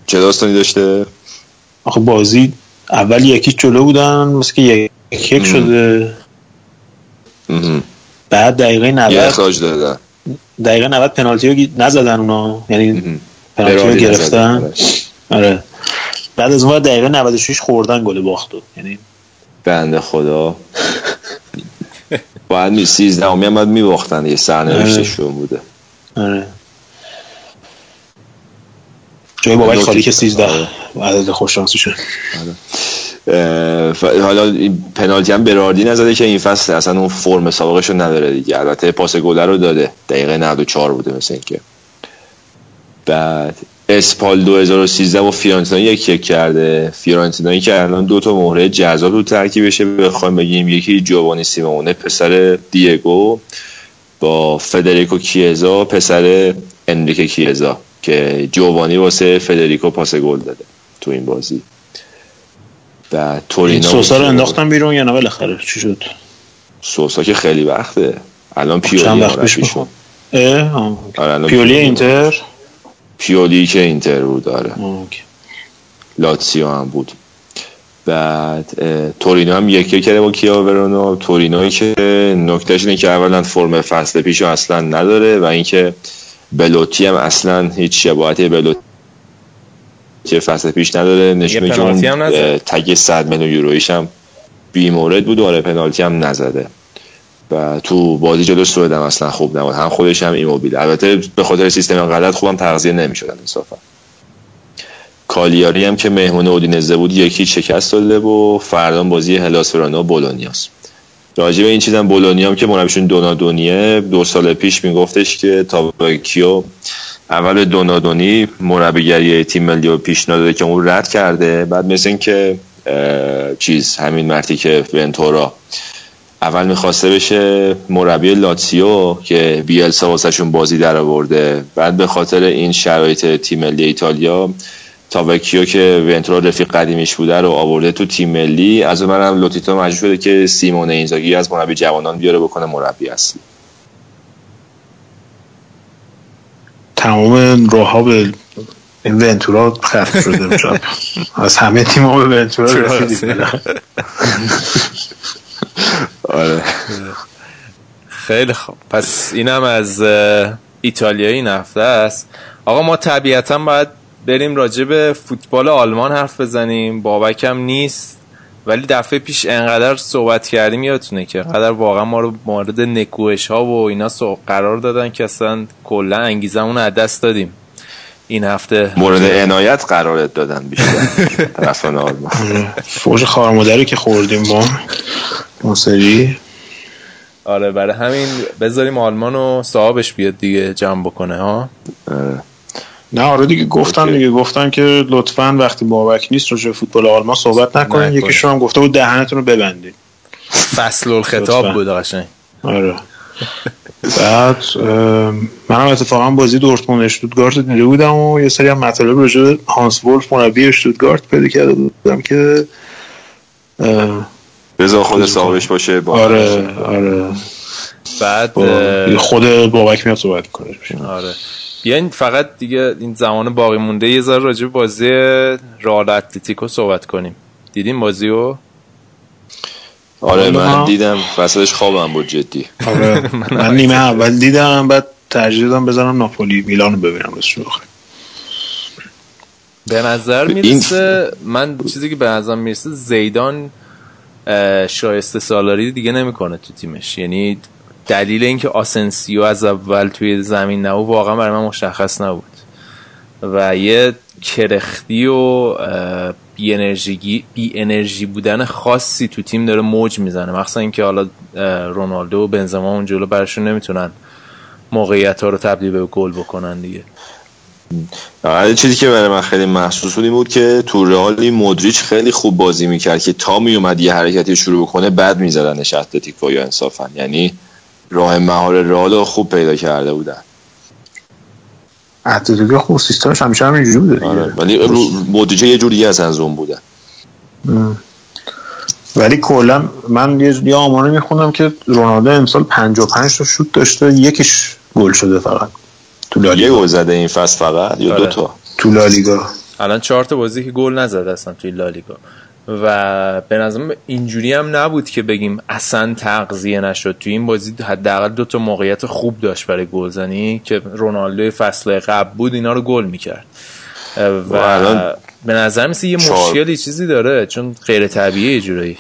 چه داستانی داشته؟ آخه بازی اول یکی جلو بودن مثل که یک یک شده. مهم. بعد دقیقه یه 90 اخراج دادن. دقیقه 90 پنالتی رو نزدن اونا. یعنی. پنالتی رو گرفتن نزدن. آره. بعد از اون دقیقه 96 خوردن گل باختو یعنی بنده خدا. باید می 13 همی هم باید میباختن یه سرنوشتشون بوده. آره. جای بابک خالی که 13 آره. عدد خوششانسی شد. ف- حالا پنالتی هم براردی نزده که این فصل اصلا اون فرم سابقش رو نداره دیگه. البته پاس گل رو داده. دقیقه 94 بوده مثل اینکه. بعد اسپال 2013 با فیورنتینا یک یک کرده. فیورنتینایی که الان دو تا مهره جذاب تو ترکیبشه. بخوایم بگیم یکی جووانی سیمئونه پسر دیگو با فدریکو کیزا پسر انریک کیزا که جووانی واسه فدریکو پاس گل داده تو این بازی. و این تورینا سوسا رو انداختن بیرون یا نه؟ بالاخره چی شد؟ سوسا که خیلی وقته. الان چند پیولی وقت پیش مربیشون. می‌خوام اه آه. آره، پیولی اینتر؟ پیولی که اینتر بود داره. لاتسیو هم بود. بعد تورینو هم یکی کرده با کیا ورونا تورینوی که نکتهش اینه که اولا فرم فصل پیشو اصلا نداره و اینکه بلوتی هم اصلا هیچ شباهتی بلوتی فصل پیش نداره. نشون میده که اون تگ 100 میلیون یورویش هم بی مورد بود و آره پنالتی هم نزده. و تو بازی جلو سوئد هم اصلا خوب نبود. هم خودش هم ایموبیل. البته به خاطر سیستم غلط خوبم تغذیه نمی‌شدن انصافا. کالیاری هم که مهمون اودینزه بود یکی شکست داده و فردا بازی هلاس ورونا و بولونیاس. راجع به این چیزم بولونیا هم که مربیشون دونادونیه دو سال پیش میگفتش که تاباکیو اول دونادونی مربیگری تیم ملی رو پیشنهاد داده که اون رد کرده بعد مثل این که چیز همین مرتیکه ونتورا. اول می‌خواسته بشه مربی لاتسیو که بیلسا واسهشون بازی در آورده. بعد به خاطر این شرایط تیم ملی ایتالیا تاوکیو که ونتورا رفیق قدیمیش بوده رو آورده تو تیم ملی. از اون هم لوتیتو مجبور شده که سیمون اینزاگی از مربی جوانان بیاره بکنه مربی اصلی. تمام راه ها به این ونتورا ختم شده از همه تیم ها به ونتورا رسیدیم. آره. خیلی خوب. پس اینم از ایتالیایی این هفته است. آقا ما طبیعتا باید بریم راجع به فوتبال آلمان حرف بزنیم. بابک هم نیست. ولی دفعه پیش انقدر صحبت کردیم یادتونه که قدر واقعا ما رو مورد نکوهش ها و اینا سو قرار دادن که اصلا کلا انگیزمون رو از دست دادیم. این هفته مورد عنایت قرارت دادن بیشتر. طرفان آلمان. فوش خوار مادری که خوردیم ما اون سری آره برای همین بذاریم آلمان و صاحبش بیاد دیگه جمع بکنه ها. نه آره دیگه گفتن اوکی. دیگه گفتن که لطفا وقتی بابک نیست راجع به فوتبال آلمان صحبت نکنین. یکیشون هم گفته بود دهنتون رو ببندید فصل الخطاب. بود قشنگ. آره. بعد منم اتفاقا بازی دورتموند اشتوتگارت رو دیده بودم و یه سری هم مطالب راجع به هانس ولف مربی اشتوتگارت پیدا کرده بودم که رضا خود صاحبش باشه با آره آره. بعد با خود بابک میاد صحبت کنه آره. بیاین فقط دیگه این زمان باقی مونده یه ذره راجع به بازی رئال اتلتیکو صحبت کنیم. دیدیم بازی رو آره من. دیدم. فصلش خوابم بود جدی. آره. من نیمه اول دیدم بعد ترجیح دادم بزنم ناپولی میلان رو ببینم بس به نظر می‌رسه من چیزی که به نظر می‌رسه زیدان شایسته سالاری دیگه نمی‌کنه تو تیمش. یعنی دلیل اینکه آسنسیو از اول توی زمین نبود واقعا برای من مشخص نبود. و یه کرختی و بی انرژی بی انرژی بودن خاصی تو تیم داره موج می‌زنه. مخصوصا اینکه حالا رونالدو و بنزما اون جلو برشون نمی‌تونن موقعیت ها رو تبدیل به گل بکنن دیگه. فقط چیزی که برای من خیلی محسوس بود این بود که تو رئال این مودریچ خیلی خوب بازی می‌کرد که تا میومد یه حرکتی شروع کنه بعد میزدنش اتلتیکو یا انصافا. یعنی راه مهار رئال رو خوب پیدا کرده بودن. اتلتیکو خوب سیستمش همیشه همینجوری بوده دیگه. آره. ولی مودریچ یه جوری از از اون بودن ولی کلا من یه یه آماری می‌خونم که رونالدو امسال 55 تا شوت داشته یکیش گل شده فقط. تو یه لالیگا گل زده این فصل فقط یا آره. دوتا تو لالیگا. الان چهار تا بازی که گل نزده اصلا توی لالیگا. و به نظرم اینجوری هم نبود که بگیم اصلا تغذیه نشد. توی این بازی حداقل دو تا موقعیت خوب داشت برای گلزنی که رونالدو فصل قبل بود اینا رو گل می‌کرد. و الان به نظر مثل یه مشکلی چیزی داره چون غیر طبیعیه یه جورایی.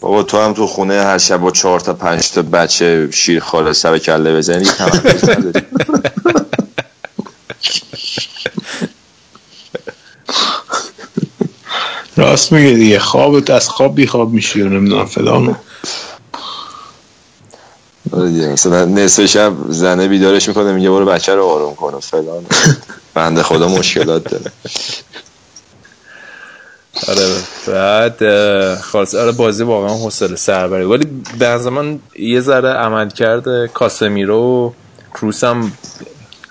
بابا تو هم تو خونه هر شب با چهار تا پنج تا بچه شیر خاله سر کله بزنی تمرکز راست میگه دیگه. خوابت از خواب بی خواب میشی و نمی‌دونم فلانو آره دیگه. مثلا نصف شب زنه بیدارش می‌کنه میگه برو بچه رو آروم کن و فلان. بنده خدا مشکلات داره. آره بعد خلاص. آره بازی واقعا حوصله سربری. ولی به من یه ذره عمل کرده کاسمیرو و کروس هم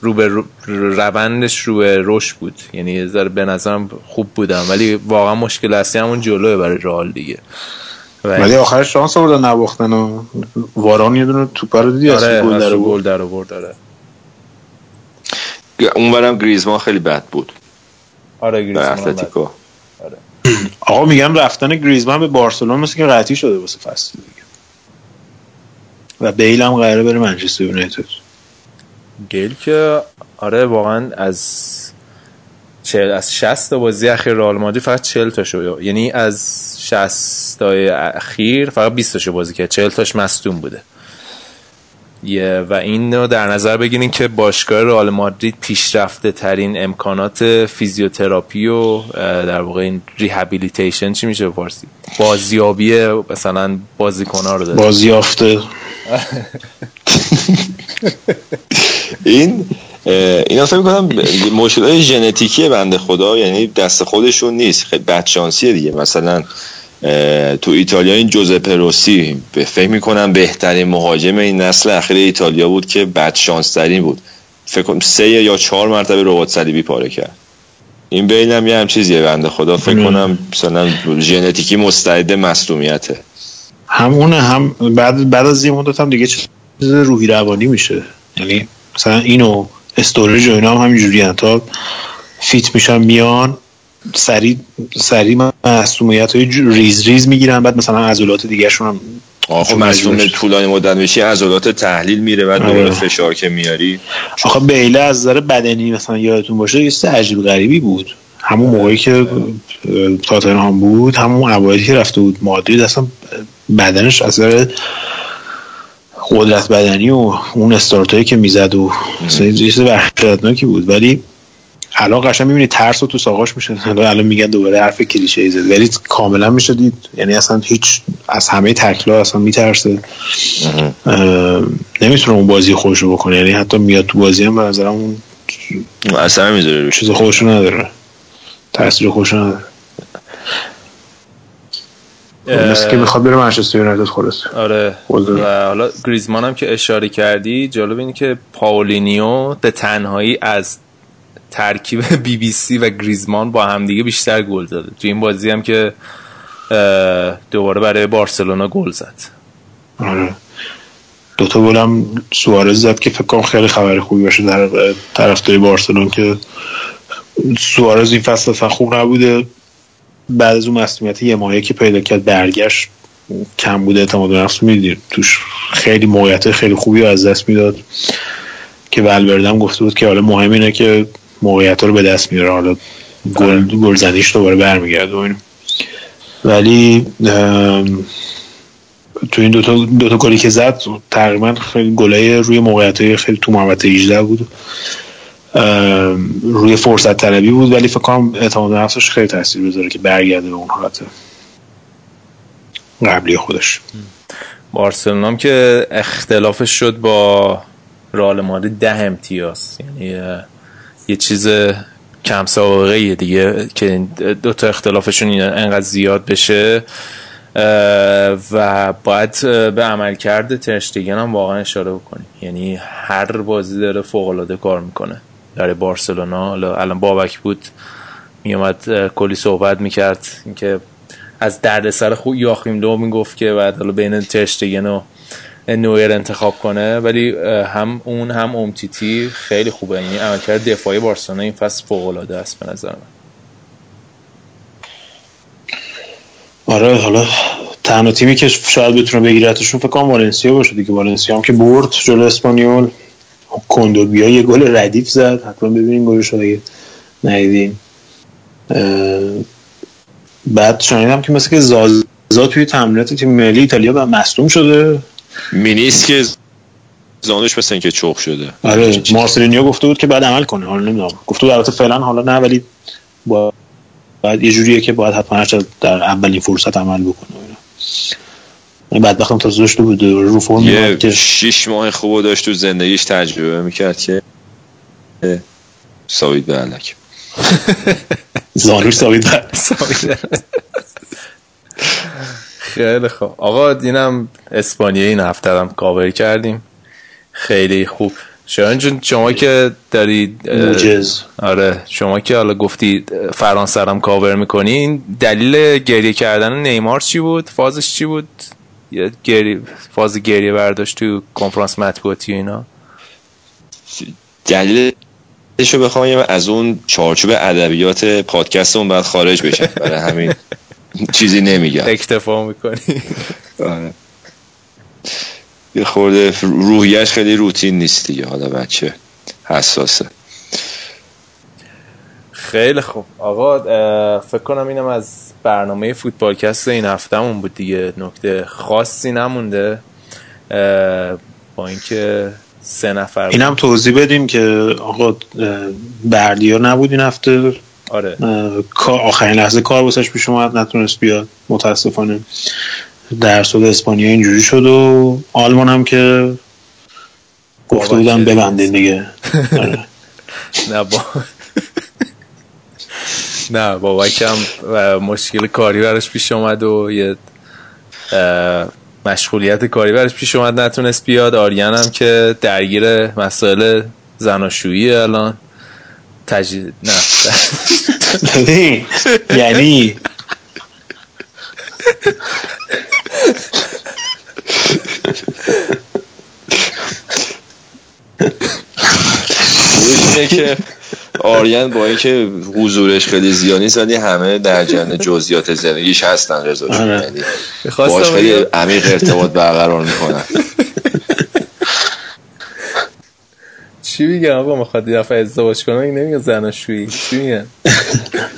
رو به رو- روندش رو به رشد بود. یعنی یه ذره به نظرم خوب بودم. ولی واقعا مشکل اصلی همون جلوه برای رئال دیگه. و ولی آخرش شانس آوردن نباختن و واران یه دونه توپ رو دیدی آره گل در. گل در آورد آره. اونورم گریزمان خیلی بد بود. آره گریزمان. اتلتیکو. آقا میگم رفتن گریزمان به بارسلون مثل که قطعی شده واسه فصل دیگه. و بیل هم قراره بره منچستر یونایتد. گل که آره واقعا از چهل از 60 تا بازی اخیر رئال مادرید فقط 40 تا شو یعنی از 60 تا اخیر فقط 20 تاشو بازی کرد. 40 تاش مصدوم بوده. یه و این رو در نظر بگیرین که باشگاه رئال مادرید پیشرفته ترین امکانات فیزیوتراپی و در واقع این rehabilitation چی میشه فارسی؟ بازیابی مثلا بازیکن‌ها رو داره. بازیافته. این اینا فکر کنم مشکلات ژنتیکی بنده خدا یعنی دست خودشون نیست. خیلی بدشانسیه دیگه. مثلا تو ایتالیا این جوزپه روسی به فکر می‌کنم بهترین مهاجم این نسل اخیر ایتالیا بود که بدشانس ترین بود. فکر کنم سه یا چهار مرتبه رباط صلیبی پاره کرد. این بین هم یه هم چیزیه. بنده خدا فکر. کنم مثلا ژنتیکی مستعد مصدومیته. همونه هم بعد بعد از یه مدت هم دیگه چیز روحی روانی میشه. یعنی مثلا اینو استوریج و اینا هم همینجوری تا fit میشن میان سریع سریع مسئولیت های ریز ریز می‌گیرن بعد مثلا عضلات دیگه هم آخه چون مصدوم مجبور- طولانی مدت میشی عضلات تحلیل میره بعد دوباره آره. فشار که میاری. آخه بیله از نظر بدنی مثلا یادتون باشه یه چیز عجیب غریبی بود. همون موقعی که تاتنهام بود همون اوایلی که رفته بود مادرید اصلا بدنش از نظر قدرت بدنی و اون استارتایی که می‌زد و اصلا چیز وحشتناکی بود. ولی الان قشنگ می‌بینی ترس و تو ساقاش میشه. الان الان میگن دوباره حرف کلیشه ای زد. ولی کاملا میشه دید. یعنی اصلا هیچ از همه تکلا اصلا میترسه. نمی‌تونه اون بازی خودش رو بکنه. یعنی حتی میاد تو بازی هم به نظرم اون اثر می‌ذاره چیز خودش رو نداره. تاثیر خودش رو نداره. مثل که می‌خواد بره منچستر یونایتد خلاص آره. و حالا گریزمان هم که اشاره کردی جالب اینه که پاولینیو به تنهایی از ترکیب بی بی سی و گریزمان با همدیگه بیشتر گل زده. تو این بازی هم که دوباره برای بارسلونا گل زد. آره. دوتا گل هم سوارز زد که فکر کنم خیلی خبر خوبی باشه در طرفداری بارسلون که سوارز این فصل اصلا خوب نبوده. بعد از اون مسئولیت یه ماهی که پیدا کرد برگشت کم بوده اعتماد به نفس می‌دید توش خیلی موقعیت خیلی خوبی رو از دست می‌داد. که ولورده هم گفته بود که حالا مهم اینه که موقعیت رو به دست میاره. حالا گل گلزنیش دوباره برمیگرده. ولی تو این دوتا دوتا گلی که زد تقریبا خیلی گلای روی موقعیت های خیلی تو محوطه 18 بود. روی فرصت طلبی بود ولی فکر کنم اعتماد به نفسش خیلی تاثیر بذاره که برگرده به اون حالت قبلی خودش. بارسلونا هم که اختلافش شد با رئال مادرید ده امتیاز. یعنی یه چیز کم سابقه دیگه که دو تا اختلافشون انقدر زیاد بشه. و باید به عملکرد ترشتیگن هم واقعا اشاره بکنیم. یعنی هر بازی داره فوق العاده کار می‌کنه. در بارسلونا. حالا الان بابک بود میومد کلی صحبت می‌کرد. اینکه از دردسر خوب یاخیم لو می‌گفت که بعد حالا بین ترشتگن و نویر انتخاب کنه. ولی هم اون هم امتیتی خیلی خوبه. یعنی عملکرد دفاعی بارسلونا این فصل فوق العاده است به نظر من. آره حالا تنها تیمی که شاید بتونه بگیرتشون فکر کنم والنسیا باشه دیگه. والنسیا هم که برد جلو اسپانیول. کندوبیا یه گل ردیف زد. حتما ببینیم گلش اگه ندیدین. بعد شنیدم که مثل که زازا توی تمرینات تیم ملی ایتالیا به مصدوم شده. مینیس که زانوش مثل اینکه چخ شده. آره مارسلینیو گفته بود که بعد عمل کنه. حالا نمی‌دونم. گفته بود البته فعلا حالا نه ولی با باید یه جوریه که باید حتما در اولین فرصت عمل بکنه و. این بدبختم تا داشته بود رو فرم یه که شیش ماه خوب داشت تو زندگیش تجربه می‌کرد که ساوید به علک زانوش ثابت بر خیلی خوب. آقا اینم اسپانیایی این هفته هم کاور کردیم. خیلی خوب. شایان جون شما که دارید موجز. آره شما که حالا گفتی فرانسه هم کاور می‌کنین دلیل گریه کردن نیمار چی بود؟ فازش چی بود؟ یه گریه فاز گریه برداشت تو کنفرانس مطبوعاتی و اینا. دلیلش رو بخوام از اون چارچوب ادبیات پادکست اون بعد خارج بشه برای همین چیزی نمیگم. اکتفا می‌کنی. آره. یه خورده روحیش خیلی روتین نیست دیگه. حالا بچه حساسه. خیلی خوب. آقا فکر کنم اینم از برنامه فوتبالکست این هفتهمون بود دیگه. نکته خاصی نمونده. با اینکه سه نفر. اینم توضیح بدیم که آقا بردیا نبود این هفته. آره. آخرین لحظه کار واسش پیش اومد نتونست بیاد. متاسفانه در صد اسپانیا اینجوری شد و آلمان هم که گفته که- ببندین دیگه. آره. نه با نه بابکم اه، مشکل کاری براش پیش اومد و یه مشغولیت کاری براش پیش اومد نتونست بیاد. آریان هم که درگیر مسائل زناشویی الان. تجدید نه. یعنی که آریان با اینکه حضورش خیلی زیاد نیست ولی همه در جریان جزئیات زندگیش هستن رضا. آره. یعنی باهاش خیلی عمیق ارتباط برقرار می‌کنن چی میگم آقا می‌خواد یه دفعه ازدواج کنه این نمیگه زناشویی چی میگن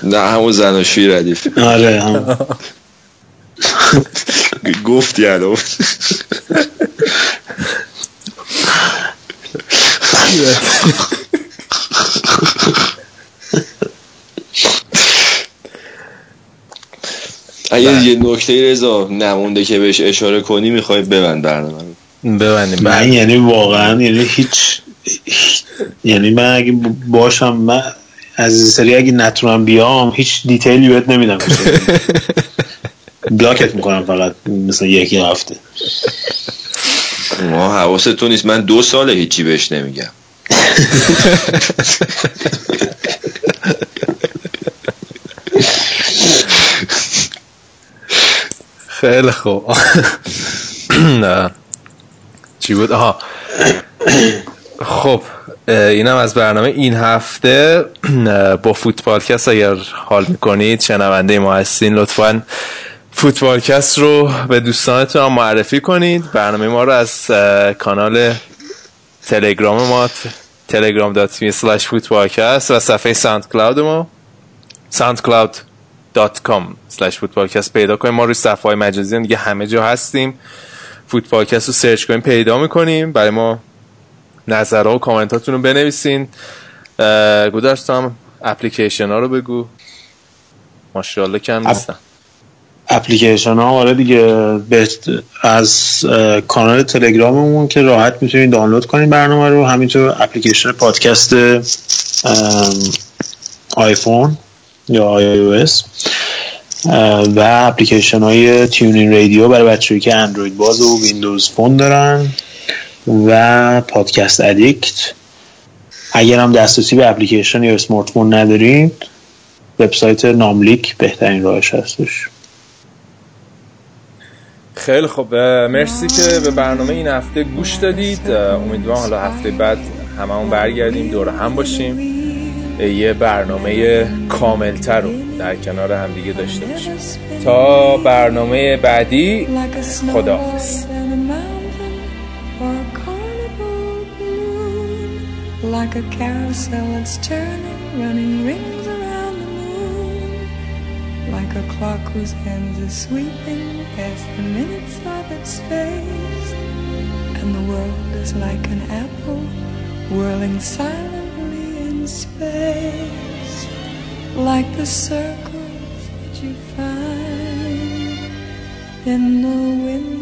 نه همون زناشویی ردیف آره هم. گفتی الان اگه یه نکته رضا نمونده که بهش اشاره کنی می‌خوای ببند برنامه رو. ببندیم. من بعد یعنی واقعا یعنی هیچ یعنی من اگه باشم من از این سری اگه نتونم بیام هیچ دیتیلی بهت نمیدم. بلاکت می‌کنم فقط مثلا یکی هفته. ما حواستون نیست. من دو ساله هیچی بهش نمیگم. خیلی خوب. نه. چی بود؟ آها. خب اینم از برنامه این هفته. با فوتبالکست اگر حال می‌کنید شنونده ما هستین لطفا فوتبالکست رو به دوستانتون معرفی کنید. برنامه ما رو از کانال تلگرام ما تلگرام dot slash فوتبالکست و صفحه SoundCloud ما soundcloud.com slash فوتبالکست پیدا کنیم. ما روی صفحه های مجازی هم دیگه همه جا هستیم. فوتبالکست رو search کنیم پیدا می‌کنیم. برای ما نظرها و کامنتاتون رو بنویسین. هم اپلیکیشن ها رو بگو. ماشاءالله کم نیستن. اپلیکیشن ها آره دیگه از کانال تلگراممون که راحت می‌تونید دانلود کنید برنامه رو همینطور اپلیکیشن پادکست آیفون یا iOS اه، و اپلیکیشن های TuneIn Radio برای بچه‌هایی که اندروید باز و Windows Phone دارن و Podcast Addict. اگر هم دسترسی به اپلیکیشن یا اسمارت فون ندارید وبسایت ناملیک بهترین راهش هستش. خیلی خب مرسی که به برنامه این هفته گوش دادید. امیدوارم حالا هفته بعد هممون برگردیم دور هم باشیم. یه برنامه کاملتر رو در کنار همدیگه داشته باشیم. تا برنامه بعدی خداحافظ. Like a clock whose hands are sweeping past the minutes of its face. And the world is like an apple whirling silently in space. Like the circles that you find in the windmills